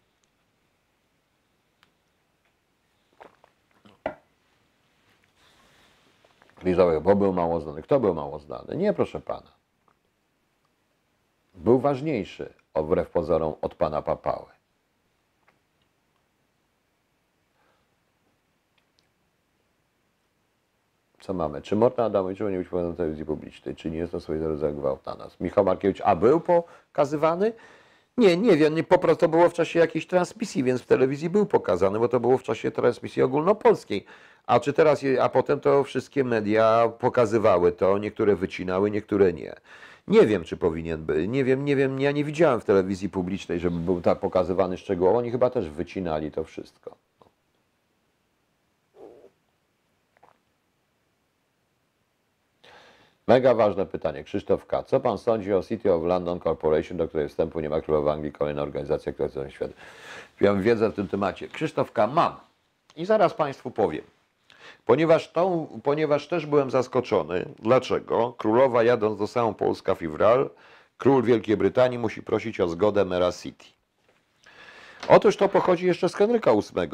Lizowy, bo był mało znany. Kto był mało znany? Nie, proszę pana. Był ważniejszy, wbrew pozorom, od pana Papały. Co mamy? Czy Morta Adamowicz powinien być w telewizji publicznej? Czy nie jest to swoje rodzaju gwałt na nas? Michał Markiewicz, a był pokazywany? Nie, nie wiem, nie, po prostu było w czasie jakiejś transmisji, więc w telewizji był pokazany, bo to było w czasie transmisji ogólnopolskiej. A czy teraz, a potem to wszystkie media pokazywały to, niektóre wycinały, niektóre nie. Nie wiem, czy powinien być, nie wiem, nie wiem, ja nie widziałem w telewizji publicznej, żeby był tak Pokazywany szczegółowo. Oni chyba też wycinali to wszystko. Mega ważne pytanie. Krzysztof K. Co pan sądzi o City of London Corporation, do której wstępu nie ma królowa Anglii, kolejna organizacja, która chce świat? Mam wiedzę w tym temacie. Krzysztof K. Mam. I zaraz państwu powiem. Ponieważ, tą, ponieważ też byłem zaskoczony. Dlaczego? Królowa jadąc do samą Polska Fibral, król Wielkiej Brytanii musi prosić o zgodę Mera City. Otóż to pochodzi jeszcze z Henryka VIII,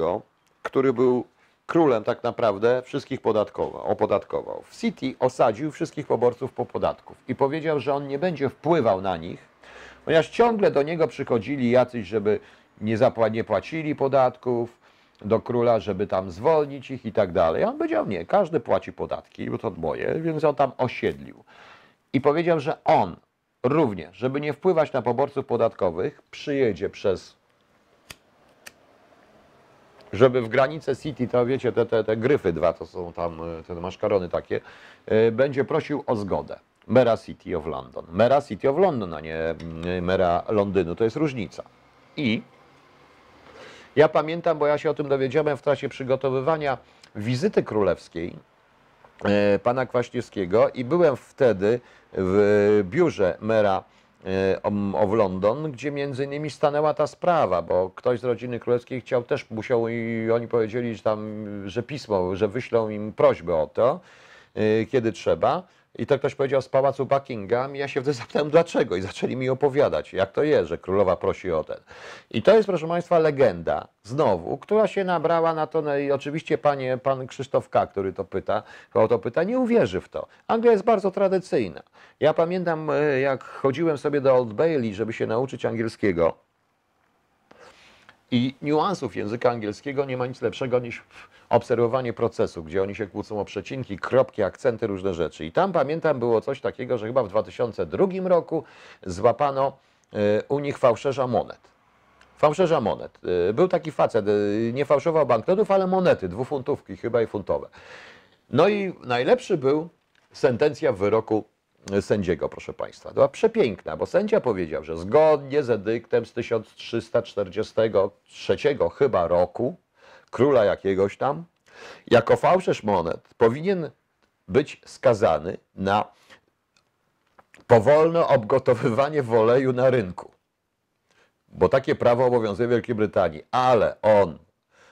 który był królem tak naprawdę wszystkich podatkował, opodatkował. W City osadził wszystkich poborców po podatków i powiedział, że on nie będzie wpływał na nich, ponieważ ciągle do niego przychodzili jacyś, żeby nie, zapła- nie płacili podatków do króla, żeby tam zwolnić ich i tak dalej. On powiedział, nie, każdy płaci podatki, bo to moje, więc on tam osiedlił. I powiedział, że on również, żeby nie wpływać na poborców podatkowych, przyjedzie przez żeby w granice City, to wiecie, te, te, te gryfy dwa, to są tam e, te maszkarony takie, e, będzie prosił o zgodę. Mera City of London. Mera City of London, a nie mm, mera Londynu, to jest różnica. I ja pamiętam, bo ja się o tym dowiedziałem w trakcie przygotowywania wizyty królewskiej e, pana Kwaśniewskiego i byłem wtedy w biurze mera e, of London, gdzie między innymi stanęła ta sprawa, bo ktoś z rodziny królewskiej chciał też, musiał i oni powiedzieli, że tam, że pismo, że wyślą im prośbę o to, e, kiedy trzeba. I to ktoś powiedział z pałacu Buckingham i ja się wtedy zapytałem dlaczego i zaczęli mi opowiadać, jak to jest, że królowa prosi o ten. I to jest, proszę Państwa, legenda, znowu, która się nabrała na to, no i oczywiście panie, pan Krzysztof K., który to pyta, o to pyta, nie uwierzy w to. Anglia jest bardzo tradycyjna. Ja pamiętam, e, jak chodziłem sobie do Old Bailey, żeby się nauczyć angielskiego, i niuansów języka angielskiego nie ma nic lepszego niż obserwowanie procesu, gdzie oni się kłócą o przecinki, kropki, akcenty, różne rzeczy. I tam pamiętam było coś takiego, że chyba w 2002 roku złapano e, u nich fałszerza monet. Fałszerza monet. E, Był taki facet, e, nie fałszował banknotów, ale monety, dwufuntówki chyba i funtowe. No i najlepszy był sentencja w wyroku sędziego, proszę Państwa. Była przepiękna, bo sędzia powiedział, że zgodnie z edyktem z 1343 chyba roku, króla jakiegoś tam, jako fałszerz monet powinien być skazany na powolne obgotowywanie w oleju na rynku. Bo takie prawo obowiązuje w Wielkiej Brytanii, ale on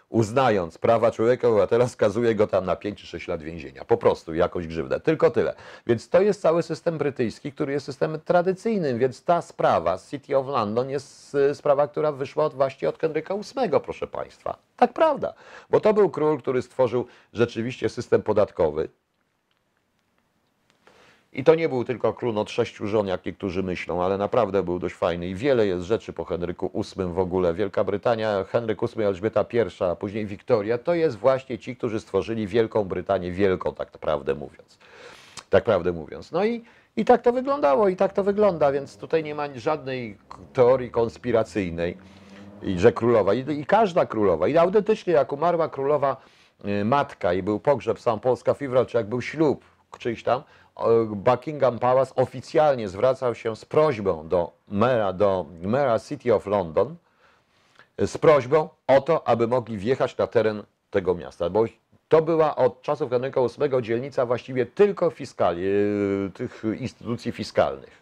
uznając prawa człowieka obywatela, skazuje go tam na 5 czy 6 lat więzienia. Po prostu jakąś grzywdę. Tylko tyle. Więc to jest cały system brytyjski, który jest systemem tradycyjnym, więc ta sprawa City of London jest y, sprawa, która wyszła od, właśnie od Henryka VIII, proszę Państwa. Tak prawda. Bo to był król, który stworzył rzeczywiście system podatkowy. I to nie był tylko król od sześciu żon, jak niektórzy myślą, ale naprawdę był dość fajny. I wiele jest rzeczy po Henryku VIII w ogóle. Wielka Brytania, Henryk VIII, Elżbieta I, a później Wiktoria, to jest właśnie ci, którzy stworzyli Wielką Brytanię, wielką tak naprawdę mówiąc. Tak prawdę mówiąc. No i, i tak to wyglądało, i tak to wygląda, więc tutaj nie ma żadnej teorii konspiracyjnej, że królowa, i, i każda królowa, i autentycznie jak umarła królowa y, matka i był pogrzeb Sam Polska Cathedral, czy jak był ślub czyjś tam, Buckingham Palace oficjalnie zwracał się z prośbą do mera, do mera City of London, z prośbą o to, aby mogli wjechać na teren tego miasta, bo to była od czasów Henryka VIII dzielnica właściwie tylko fiskali, yy, tych instytucji fiskalnych.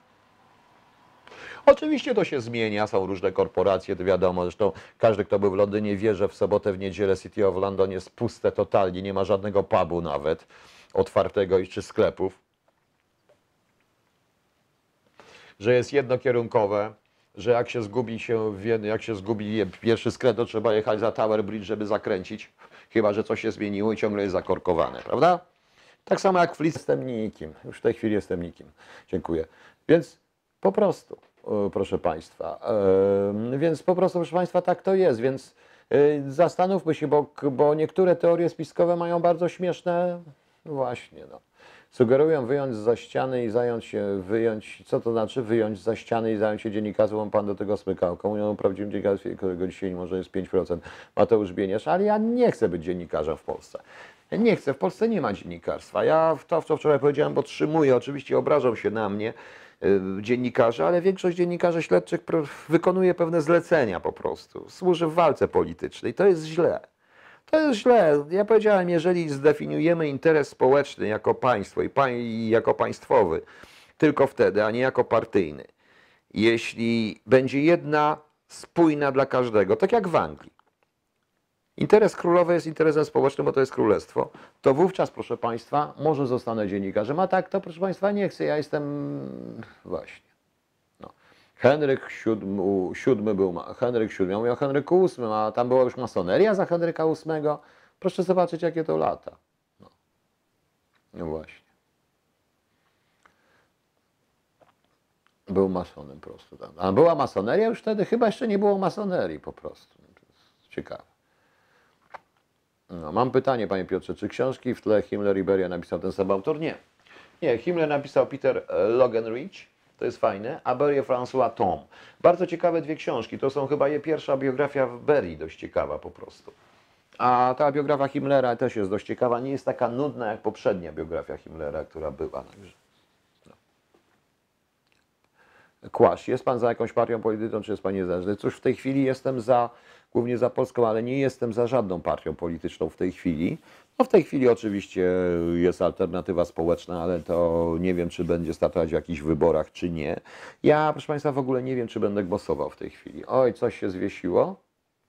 Oczywiście to się zmienia, są różne korporacje, to wiadomo, zresztą każdy, kto był w Londynie wie, że w sobotę, w niedzielę City of London jest puste totalnie, nie ma żadnego pubu nawet otwartego i czy sklepów. Że jest jednokierunkowe, że jak się zgubi się, w jed- jak się zgubi pierwszy skręt, to trzeba jechać za Tower Bridge, żeby zakręcić, chyba że coś się zmieniło i ciągle jest zakorkowane, prawda? Tak samo jak w Flis jestem nikim. Już w tej chwili jestem nikim. Dziękuję. Więc po prostu, e, proszę Państwa, e, więc po prostu, proszę Państwa, tak to jest. Więc e, zastanówmy się, bo, bo niektóre teorie spiskowe mają bardzo śmieszne, no właśnie, no. Sugerują wyjąć za ściany i zająć się, wyjąć, co to znaczy wyjąć za ściany i zająć się dziennikarzem, pan do tego smykał. Komunią prawdziwym dziennikarzem, którego dzisiaj może jest 5%, Mateusz Bieniesz, ale ja nie chcę być dziennikarzem w Polsce. Nie chcę, w Polsce nie ma dziennikarstwa. Ja to, co wczoraj powiedziałem, podtrzymuję, oczywiście obrażą się na mnie y, dziennikarze, ale większość dziennikarzy śledczych wykonuje pewne zlecenia po prostu. Służy w walce politycznej. To jest źle. To jest źle. Ja powiedziałem, jeżeli zdefiniujemy interes społeczny jako państwo i, pań, i jako państwowy, tylko wtedy, a nie jako partyjny, jeśli będzie jedna spójna dla każdego, tak jak w Anglii, interes królowy jest interesem społecznym, bo to jest królestwo, to wówczas, proszę Państwa, może zostanę dziennikarzem. A tak, to proszę Państwa, nie chcę. Ja jestem właśnie. Henryk VII, siódmy był, Henryk VII, o Henryku VIII, a tam była już masoneria za Henryka VIII. Proszę zobaczyć, jakie to lata. No, no właśnie. Był masonem po prostu tam. A była masoneria już wtedy? Chyba jeszcze nie było masonerii po prostu. Ciekawe. No, mam pytanie, panie Piotrze, czy książki w tle Himmler i Beria napisał ten sam autor? Nie. Nie, Himmler napisał Peter e, Logan-Rich, to jest fajne, a Beria François Tom. Bardzo ciekawe dwie książki, to są chyba je pierwsza biografia w Berii, dość ciekawa po prostu. A ta biografia Himmlera też jest dość ciekawa, nie jest taka nudna jak poprzednia biografia Himmlera, która była. Także. Kłaś, jest Pan za jakąś partią polityczną, czy jest Pan niezależny? Cóż, w tej chwili jestem za, głównie za Polską, ale nie jestem za żadną partią polityczną w tej chwili. No w tej chwili oczywiście jest alternatywa społeczna, ale to nie wiem, czy będzie startować w jakichś wyborach, czy nie. Ja, proszę Państwa, w ogóle nie wiem, czy będę głosował w tej chwili. Oj, coś się zwiesiło?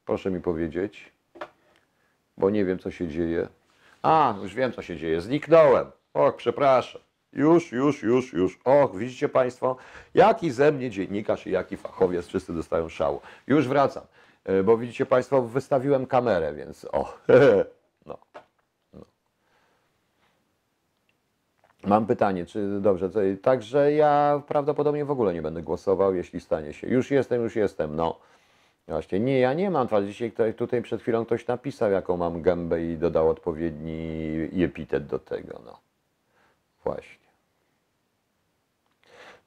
Proszę mi powiedzieć, bo nie wiem, co się dzieje. A, już wiem, co się dzieje. Zniknąłem. Och, przepraszam. Już, już, już, już. Och, widzicie Państwo, jaki ze mnie dziennikarz i jaki fachowiec, wszyscy dostają szału. Już wracam, bo widzicie Państwo, wystawiłem kamerę, więc o, no. no. Mam pytanie, czy dobrze, co, także ja prawdopodobnie w ogóle nie będę głosował, jeśli stanie się. Już jestem, już jestem, no. Właśnie, nie, ja nie mam twarzy. Dzisiaj ktoś, tutaj przed chwilą ktoś napisał, jaką mam gębę i dodał odpowiedni epitet do tego, no. Właśnie.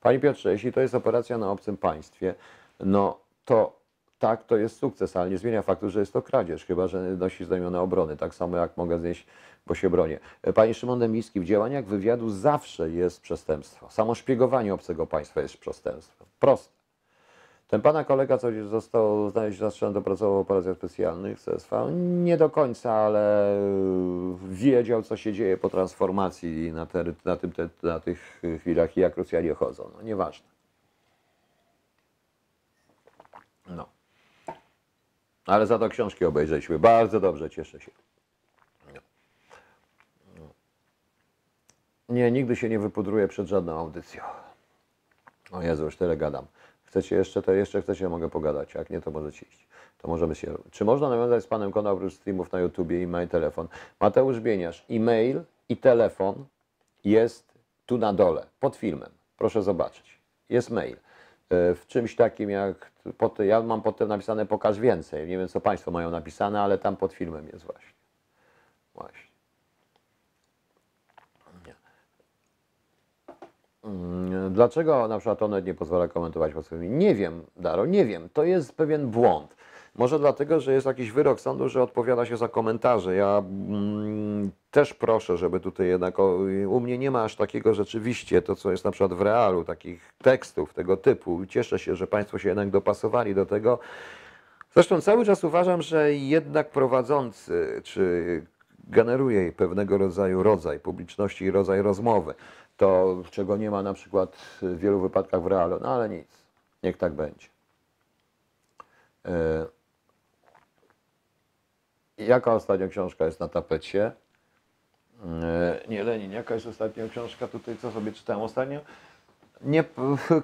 Panie Piotrze, jeśli to jest operacja na obcym państwie, no to tak, to jest sukces, ale nie zmienia faktu, że jest to kradzież, chyba że nosi znamiona obrony, tak samo jak mogę znieść, bo się bronię. Panie Szymon Demiński, w działaniach wywiadu zawsze jest przestępstwo. Samo szpiegowanie obcego państwa jest przestępstwem. Proste. Ten pana kolega, co został znaleźć zastrzelony, dopracował w operacjach specjalnych CSV, nie do końca, ale wiedział, co się dzieje po transformacji na, te, na, tym, te, na tych chwilach i jak Rosjanie chodzą. No, nieważne. No. Ale za to książki obejrzeliśmy. Bardzo dobrze, cieszę się. No. No. Nie, nigdy się nie wypudruję przed żadną audycją. O Jezu, już tyle gadam. Chcecie jeszcze, to jeszcze chcecie, mogę pogadać. Jak nie, to możecie iść. To możemy się... Czy można nawiązać z Panem kontakt oprócz streamów na YouTubie, e-mail, telefon? Mateusz Bieniasz, e-mail i telefon jest tu na dole, pod filmem. Proszę zobaczyć. Jest mail. E, W czymś takim jak, pod, ja mam potem napisane pokaż więcej. Nie wiem, co Państwo mają napisane, ale tam pod filmem jest właśnie. Właśnie. Nie. Mm, Dlaczego na przykład Onet nie pozwala komentować pod filmem? Nie wiem, Daro, nie wiem. To jest pewien błąd. Może dlatego, że jest jakiś wyrok sądu, że odpowiada się za komentarze. Ja mm, też proszę, żeby tutaj jednak o, u mnie nie ma aż takiego rzeczywiście, to co jest na przykład w realu, takich tekstów tego typu. Cieszę się, że Państwo się jednak dopasowali do tego. Zresztą cały czas uważam, że jednak prowadzący, czy generuje pewnego rodzaju rodzaj publiczności i rodzaj rozmowy, to czego nie ma na przykład w wielu wypadkach w realu, no ale nic, niech tak będzie. E, Jaka ostatnia książka jest na tapecie? E, Nie, Lenin, jaka jest ostatnia książka tutaj, co sobie czytałem ostatnio? Nie,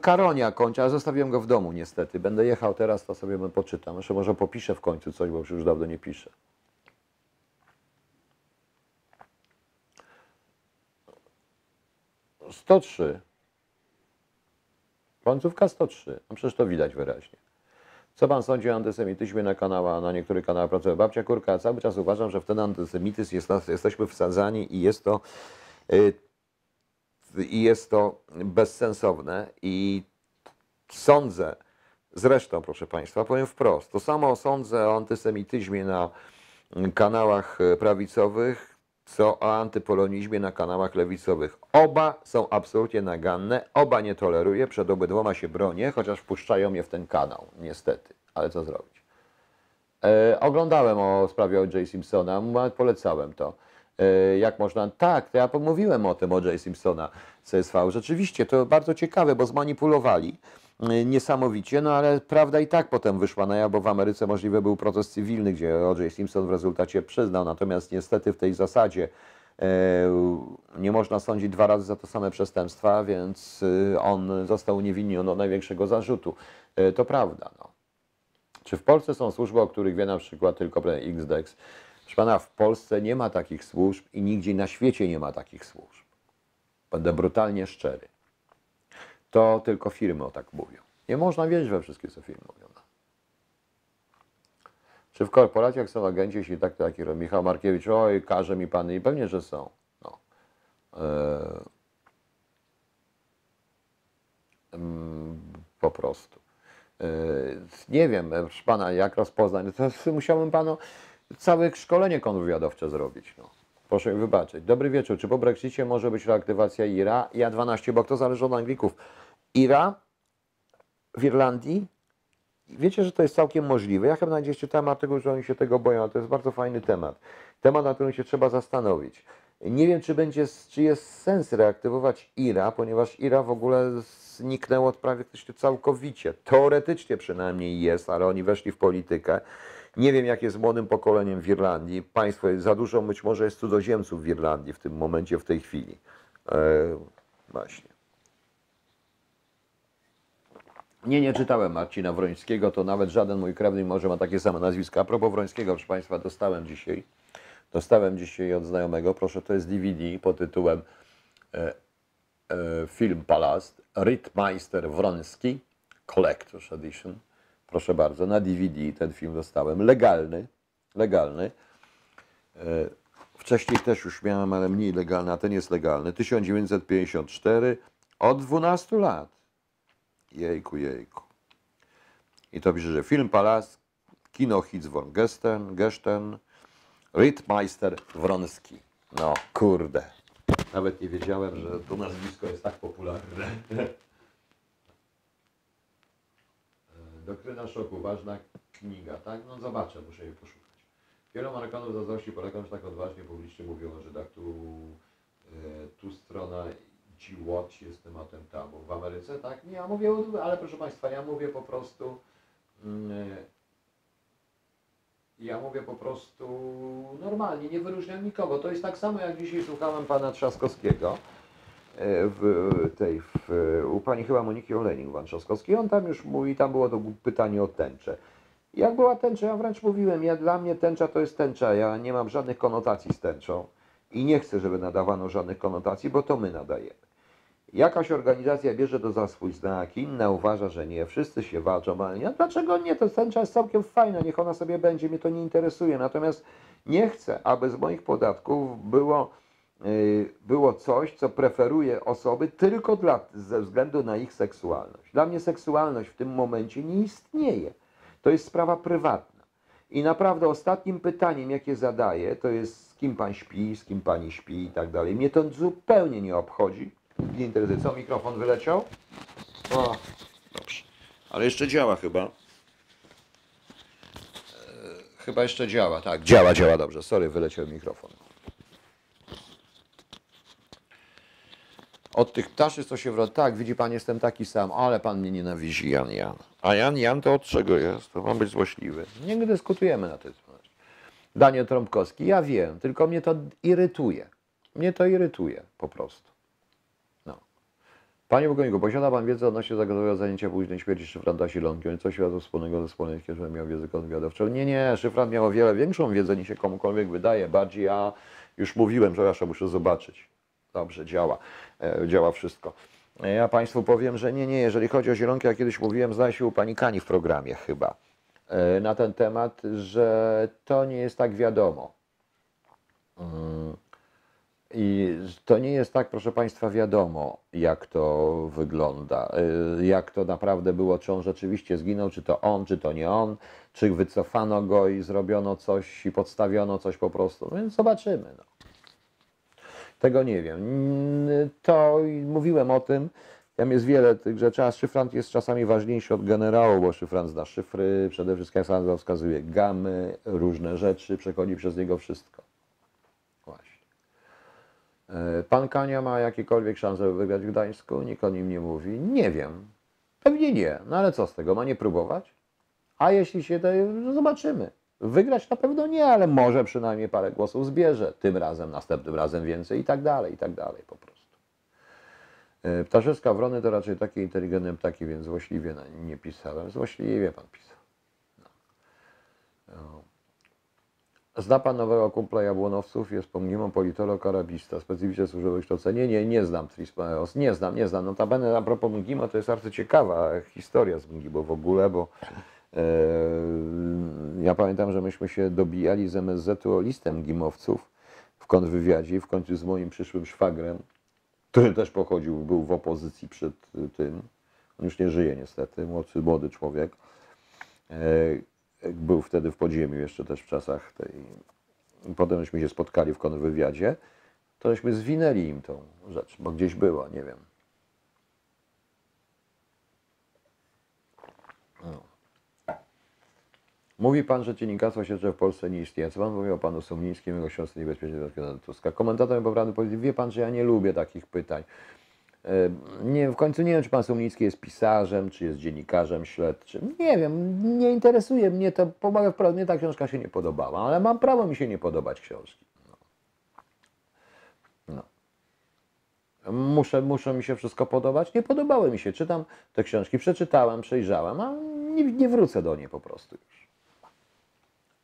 Karonia kończę, ale zostawiłem go w domu niestety. Będę jechał teraz, to sobie poczytam. Jeszcze może popiszę w końcu coś, bo już dawno nie piszę. Sto trzy. Końcówka 103. No przecież to widać wyraźnie. Co pan sądzi o antysemityzmie na kanałach, na niektórych kanałach pracuje babcia Kurka? Cały czas uważam, że w ten antysemityzm jest, jesteśmy wsadzani i jest to y, i jest to bezsensowne i sądzę, zresztą proszę Państwa, powiem wprost, to samo sądzę o antysemityzmie na kanałach e, prawicowych, co o antypolonizmie na kanałach lewicowych. Oba są absolutnie naganne, oba nie toleruję, przed obydwoma się bronię, chociaż wpuszczają mnie w ten kanał, niestety, ale co zrobić. E, oglądałem o sprawie O.J. Simpsona, polecałem to. E, jak można. Tak, to ja pomówiłem o tym O.J. Simpsona CSV. Rzeczywiście to bardzo ciekawe, bo zmanipulowali niesamowicie, no ale prawda i tak potem wyszła na jaw, bo w Ameryce możliwy był proces cywilny, gdzie O.J. Simpson w rezultacie przyznał. Natomiast niestety w tej zasadzie e, nie można sądzić dwa razy za to same przestępstwa, więc e, on został uniewinniony od największego zarzutu. E, To prawda. No. Czy w Polsce są służby, o których wie na przykład tylko XDEX? Proszę pana, w Polsce nie ma takich służb i nigdzie na świecie nie ma takich służb. Będę brutalnie szczery. To tylko firmy o tak mówią. Nie można wierzyć we wszystkie, co firmy mówią. No. Czy w korporacjach są agenci, jeśli tak, to taki Michał Markiewicz, oj, każe mi pan i pewnie, że są. No. E, mm, po prostu. E, Nie wiem, proszę pana, jak rozpoznać. To musiałbym panu całe szkolenie kontrwywiadowcze zrobić. No. Proszę mi wybaczyć. Dobry wieczór. Czy po Brexicie może być reaktywacja IRA? Ja 12, bo to zależy od Anglików. IRA w Irlandii? Wiecie, że to jest całkiem możliwe. Ja chyba nawet gdzieś czytałem artykuł, że oni się tego boją, to jest bardzo fajny temat. Temat, na którym się trzeba zastanowić. Nie wiem, czy będzie, czy jest sens reaktywować IRA, ponieważ IRA w ogóle zniknęło od prawie całkowicie. Teoretycznie przynajmniej jest, ale oni weszli w politykę. Nie wiem, jak jest młodym pokoleniem w Irlandii. Państwo, za dużo być może jest cudzoziemców w Irlandii w tym momencie, w tej chwili. E, właśnie. Nie, nie czytałem Marcina Wrońskiego, to nawet żaden mój krewny może ma takie same nazwiska. A propos Wrońskiego, proszę Państwa, dostałem dzisiaj, dostałem dzisiaj od znajomego, proszę, to jest DVD pod tytułem e, e, Film Palast, Rittmeister Wroński, Collector's Edition. Proszę bardzo, na DVD ten film dostałem, legalny, legalny. E, Wcześniej też już miałem, ale mniej legalny, a ten jest legalny. 1954, od 12 lat. Jejku, jejku. I to pisze, że film Palast, kino Hitz von Gesten, Gesten, Rittmeister Wronski. No, kurde. Nawet nie wiedziałem, że to nazwisko jest tak popularne. Doktryna szoku, ważna kniga, tak? No zobaczę, muszę jej poszukać. Wielu Amerykanów zazdrości Polakom, że tak odważnie publicznie mówią o Żydach. Tu, e, tu strona G-Watch jest tematem tabu. W Ameryce tak? Nie, ja mówię, ale proszę Państwa, ja mówię po prostu mm, e, ja mówię po prostu normalnie, nie wyróżniam nikogo. To jest tak samo, jak dzisiaj słuchałem pana Trzaskowskiego e, w tej, w, u pani chyba Moniki Olenik, pan Trzaskowski. On tam już mówi, tam było to pytanie o tęczę. Jak była tęcza, ja wręcz mówiłem, ja, dla mnie tęcza to jest tęcza, ja nie mam żadnych konotacji z tęczą i nie chcę, żeby nadawano żadnych konotacji, bo to my nadajemy. Jakaś organizacja bierze to za swój znak, inna uważa, że nie, wszyscy się walczą, ale nie. Dlaczego nie? To ten czas całkiem fajny, niech ona sobie będzie, mnie to nie interesuje. Natomiast nie chcę, aby z moich podatków było, yy, było coś, co preferuje osoby tylko dla, ze względu na ich seksualność. Dla mnie seksualność w tym momencie nie istnieje. To jest sprawa prywatna. I naprawdę ostatnim pytaniem, jakie zadaję, to jest z kim pan śpi, z kim pani śpi i tak dalej. Mnie to zupełnie nie obchodzi. Nie interesuje. Co, mikrofon wyleciał? O, dobrze. Ale jeszcze działa chyba. E, chyba jeszcze działa, tak. Działa, działa dobrze. Sorry, wyleciał mikrofon. Od tych ptaszy, co się wrot. Tak, widzi pan, jestem taki sam, ale pan mnie nienawidzi, Jan Jan. A Jan Jan to od czego jest? To mam być złośliwy. Nie dyskutujemy na ten temat. Daniel Trąbkowski, ja wiem, tylko mnie to irytuje. Mnie to irytuje po prostu. Panie Bogoniku, posiada Pan wiedzę odnośnie zagadowego zajęcia późnej śmierci Szyfranta Silonkiem? Co świata wspólnego ze wspólnej że miał wiedzę kontrwywiadowczą? Nie, nie, Szyfrant miał o wiele większą wiedzę niż się komukolwiek wydaje. Bardziej ja już mówiłem, przepraszam, muszę zobaczyć. Dobrze, działa. E, działa wszystko. E, Ja Państwu powiem, że nie, nie, jeżeli chodzi o zielonki, ja kiedyś mówiłem, zdaje się u Pani Kani w programie chyba, e, na ten temat, że to nie jest tak wiadomo. I to nie jest tak, proszę Państwa, wiadomo, jak to wygląda, y, jak to naprawdę było, czy on rzeczywiście zginął, czy to on, czy to nie on, czy wycofano go i zrobiono coś i podstawiono coś po prostu. No więc zobaczymy. No. Tego nie wiem. To mówiłem o tym. Tam jest wiele tych rzeczy, a szyfrant jest czasami ważniejszy od generału, bo szyfrant zna szyfry, przede wszystkim sam wskazuje gamy, różne rzeczy, przechodzi przez niego wszystko. E, Pan Kania ma jakiekolwiek szanse wygrać w Gdańsku? Nikt o nim nie mówi. Nie wiem. Pewnie nie. No ale co z tego? Ma nie próbować? A jeśli się to, zobaczymy. Wygrać na pewno nie, ale może przynajmniej parę głosów zbierze. Tym razem, następnym razem więcej i tak dalej, i tak dalej po prostu. E, Ptaszewska wrony to raczej takie inteligentne ptaki, więc złośliwie nie pisałem. Złośliwie pan pisał. No. Zna pan nowego kumpla Jabłonowców? Jest pomimo politolog arabista, specyficznie służyło wykształcenie. Nie, nie znam Trispaeos, nie znam, nie znam. Notabene a propos Mgimo, to jest bardzo ciekawa historia z Mgimo w ogóle, bo e, ja pamiętam, że myśmy się dobijali z MSZ-u o listę Mgimowców w kontrwywiadzie w końcu z moim przyszłym szwagrem, który też pochodził, był w opozycji przed tym, on już nie żyje niestety, młody, młody człowiek, e, był wtedy w podziemiu jeszcze też w czasach tej. Potem żeśmy się spotkali w kontrwywiadzie, to żeśmy zwinęli im tą rzecz, bo gdzieś była, nie wiem. No. Mówi pan, że dziennikarstwo śledcze w Polsce nie istnieje. Co pan mówi o panu Sumlińskim, jego książce Niebezpieczeństwo Donalda Tuska? Komentator poprawny polityki, wie pan, że ja nie lubię takich pytań. E, Nie, w końcu nie wiem, czy pan Sumliński jest pisarzem, czy jest dziennikarzem śledczym. Nie wiem, nie interesuje mnie to. Pomagę wprost, mnie ta książka się nie podobała, ale mam prawo mi się nie podobać książki. No. No. Muszę, muszę mi się wszystko podobać. Nie podobały mi się. Czytam te książki, przeczytałem, przejrzałem, a nie, nie wrócę do niej po prostu już.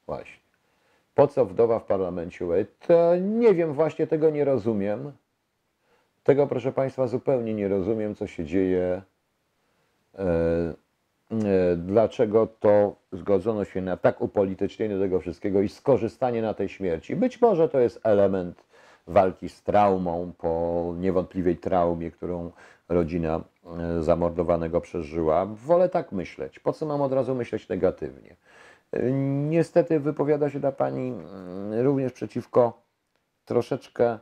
Właśnie. Po co wdowa w parlamencie? To nie wiem, właśnie tego nie rozumiem. Tego, proszę Państwa, zupełnie nie rozumiem, co się dzieje. E, e, dlaczego to zgodzono się na tak upolitycznienie tego wszystkiego i skorzystanie na tej śmierci. Być może to jest element walki z traumą, po niewątpliwej traumie, którą rodzina e, zamordowanego przeżyła. Wolę tak myśleć. Po co mam od razu myśleć negatywnie? E, Niestety wypowiada się ta pani mm, również przeciwko troszeczkę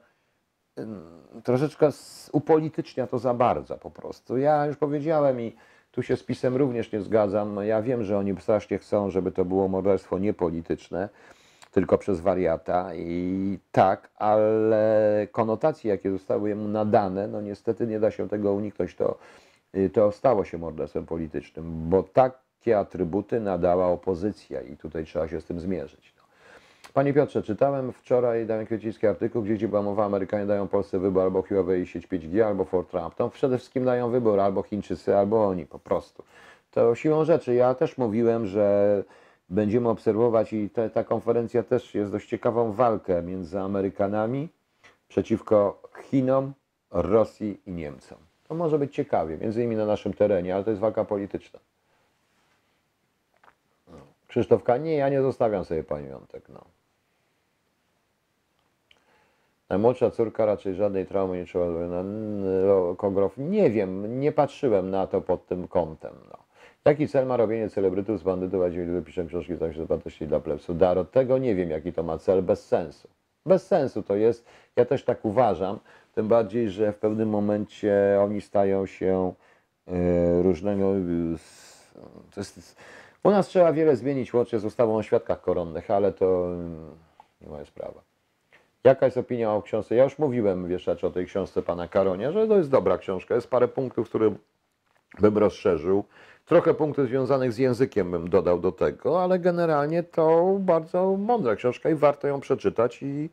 troszeczkę upolitycznia to za bardzo po prostu. Ja już powiedziałem i tu się z PiSem również nie zgadzam. Ja wiem, że oni strasznie chcą, żeby to było morderstwo niepolityczne, tylko przez wariata i tak, ale konotacje, jakie zostały mu nadane, no niestety nie da się tego uniknąć. To, y, to stało się morderstwem politycznym, bo takie atrybuty nadała opozycja i tutaj trzeba się z tym zmierzyć. Panie Piotrze, czytałem wczoraj Damian Kwieciński artykuł, gdzie, była mowa, Amerykanie dają Polsce wybór albo Huawei sieć 5G, albo Fort Trump. To przede wszystkim dają wybór albo Chińczycy, albo oni po prostu. To siłą rzeczy. Ja też mówiłem, że będziemy obserwować i te, ta konferencja też jest dość ciekawą walkę między Amerykanami przeciwko Chinom, Rosji i Niemcom. To może być ciekawie, między innymi na naszym terenie, ale to jest walka polityczna. No. Krzysztof K. Nie, ja nie zostawiam sobie pamiątek. No. Najmłodsza córka raczej żadnej traumy nie trzeba na Kogrof. Nie wiem, nie patrzyłem na to pod tym kątem. No. Jaki cel ma robienie celebrytów z bandytów, a dziś piszę książki z się dla plebsu? Daro, tego nie wiem, jaki to ma cel, bez sensu. Bez sensu to jest, ja też tak uważam, tym bardziej, że w pewnym momencie oni stają się e, różnego. To jest, u nas trzeba wiele zmienić, łącznie z ustawą o świadkach koronnych, ale to mm, nie moja sprawa. Jaka jest opinia o książce? Ja już mówiłem, wieszczacz, o tej książce pana Karonia, że to jest dobra książka. Jest parę punktów, które bym rozszerzył. Trochę punktów związanych z językiem bym dodał do tego, ale generalnie to bardzo mądra książka i warto ją przeczytać i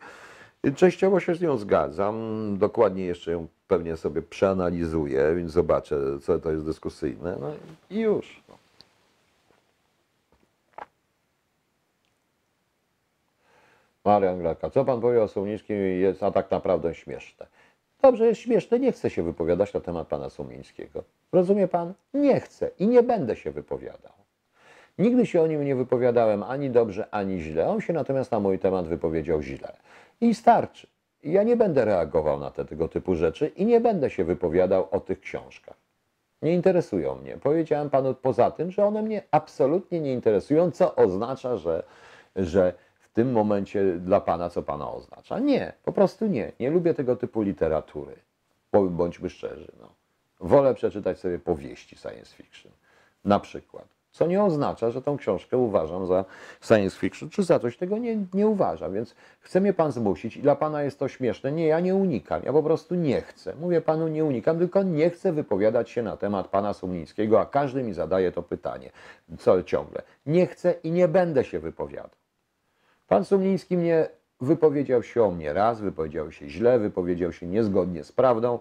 częściowo się z nią zgadzam. Dokładnie jeszcze ją pewnie sobie przeanalizuję, więc zobaczę, co to jest dyskusyjne. No i już. No. Marian Graka, co pan powie o Sumińskim jest a tak naprawdę śmieszne. Dobrze, jest śmieszne, nie chcę się wypowiadać na temat pana Sumińskiego. Rozumie pan? Nie chcę i nie będę się wypowiadał. Nigdy się o nim nie wypowiadałem ani dobrze, ani źle. On się natomiast na mój temat wypowiedział źle. I starczy. Ja nie będę reagował na te tego typu rzeczy i nie będę się wypowiadał o tych książkach. Nie interesują mnie. Powiedziałem panu poza tym, że one mnie absolutnie nie interesują, co oznacza, że, że tym momencie dla pana, co pana oznacza. Nie, po prostu nie. Nie lubię tego typu literatury. Bądźmy szczerzy. No. Wolę przeczytać sobie powieści science fiction. Na przykład. Co nie oznacza, że tą książkę uważam za science fiction, czy za coś tego nie, nie uważam. Więc chce mnie pan zmusić i dla pana jest to śmieszne. Nie, ja nie unikam. Ja po prostu nie chcę. Mówię panu, nie unikam, tylko nie chcę wypowiadać się na temat pana Sumlińskiego, a każdy mi zadaje to pytanie. Co ciągle. Nie chcę i nie będę się wypowiadał. Pan Sumliński mnie wypowiedział się o mnie raz, wypowiedział się źle, wypowiedział się niezgodnie z prawdą,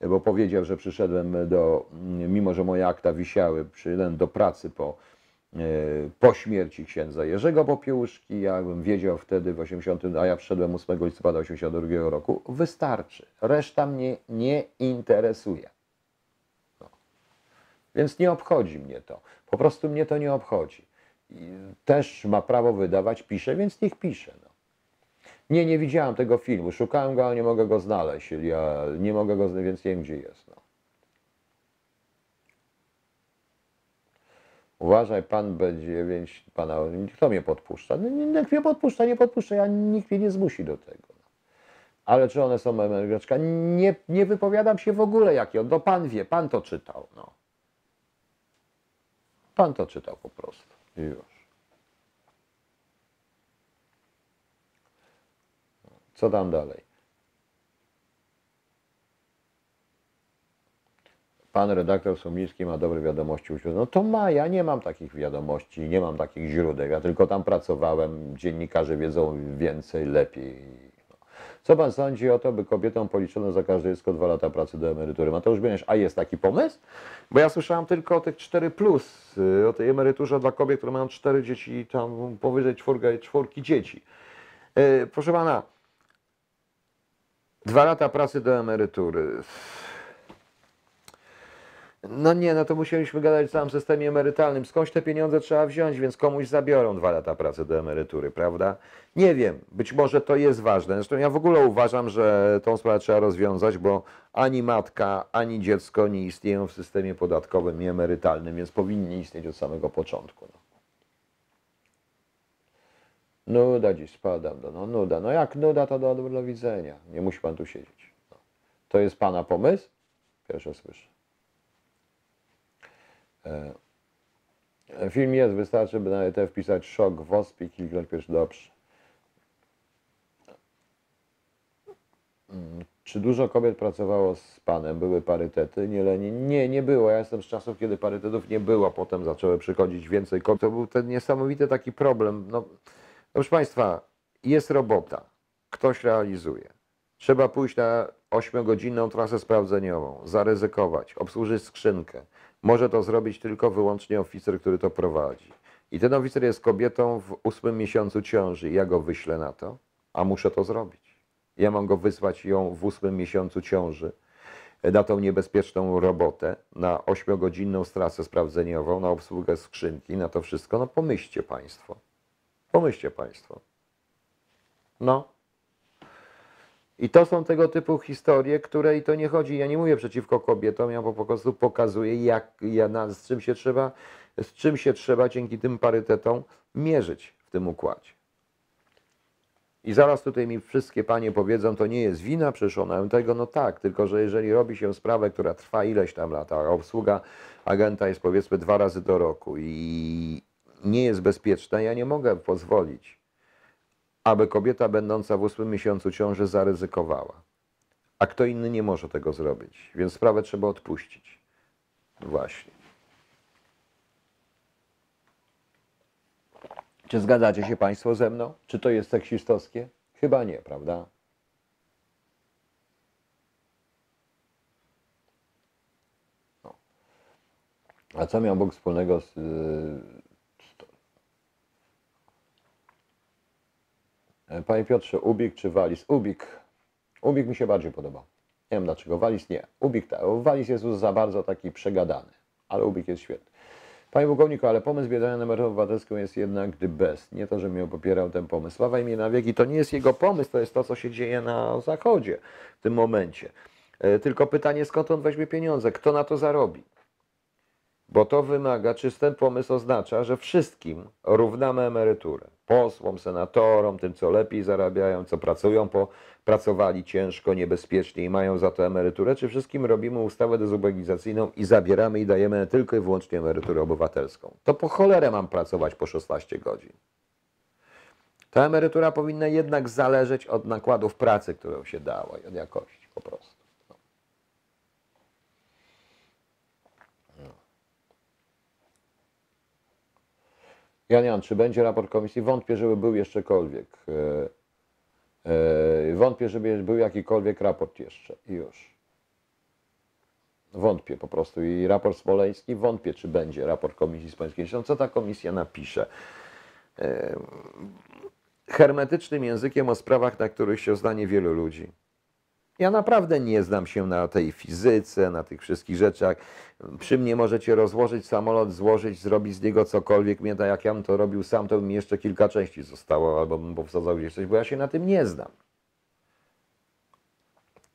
bo powiedział, że przyszedłem do, mimo że moje akta wisiały, przyszedłem do pracy po, e, po śmierci księdza Jerzego Popiełuszki, ja bym wiedział wtedy w 80, a ja przyszedłem 8 listopada 82 roku, wystarczy. Reszta mnie nie interesuje. No. Więc nie obchodzi mnie to. Po prostu mnie to nie obchodzi. Też ma prawo wydawać, pisze, więc niech pisze. No. Nie, nie widziałem tego filmu. Szukałem go, ale nie mogę go znaleźć. Ja nie mogę go znaleźć, więc nie wiem, gdzie jest. No. Uważaj, pan B9, pana, kto mnie podpuszcza? No, nikt mnie podpuszcza, nie podpuszcza, ja nikt mnie nie zmusi do tego. No. Ale czy one są emeryteczka? Nie, nie wypowiadam się w ogóle jakie. No pan wie, pan to czytał. No. Pan to czytał po prostu. I już. Co tam dalej? Pan redaktor Sumiński ma dobre wiadomości u. No to ma, ja nie mam takich wiadomości, nie mam takich źródeł. Ja tylko tam pracowałem, dziennikarze wiedzą więcej, lepiej. Co pan sądzi o to, by kobietom policzono za każde dziecko dwa lata pracy do emerytury? Mateusz Bieniesz, a jest taki pomysł? Bo ja słyszałem tylko o tych 4 plus, y, o tej emeryturze dla kobiet, które mają cztery dzieci i tam powyżej czwórka, czwórki dzieci. Y, Proszę pana, Dwa lata pracy do emerytury. No nie, no to musieliśmy gadać o całym systemie emerytalnym. Skądś te pieniądze trzeba wziąć, więc komuś zabiorą dwa lata pracy do emerytury, prawda? Nie wiem, być może to jest ważne. Zresztą ja w ogóle uważam, że tą sprawę trzeba rozwiązać, bo ani matka, ani dziecko nie istnieją w systemie podatkowym i emerytalnym, więc powinni istnieć od samego początku. No. Nuda dziś spadam, no, no nuda. No jak nuda, to do, do widzenia. Nie musi pan tu siedzieć. No. To jest pana pomysł? Pierwsze słyszę. E, film jest, wystarczy, by na ET wpisać szok, wosp i kliknąć pierwszy dobrze. Mm, Czy dużo kobiet pracowało z panem? Były parytety? Nie, Leni? Nie, nie było. Ja jestem z czasów, kiedy parytetów nie było. Potem zaczęły przychodzić więcej kobiet. To był ten niesamowity taki problem. No, Proszę Państwa, jest robota. Ktoś realizuje. Trzeba pójść na 8-godzinną trasę sprawdzeniową, zaryzykować, obsłużyć skrzynkę. Może to zrobić tylko wyłącznie oficer, który to prowadzi. I ten oficer jest kobietą w ósmym miesiącu ciąży. Ja go wyślę na to, a muszę to zrobić. Ja mam go wysłać ją w ósmym miesiącu ciąży na tą niebezpieczną robotę, na ośmiogodzinną stracę sprawdzeniową, na obsługę skrzynki, na to wszystko, no pomyślcie Państwo. Pomyślcie Państwo. No. I to są tego typu historie, które i to nie chodzi, ja nie mówię przeciwko kobietom, ja po prostu pokazuję, jak, ja, na, z, czym się trzeba, z czym się trzeba dzięki tym parytetom mierzyć w tym układzie. I zaraz tutaj mi wszystkie panie powiedzą, to nie jest wina, przecież ona tego, no tak, tylko że jeżeli robi się sprawę, która trwa ileś tam lat, a obsługa agenta jest powiedzmy dwa razy do roku i nie jest bezpieczna, ja nie mogę pozwolić, aby kobieta będąca w ósmym miesiącu ciąży zaryzykowała. A kto inny nie może tego zrobić, więc sprawę trzeba odpuścić. Właśnie. Czy zgadzacie się Państwo ze mną? Czy to jest seksistowskie? Chyba nie, prawda? No. A co miał Bóg wspólnego z, z to? E, Panie Piotrze, Ubik czy Walis? Ubik. Ubik mi się bardziej podobał. Nie wiem dlaczego. Walis nie. Ubik, ta, Walis jest już za bardzo taki przegadany, ale Ubik jest świetny. Panie pułkowniku, ale pomysł biedania na emeryturę obywatelską jest jednak the best. Nie to, że mnie popierał ten pomysł. Sława imię na wieki, to nie jest jego pomysł, to jest to, co się dzieje na Zachodzie w tym momencie. E, Tylko pytanie, skąd on weźmie pieniądze? Kto na to zarobi? Bo to wymaga, czy ten pomysł oznacza, że wszystkim równamy emeryturę. Posłom, senatorom, tym, co lepiej zarabiają, co pracują, po, pracowali ciężko, niebezpiecznie i mają za to emeryturę, czy wszystkim robimy ustawę dezubekizacyjną i zabieramy i dajemy tylko i wyłącznie emeryturę obywatelską. To po cholerę mam pracować po 16 godzin. Ta emerytura powinna jednak zależeć od nakładów pracy, którą się dało i od jakości po prostu. Jan Jan, czy będzie raport komisji? Wątpię, żeby był jeszczekolwiek. E, e, Wątpię, żeby był jakikolwiek raport jeszcze. I już. Wątpię po prostu. I raport smoleński, wątpię, czy będzie raport Komisji Smoleńskiej. Co ta komisja napisze? E, Hermetycznym językiem o sprawach, na których się zdanie wielu ludzi. Ja naprawdę nie znam się na tej fizyce, na tych wszystkich rzeczach. Przy mnie możecie rozłożyć samolot, złożyć, zrobić z niego cokolwiek. Mnie, tak jak ja bym to robił sam, to by mi jeszcze kilka części zostało, albo bym powsadzał gdzieś coś, bo ja się na tym nie znam.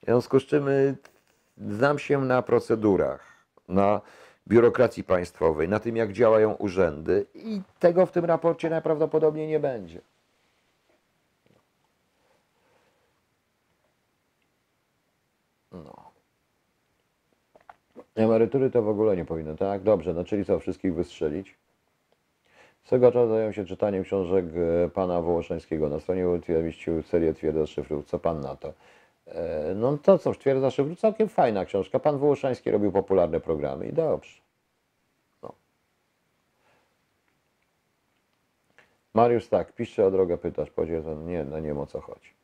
W związku z czym y, znam się na procedurach, na biurokracji państwowej, na tym, jak działają urzędy i tego w tym raporcie najprawdopodobniej nie będzie. Emerytury to w ogóle nie powinno, tak? Dobrze, no czyli co, wszystkich wystrzelić? Swego czasu zająłem się czytaniem książek e, pana Wołoszańskiego. Na stronie umieścił serię Twierdza Szyfrów. Co pan na to? E, No to cóż, Twierdza Szyfrów, całkiem fajna książka. Pan Wołoszański robił popularne programy i dobrze. No. Mariusz tak, pisze o drogę, pytasz, powiedział, nie, no nie wiem o co chodzi.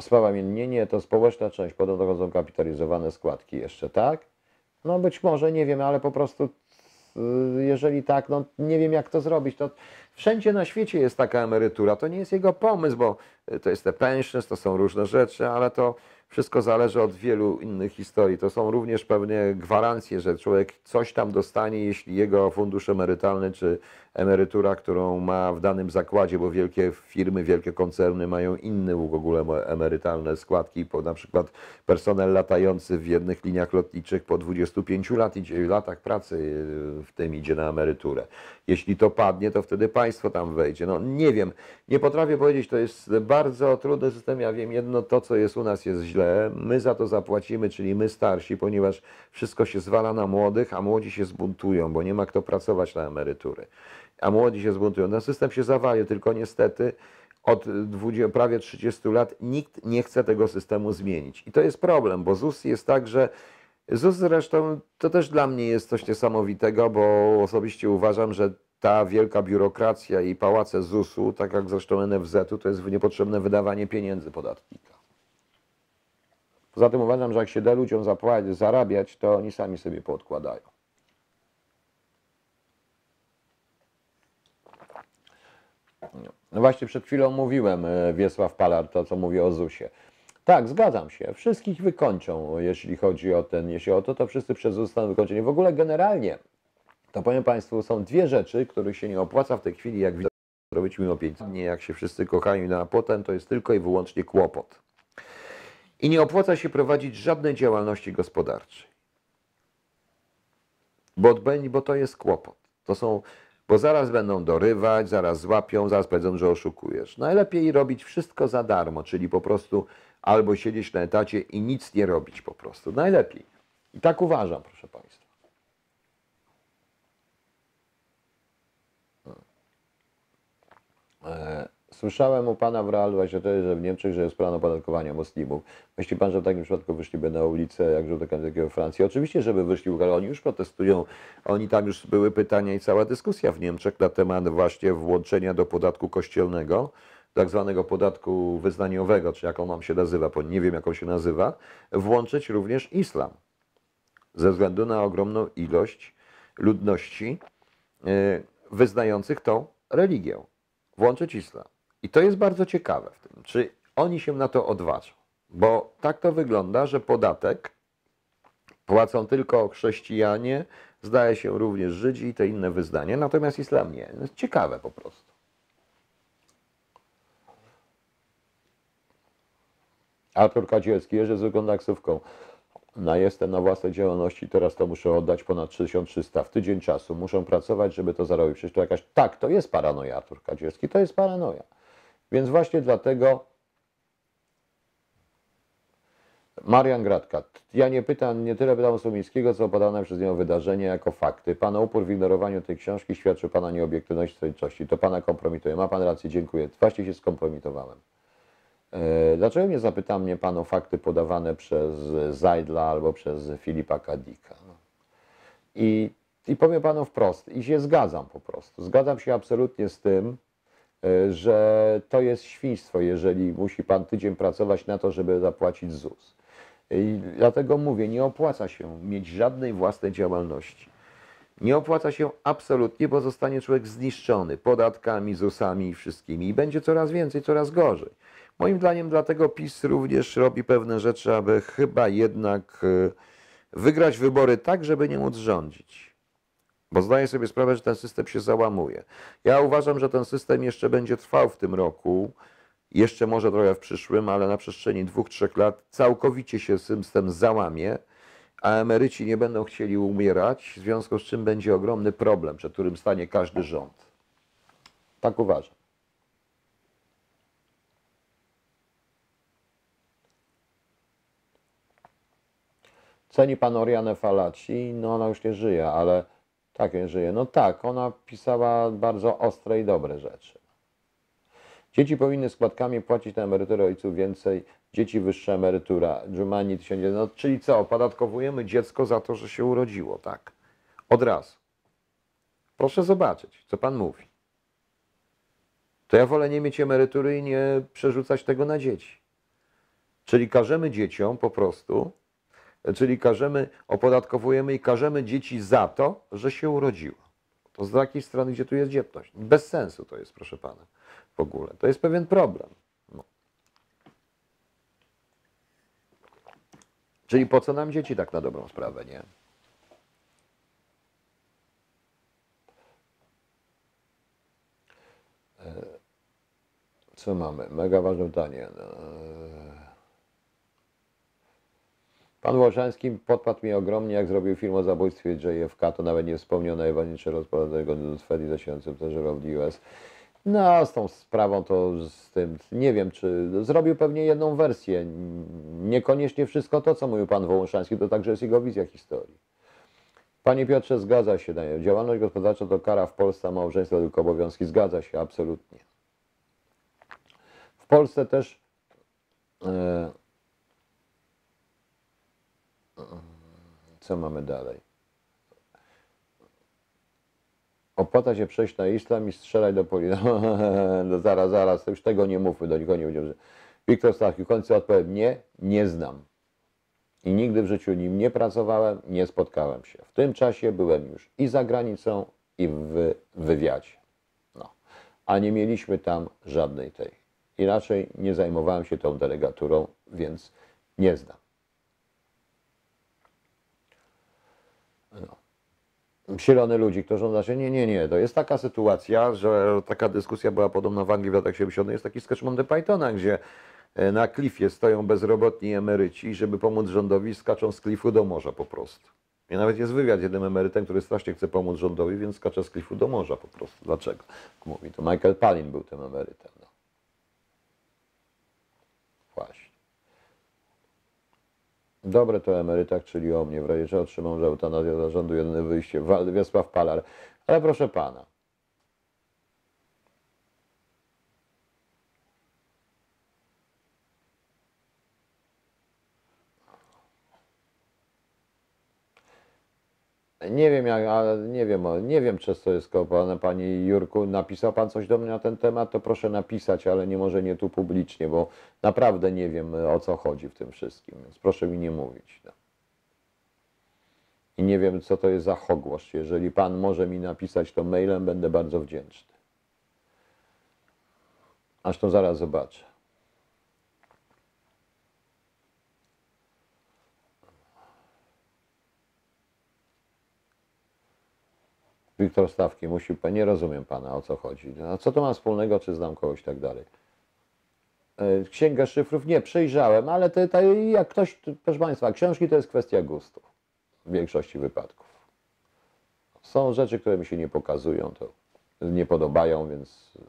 Sprawa mienienie to społeczna część, potem dochodzą kapitalizowane składki jeszcze, tak? No być może, nie wiem, ale po prostu y, jeżeli tak, no nie wiem jak to zrobić, to wszędzie na świecie jest taka emerytura, to nie jest jego pomysł, bo y, to jest te pensions, to są różne rzeczy, ale to wszystko zależy od wielu innych historii. To są również pewne gwarancje, że człowiek coś tam dostanie, jeśli jego fundusz emerytalny czy emerytura, którą ma w danym zakładzie, bo wielkie firmy, wielkie koncerny mają inne w ogóle emerytalne składki, po na przykład personel latający w jednych liniach lotniczych po 25 lat idzie, latach pracy y, w tym idzie na emeryturę. Jeśli to padnie, to wtedy państwo tam wejdzie. No nie wiem, nie potrafię powiedzieć, to jest bardzo trudny system. Ja wiem jedno, to co jest u nas jest źle, my za to zapłacimy, czyli my starsi, ponieważ wszystko się zwala na młodych, a młodzi się zbuntują, bo nie ma kto pracować na emerytury. A młodzi się zbuntują. Ten system się zawalił, tylko niestety od 20, prawie 30 lat nikt nie chce tego systemu zmienić. I to jest problem, bo ZUS jest tak, że ZUS zresztą to też dla mnie jest coś niesamowitego, bo osobiście uważam, że ta wielka biurokracja i pałace ZUS-u, tak jak zresztą NFZ-u, to jest niepotrzebne wydawanie pieniędzy podatnika. Poza tym uważam, że jak się da ludziom zarabiać, to oni sami sobie poodkładają. No właśnie przed chwilą mówiłem, e, Wiesław Palar, to co mówi o ZUS-ie. Tak, zgadzam się. Wszystkich wykończą, jeśli chodzi o ten, jeśli o to, to wszyscy przez zostaną wykończeni. W ogóle generalnie, to powiem Państwu, są dwie rzeczy, których się nie opłaca w tej chwili, jak widać, robić mimo pieniędzy. Nie, jak się wszyscy kochają na potem, to jest tylko i wyłącznie kłopot. I nie opłaca się prowadzić żadnej działalności gospodarczej. Bo, bo to jest kłopot. To są, bo zaraz będą dorywać, zaraz złapią, zaraz powiedzą, że oszukujesz. Najlepiej robić wszystko za darmo, czyli po prostu albo siedzieć na etacie i nic nie robić po prostu. Najlepiej. I tak uważam, proszę Państwa. E, Słyszałem u Pana w Realu że w Niemczech, że jest plan opodatkowania muslimów. Myśli Pan, że w takim przypadku wyszliby na ulicę, jak żółte kandydatki we Francji? Oczywiście, żeby wyszli, ale oni już protestują. Oni tam już były pytania i cała dyskusja w Niemczech na temat właśnie włączenia do podatku kościelnego, tak zwanego podatku wyznaniowego, czy jak on nam się nazywa, bo nie wiem jak on się nazywa, włączyć również islam. Ze względu na ogromną ilość ludności e, wyznających tą religię. Włączyć islam. I to jest bardzo ciekawe w tym, czy oni się na to odważą. Bo tak to wygląda, że podatek płacą tylko chrześcijanie, zdaje się również Żydzi i te inne wyznania, natomiast islam nie. To jest ciekawe po prostu. Artur Kadzielski, jeżdżę zwykłą taksówką. Na jestem na własnej działalności, teraz to muszę oddać ponad 3300 w tydzień czasu. Muszę pracować, żeby to zarobić. Przecież to jakaś... Tak, to jest paranoja, Artur Kadzielski, to jest paranoja. Więc właśnie dlatego Marian Gratka. Ja nie pytam, nie tyle pytam o co podane przez nią wydarzenie jako fakty. Pana upór w ignorowaniu tej książki świadczy Pana nieobiektywności, stronniczości. To Pana kompromituje. Ma Pan rację, dziękuję. Właśnie się skompromitowałem. E, Dlaczego nie zapyta mnie Pan o fakty podawane przez Zajdla albo przez Filipa Kadika? No. I, I powiem Panu wprost, i się zgadzam po prostu. Zgadzam się absolutnie z tym, że to jest świństwo, jeżeli musi Pan tydzień pracować na to, żeby zapłacić ZUS. I dlatego mówię, nie opłaca się mieć żadnej własnej działalności. Nie opłaca się absolutnie, bo zostanie człowiek zniszczony podatkami, ZUS-ami i wszystkimi i będzie coraz więcej, coraz gorzej. Moim zdaniem dlatego PiS również robi pewne rzeczy, aby chyba jednak e, wygrać wybory tak, żeby nie móc rządzić. Bo zdaję sobie sprawę, że ten system się załamuje. Ja uważam, że ten system jeszcze będzie trwał w tym roku, jeszcze może trochę w przyszłym, ale na przestrzeni dwóch, trzech lat całkowicie się system załamie, a emeryci nie będą chcieli umierać, w związku z czym będzie ogromny problem, przed którym stanie każdy rząd. Tak uważam. Ceni pan Orianę Falaci? No ona już nie żyje, ale tak żyje. No tak, ona pisała bardzo ostre i dobre rzeczy. Dzieci powinny składkami płacić na emeryturę ojców więcej, dzieci wyższa emerytura. Giumanni 1900, no czyli co, opodatkowujemy dziecko za to, że się urodziło, tak? Od razu. Proszę zobaczyć, co pan mówi. To ja wolę nie mieć emerytury i nie przerzucać tego na dzieci. Czyli każemy dzieciom po prostu, czyli każemy, opodatkowujemy i każemy dzieci za to, że się urodziło. To z takiej strony, gdzie tu jest dzietność. Bez sensu to jest, proszę pana, w ogóle. To jest pewien problem. No. Czyli po co nam dzieci tak na dobrą sprawę, nie? E, Co mamy? Mega ważne pytanie. Pan Łoszański podpadł mnie ogromnie, jak zrobił film o zabójstwie JFK, to nawet nie wspomniał do Swedii zasiadającym też w US. No, z tą sprawą to z tym, nie wiem, czy zrobił pewnie jedną wersję. Niekoniecznie wszystko to, co mówił pan Wołoszański, to także jest jego wizja historii. Panie Piotrze, zgadza się. Daniel. Działalność gospodarcza to kara w Polsce, małżeństwo tylko obowiązki. Zgadza się, absolutnie. W Polsce też e, Co mamy dalej? Opłaca się przejść na islam i strzelać do policji. No zaraz, zaraz, już tego nie mówmy, do nikogo nie będziemy. Wiktor Stachki, w końcu odpowiem, nie, nie znam. I nigdy w życiu nim nie pracowałem, nie spotkałem się. W tym czasie byłem już i za granicą, i w wywiadzie. No. A nie mieliśmy tam żadnej tej Inaczej nie zajmowałem się tą delegaturą, więc nie znam. Silony ludzi, którzy znaczy, nie, nie, nie, to jest taka sytuacja, że taka dyskusja była podobna w Anglii w latach 70. Jest taki sketch Monty Pythona, gdzie e, na klifie stoją bezrobotni emeryci i żeby pomóc rządowi skaczą z klifu do morza po prostu. I nawet jest wywiad z jednym emerytem, który strasznie chce pomóc rządowi, więc skacze z klifu do morza po prostu. Dlaczego? Mówi, to Michael Palin był tym emerytem. No. Właśnie. Dobre to emerytach, czyli o mnie. W razie czego otrzymam, że eutanazja zarządu jedyne wyjście. Wiesław Palar. Ale proszę pana. Nie wiem, jak, ale nie wiem, nie wiem, przez co jest koło pana, panie Jurku. Napisał pan coś do mnie na ten temat, to proszę napisać, ale nie może nie tu publicznie, bo naprawdę nie wiem o co chodzi w tym wszystkim, więc proszę mi nie mówić. No. I nie wiem, co to jest za hogłosz. Jeżeli pan może mi napisać to mailem, będę bardzo wdzięczny. Aż to zaraz zobaczę. Wiktor Stawki musi, nie rozumiem pana o co chodzi. A co to ma wspólnego, czy znam kogoś i tak dalej. E, Księgę szyfrów nie przejrzałem, ale to jak ktoś, proszę Państwa, książki to jest kwestia gustu w większości wypadków. Są rzeczy, które mi się nie pokazują, to nie podobają, więc e,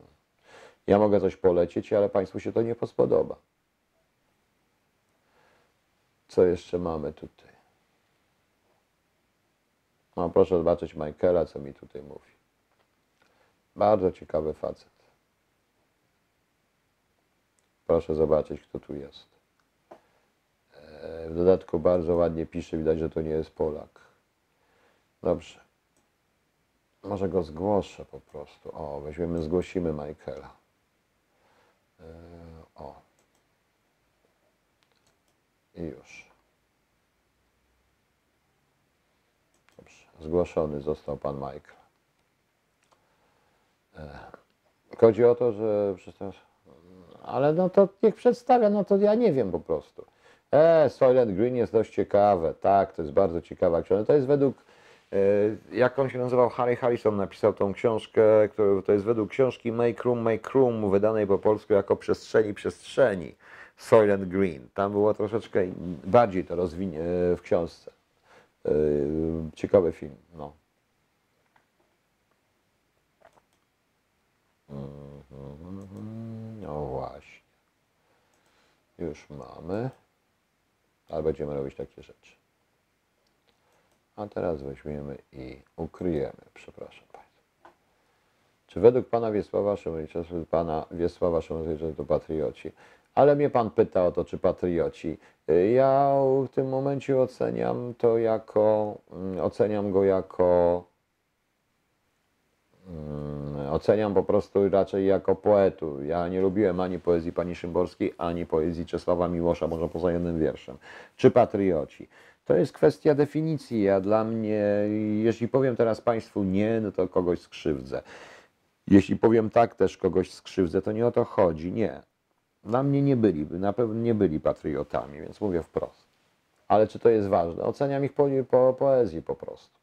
ja mogę coś polecieć, ale Państwu się to nie spodoba. Co jeszcze mamy tutaj? No proszę zobaczyć Michaela, co mi tutaj mówi. Bardzo ciekawy facet. Proszę zobaczyć, kto tu jest. E, W dodatku bardzo ładnie pisze, widać, że to nie jest Polak. Dobrze. Może go zgłoszę po prostu. O, weźmiemy, zgłosimy Michaela. E, O. I już. Dobrze. Zgłoszony został pan Michael. E, Chodzi o to, że przecież ale no to niech przedstawia, no to ja nie wiem po prostu. E, Soylent Green jest dość ciekawe, tak, to jest bardzo ciekawa książka. To jest według, e, jak on się nazywał, Harry Harrison napisał tą książkę, którą, to jest według książki Make Room, Make Room, wydanej po polsku jako Przestrzeni, Przestrzeni, Soylent Green. Tam było troszeczkę bardziej to rozwinie w książce. E, ciekawy film, no. Mhm, No właśnie. Już mamy. Ale będziemy robić takie rzeczy. A teraz weźmiemy i ukryjemy, przepraszam Państwa. Czy według Pana Wiesława Szymowicza, Pana Wiesława Szymowicza to patrioci? Ale mnie Pan pyta o to, czy patrioci. Ja w tym momencie oceniam to jako, mm, oceniam go jako Mm, Oceniam po prostu raczej jako poetu. Ja nie lubiłem ani poezji pani Szymborskiej, ani poezji Czesława Miłosza, może poza jednym wierszem. Czy patrioci? To jest kwestia definicji. Ja dla mnie, jeśli powiem teraz Państwu nie, no to kogoś skrzywdzę. Jeśli powiem tak, też kogoś skrzywdzę, to nie o to chodzi. Nie. Dla mnie nie byli, na pewno nie byli patriotami, więc mówię wprost. Ale czy to jest ważne? Oceniam ich po, po poezji po prostu.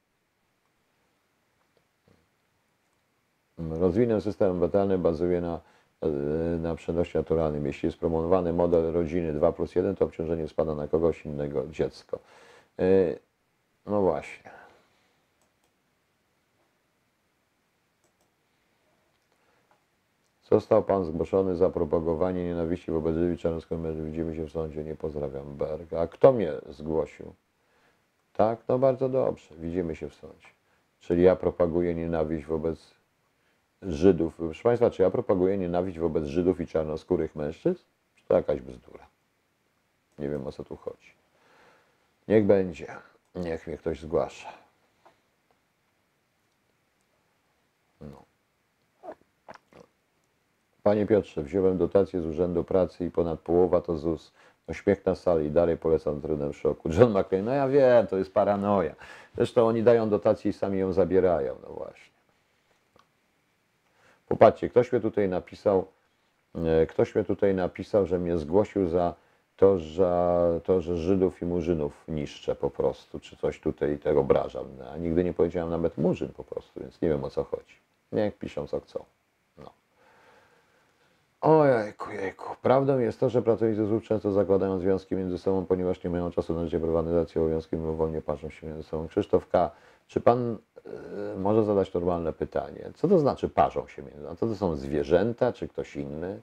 Rozwinę system emerytalny bazuje na, e, na przenośnie naturalnym. Jeśli jest promowany model rodziny 2 plus 1, to obciążenie spada na kogoś innego, dziecko. E, No właśnie. Został Pan zgłoszony za propagowanie nienawiści wobec Libii Czarnowskiej. Widzimy się w sądzie. Nie pozdrawiam Berg. A kto mnie zgłosił? Tak? No bardzo dobrze. Widzimy się w sądzie. Czyli ja propaguję nienawiść wobec Żydów. Proszę Państwa, czy ja propaguję nienawiść wobec Żydów i czarnoskórych mężczyzn? Czy to jakaś bzdura? Nie wiem o co tu chodzi. Niech będzie. Niech mnie ktoś zgłasza. Panie Piotrze, wziąłem dotację z Urzędu Pracy i ponad połowa to ZUS. No śmiech na sali, dalej polecam trudem szoku. John McClane, no ja wiem, to jest paranoja. Zresztą oni dają dotację i sami ją zabierają, no właśnie. Popatrzcie, ktoś mnie tutaj napisał, E, Ktoś mnie tutaj napisał, że mnie zgłosił za to, że, to, że Żydów i Murzynów niszczę po prostu, czy coś tutaj tego obrażam. A nigdy nie powiedziałem nawet Murzyn po prostu, więc nie wiem o co chodzi. Niech piszą co chcą. Ojejku, jejku. Prawdą jest to, że pracownicy ZUS często zakładają związki między sobą, ponieważ nie mają czasu na życie racji obowiązki mimowolnie patrzą się między sobą. Krzysztof K., czy pan y, może zadać normalne pytanie? Co to znaczy parzą się między sobą? Co to są zwierzęta, czy ktoś inny?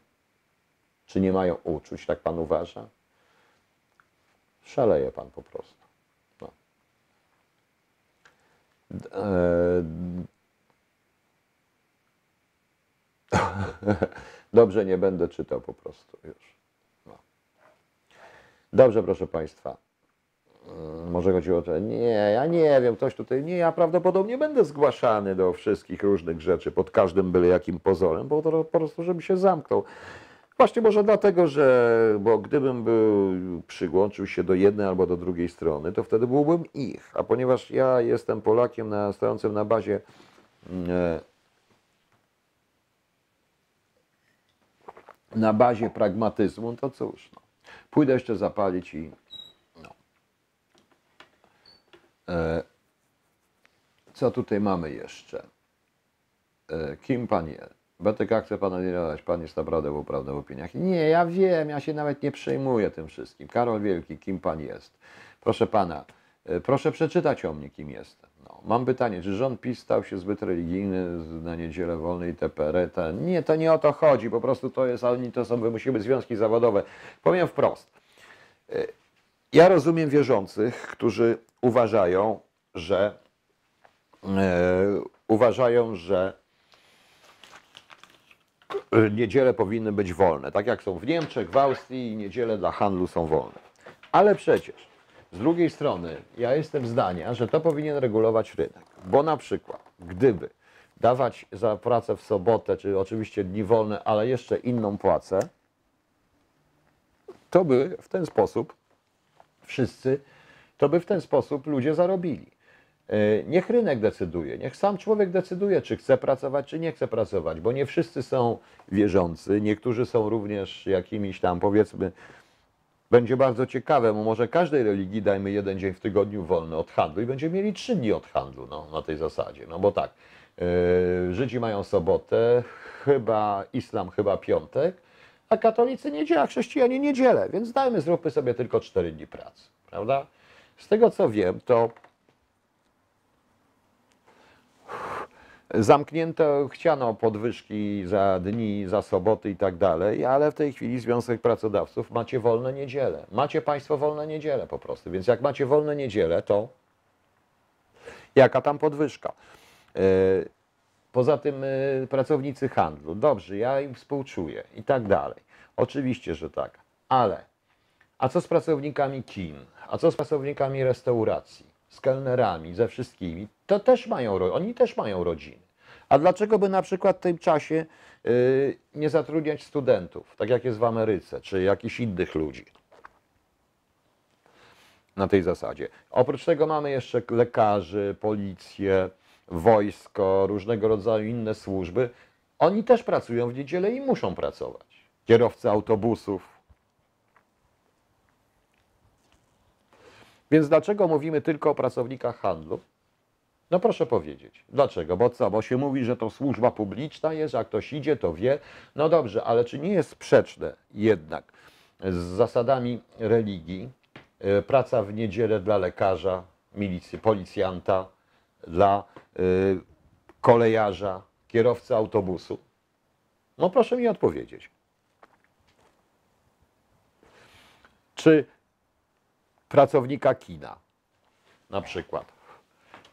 Czy nie mają uczuć, tak pan uważa? Szaleje pan po prostu. No. D- e, Dobrze, nie będę czytał po prostu już. No. Dobrze, proszę Państwa. Mm, Może chodziło o to, nie, ja nie wiem, ktoś tutaj, nie, ja prawdopodobnie będę zgłaszany do wszystkich różnych rzeczy pod każdym byle jakim pozorem, bo to po prostu, żeby się zamknął. Właśnie może dlatego, że, bo gdybym był, przyłączył się do jednej albo do drugiej strony, to wtedy byłbym ich. A ponieważ ja jestem Polakiem na, stojącym na bazie mm, e, na bazie pragmatyzmu, to cóż, no. pójdę jeszcze zapalić i no. E, co tutaj mamy jeszcze? E, kim pan jest? BTK chce pana nie dać, pan jest naprawdę poprawny w opiniach. Nie, ja wiem, ja się nawet nie przejmuję tym wszystkim. Karol Wielki, kim pan jest? Proszę pana, e, proszę przeczytać o mnie, kim jestem. No, mam pytanie, czy rząd PiS stał się zbyt religijny na niedzielę wolnej itp. Te- Nie, to nie o to chodzi, po prostu to jest, oni to są, musimy związki zawodowe. Powiem wprost. E, Ja rozumiem wierzących, którzy uważają, że e, uważają, że niedziele powinny być wolne. Tak jak są w Niemczech, w Austrii, niedziele dla handlu są wolne. Ale przecież z drugiej strony ja jestem zdania, że to powinien regulować rynek. Bo na przykład, gdyby dawać za pracę w sobotę, czy oczywiście dni wolne, ale jeszcze inną płacę, to by w ten sposób wszyscy, to by w ten sposób ludzie zarobili. E, Niech rynek decyduje, niech sam człowiek decyduje, czy chce pracować, czy nie chce pracować, bo nie wszyscy są wierzący, niektórzy są również jakimiś tam, powiedzmy, będzie bardzo ciekawe, bo może każdej religii dajmy jeden dzień w tygodniu wolny od handlu i będziemy mieli trzy dni od handlu no, na tej zasadzie. No bo tak, e, Żydzi mają sobotę, chyba islam chyba piątek, a katolicy niedziela, chrześcijanie niedzielę, więc dajmy, zróbmy sobie tylko cztery dni pracy, prawda? Z tego co wiem, to Zamknięto, chciano podwyżki za dni, za soboty i tak dalej, ale w tej chwili Związek Pracodawców macie wolne niedzielę. Macie Państwo wolne niedzielę po prostu. Więc jak macie wolne niedzielę, to jaka tam podwyżka? E, Poza tym e, pracownicy handlu, dobrze, ja im współczuję i tak dalej. Oczywiście, że tak, ale a co z pracownikami kin? A co z pracownikami restauracji? Z kelnerami, ze wszystkimi? To też mają, oni też mają rodziny. A dlaczego by na przykład w tym czasie y, nie zatrudniać studentów, tak jak jest w Ameryce, czy jakichś innych ludzi? Na tej zasadzie. Oprócz tego mamy jeszcze lekarzy, policję, wojsko, różnego rodzaju inne służby. Oni też pracują w niedzielę i muszą pracować. Kierowcy autobusów, Więc dlaczego mówimy tylko o pracownikach handlu? No proszę powiedzieć. Dlaczego? Bo co? Bo się mówi, że to służba publiczna jest, a ktoś idzie, to wie. No dobrze, ale czy nie jest sprzeczne jednak z zasadami religii e, praca w niedzielę dla lekarza, milicji, policjanta, dla e, kolejarza, kierowcy autobusu? No proszę mi odpowiedzieć. Czy pracownika kina, na przykład,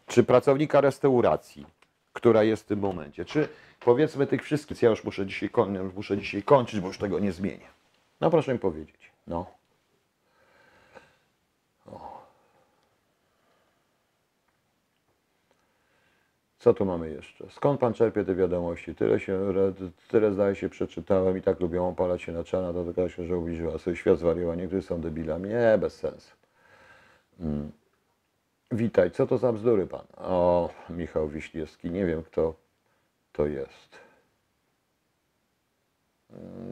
czy pracownika restauracji, która jest w tym momencie, czy powiedzmy tych wszystkich, ja już muszę dzisiaj, koń- muszę dzisiaj kończyć, bo już tego nie zmienię. No proszę mi powiedzieć. No. O. Co tu mamy jeszcze? Skąd pan czerpie te wiadomości? Tyle się, tyle zdaje się przeczytałem i tak lubią opalać się na czana, to tylko się, że ubliżyła sobie świat zwariował, niektórzy są debilami. Nie, bez sensu. Witaj, co to za bzdury pan? O, Michał Wiśniewski, nie wiem kto to jest.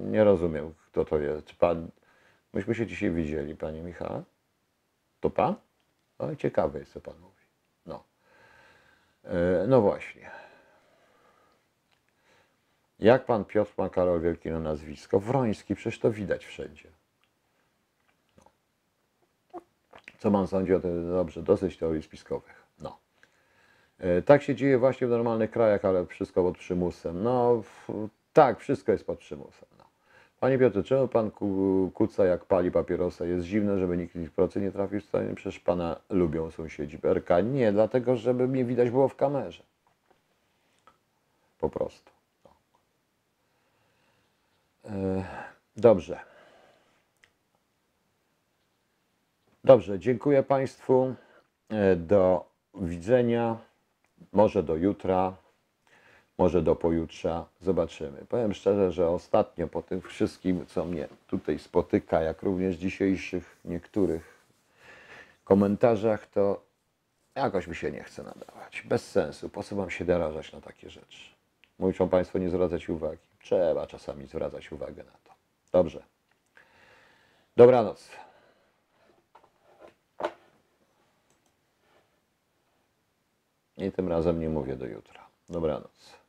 Nie rozumiem, kto to jest. Pan. Myśmy się dzisiaj widzieli, panie Michale? To pan? No ciekawe jest, co pan mówi. No. E, No właśnie. Jak pan Piotr ma Karol Wielki na nazwisko? Wroński, przecież to widać wszędzie. No. Co pan sądzi o tym? Dobrze, dosyć teorii spiskowych. No. E, Tak się dzieje właśnie w normalnych krajach, ale wszystko pod przymusem. No tak, wszystko jest pod przymusem. No. Panie Piotrze, czemu pan ku- kuca jak pali papierosa? Jest zimne, żeby nikt w procy nie trafił w stanie? Przecież pana lubią sąsiedzi BRK. Nie, dlatego żeby mnie widać było w kamerze. Po prostu. No. E, Dobrze. Dobrze, dziękuję Państwu. E, Do widzenia. Może do jutra, może do pojutrza. Zobaczymy. Powiem szczerze, że ostatnio po tym wszystkim, co mnie tutaj spotyka, jak również dzisiejszych niektórych komentarzach, to jakoś mi się nie chce nadawać. Bez sensu. Po co się narażać na takie rzeczy? Muszą Państwo nie zwracać uwagi. Trzeba czasami zwracać uwagę na to. Dobrze. Dobranoc. I tym razem nie mówię do jutra. Dobranoc.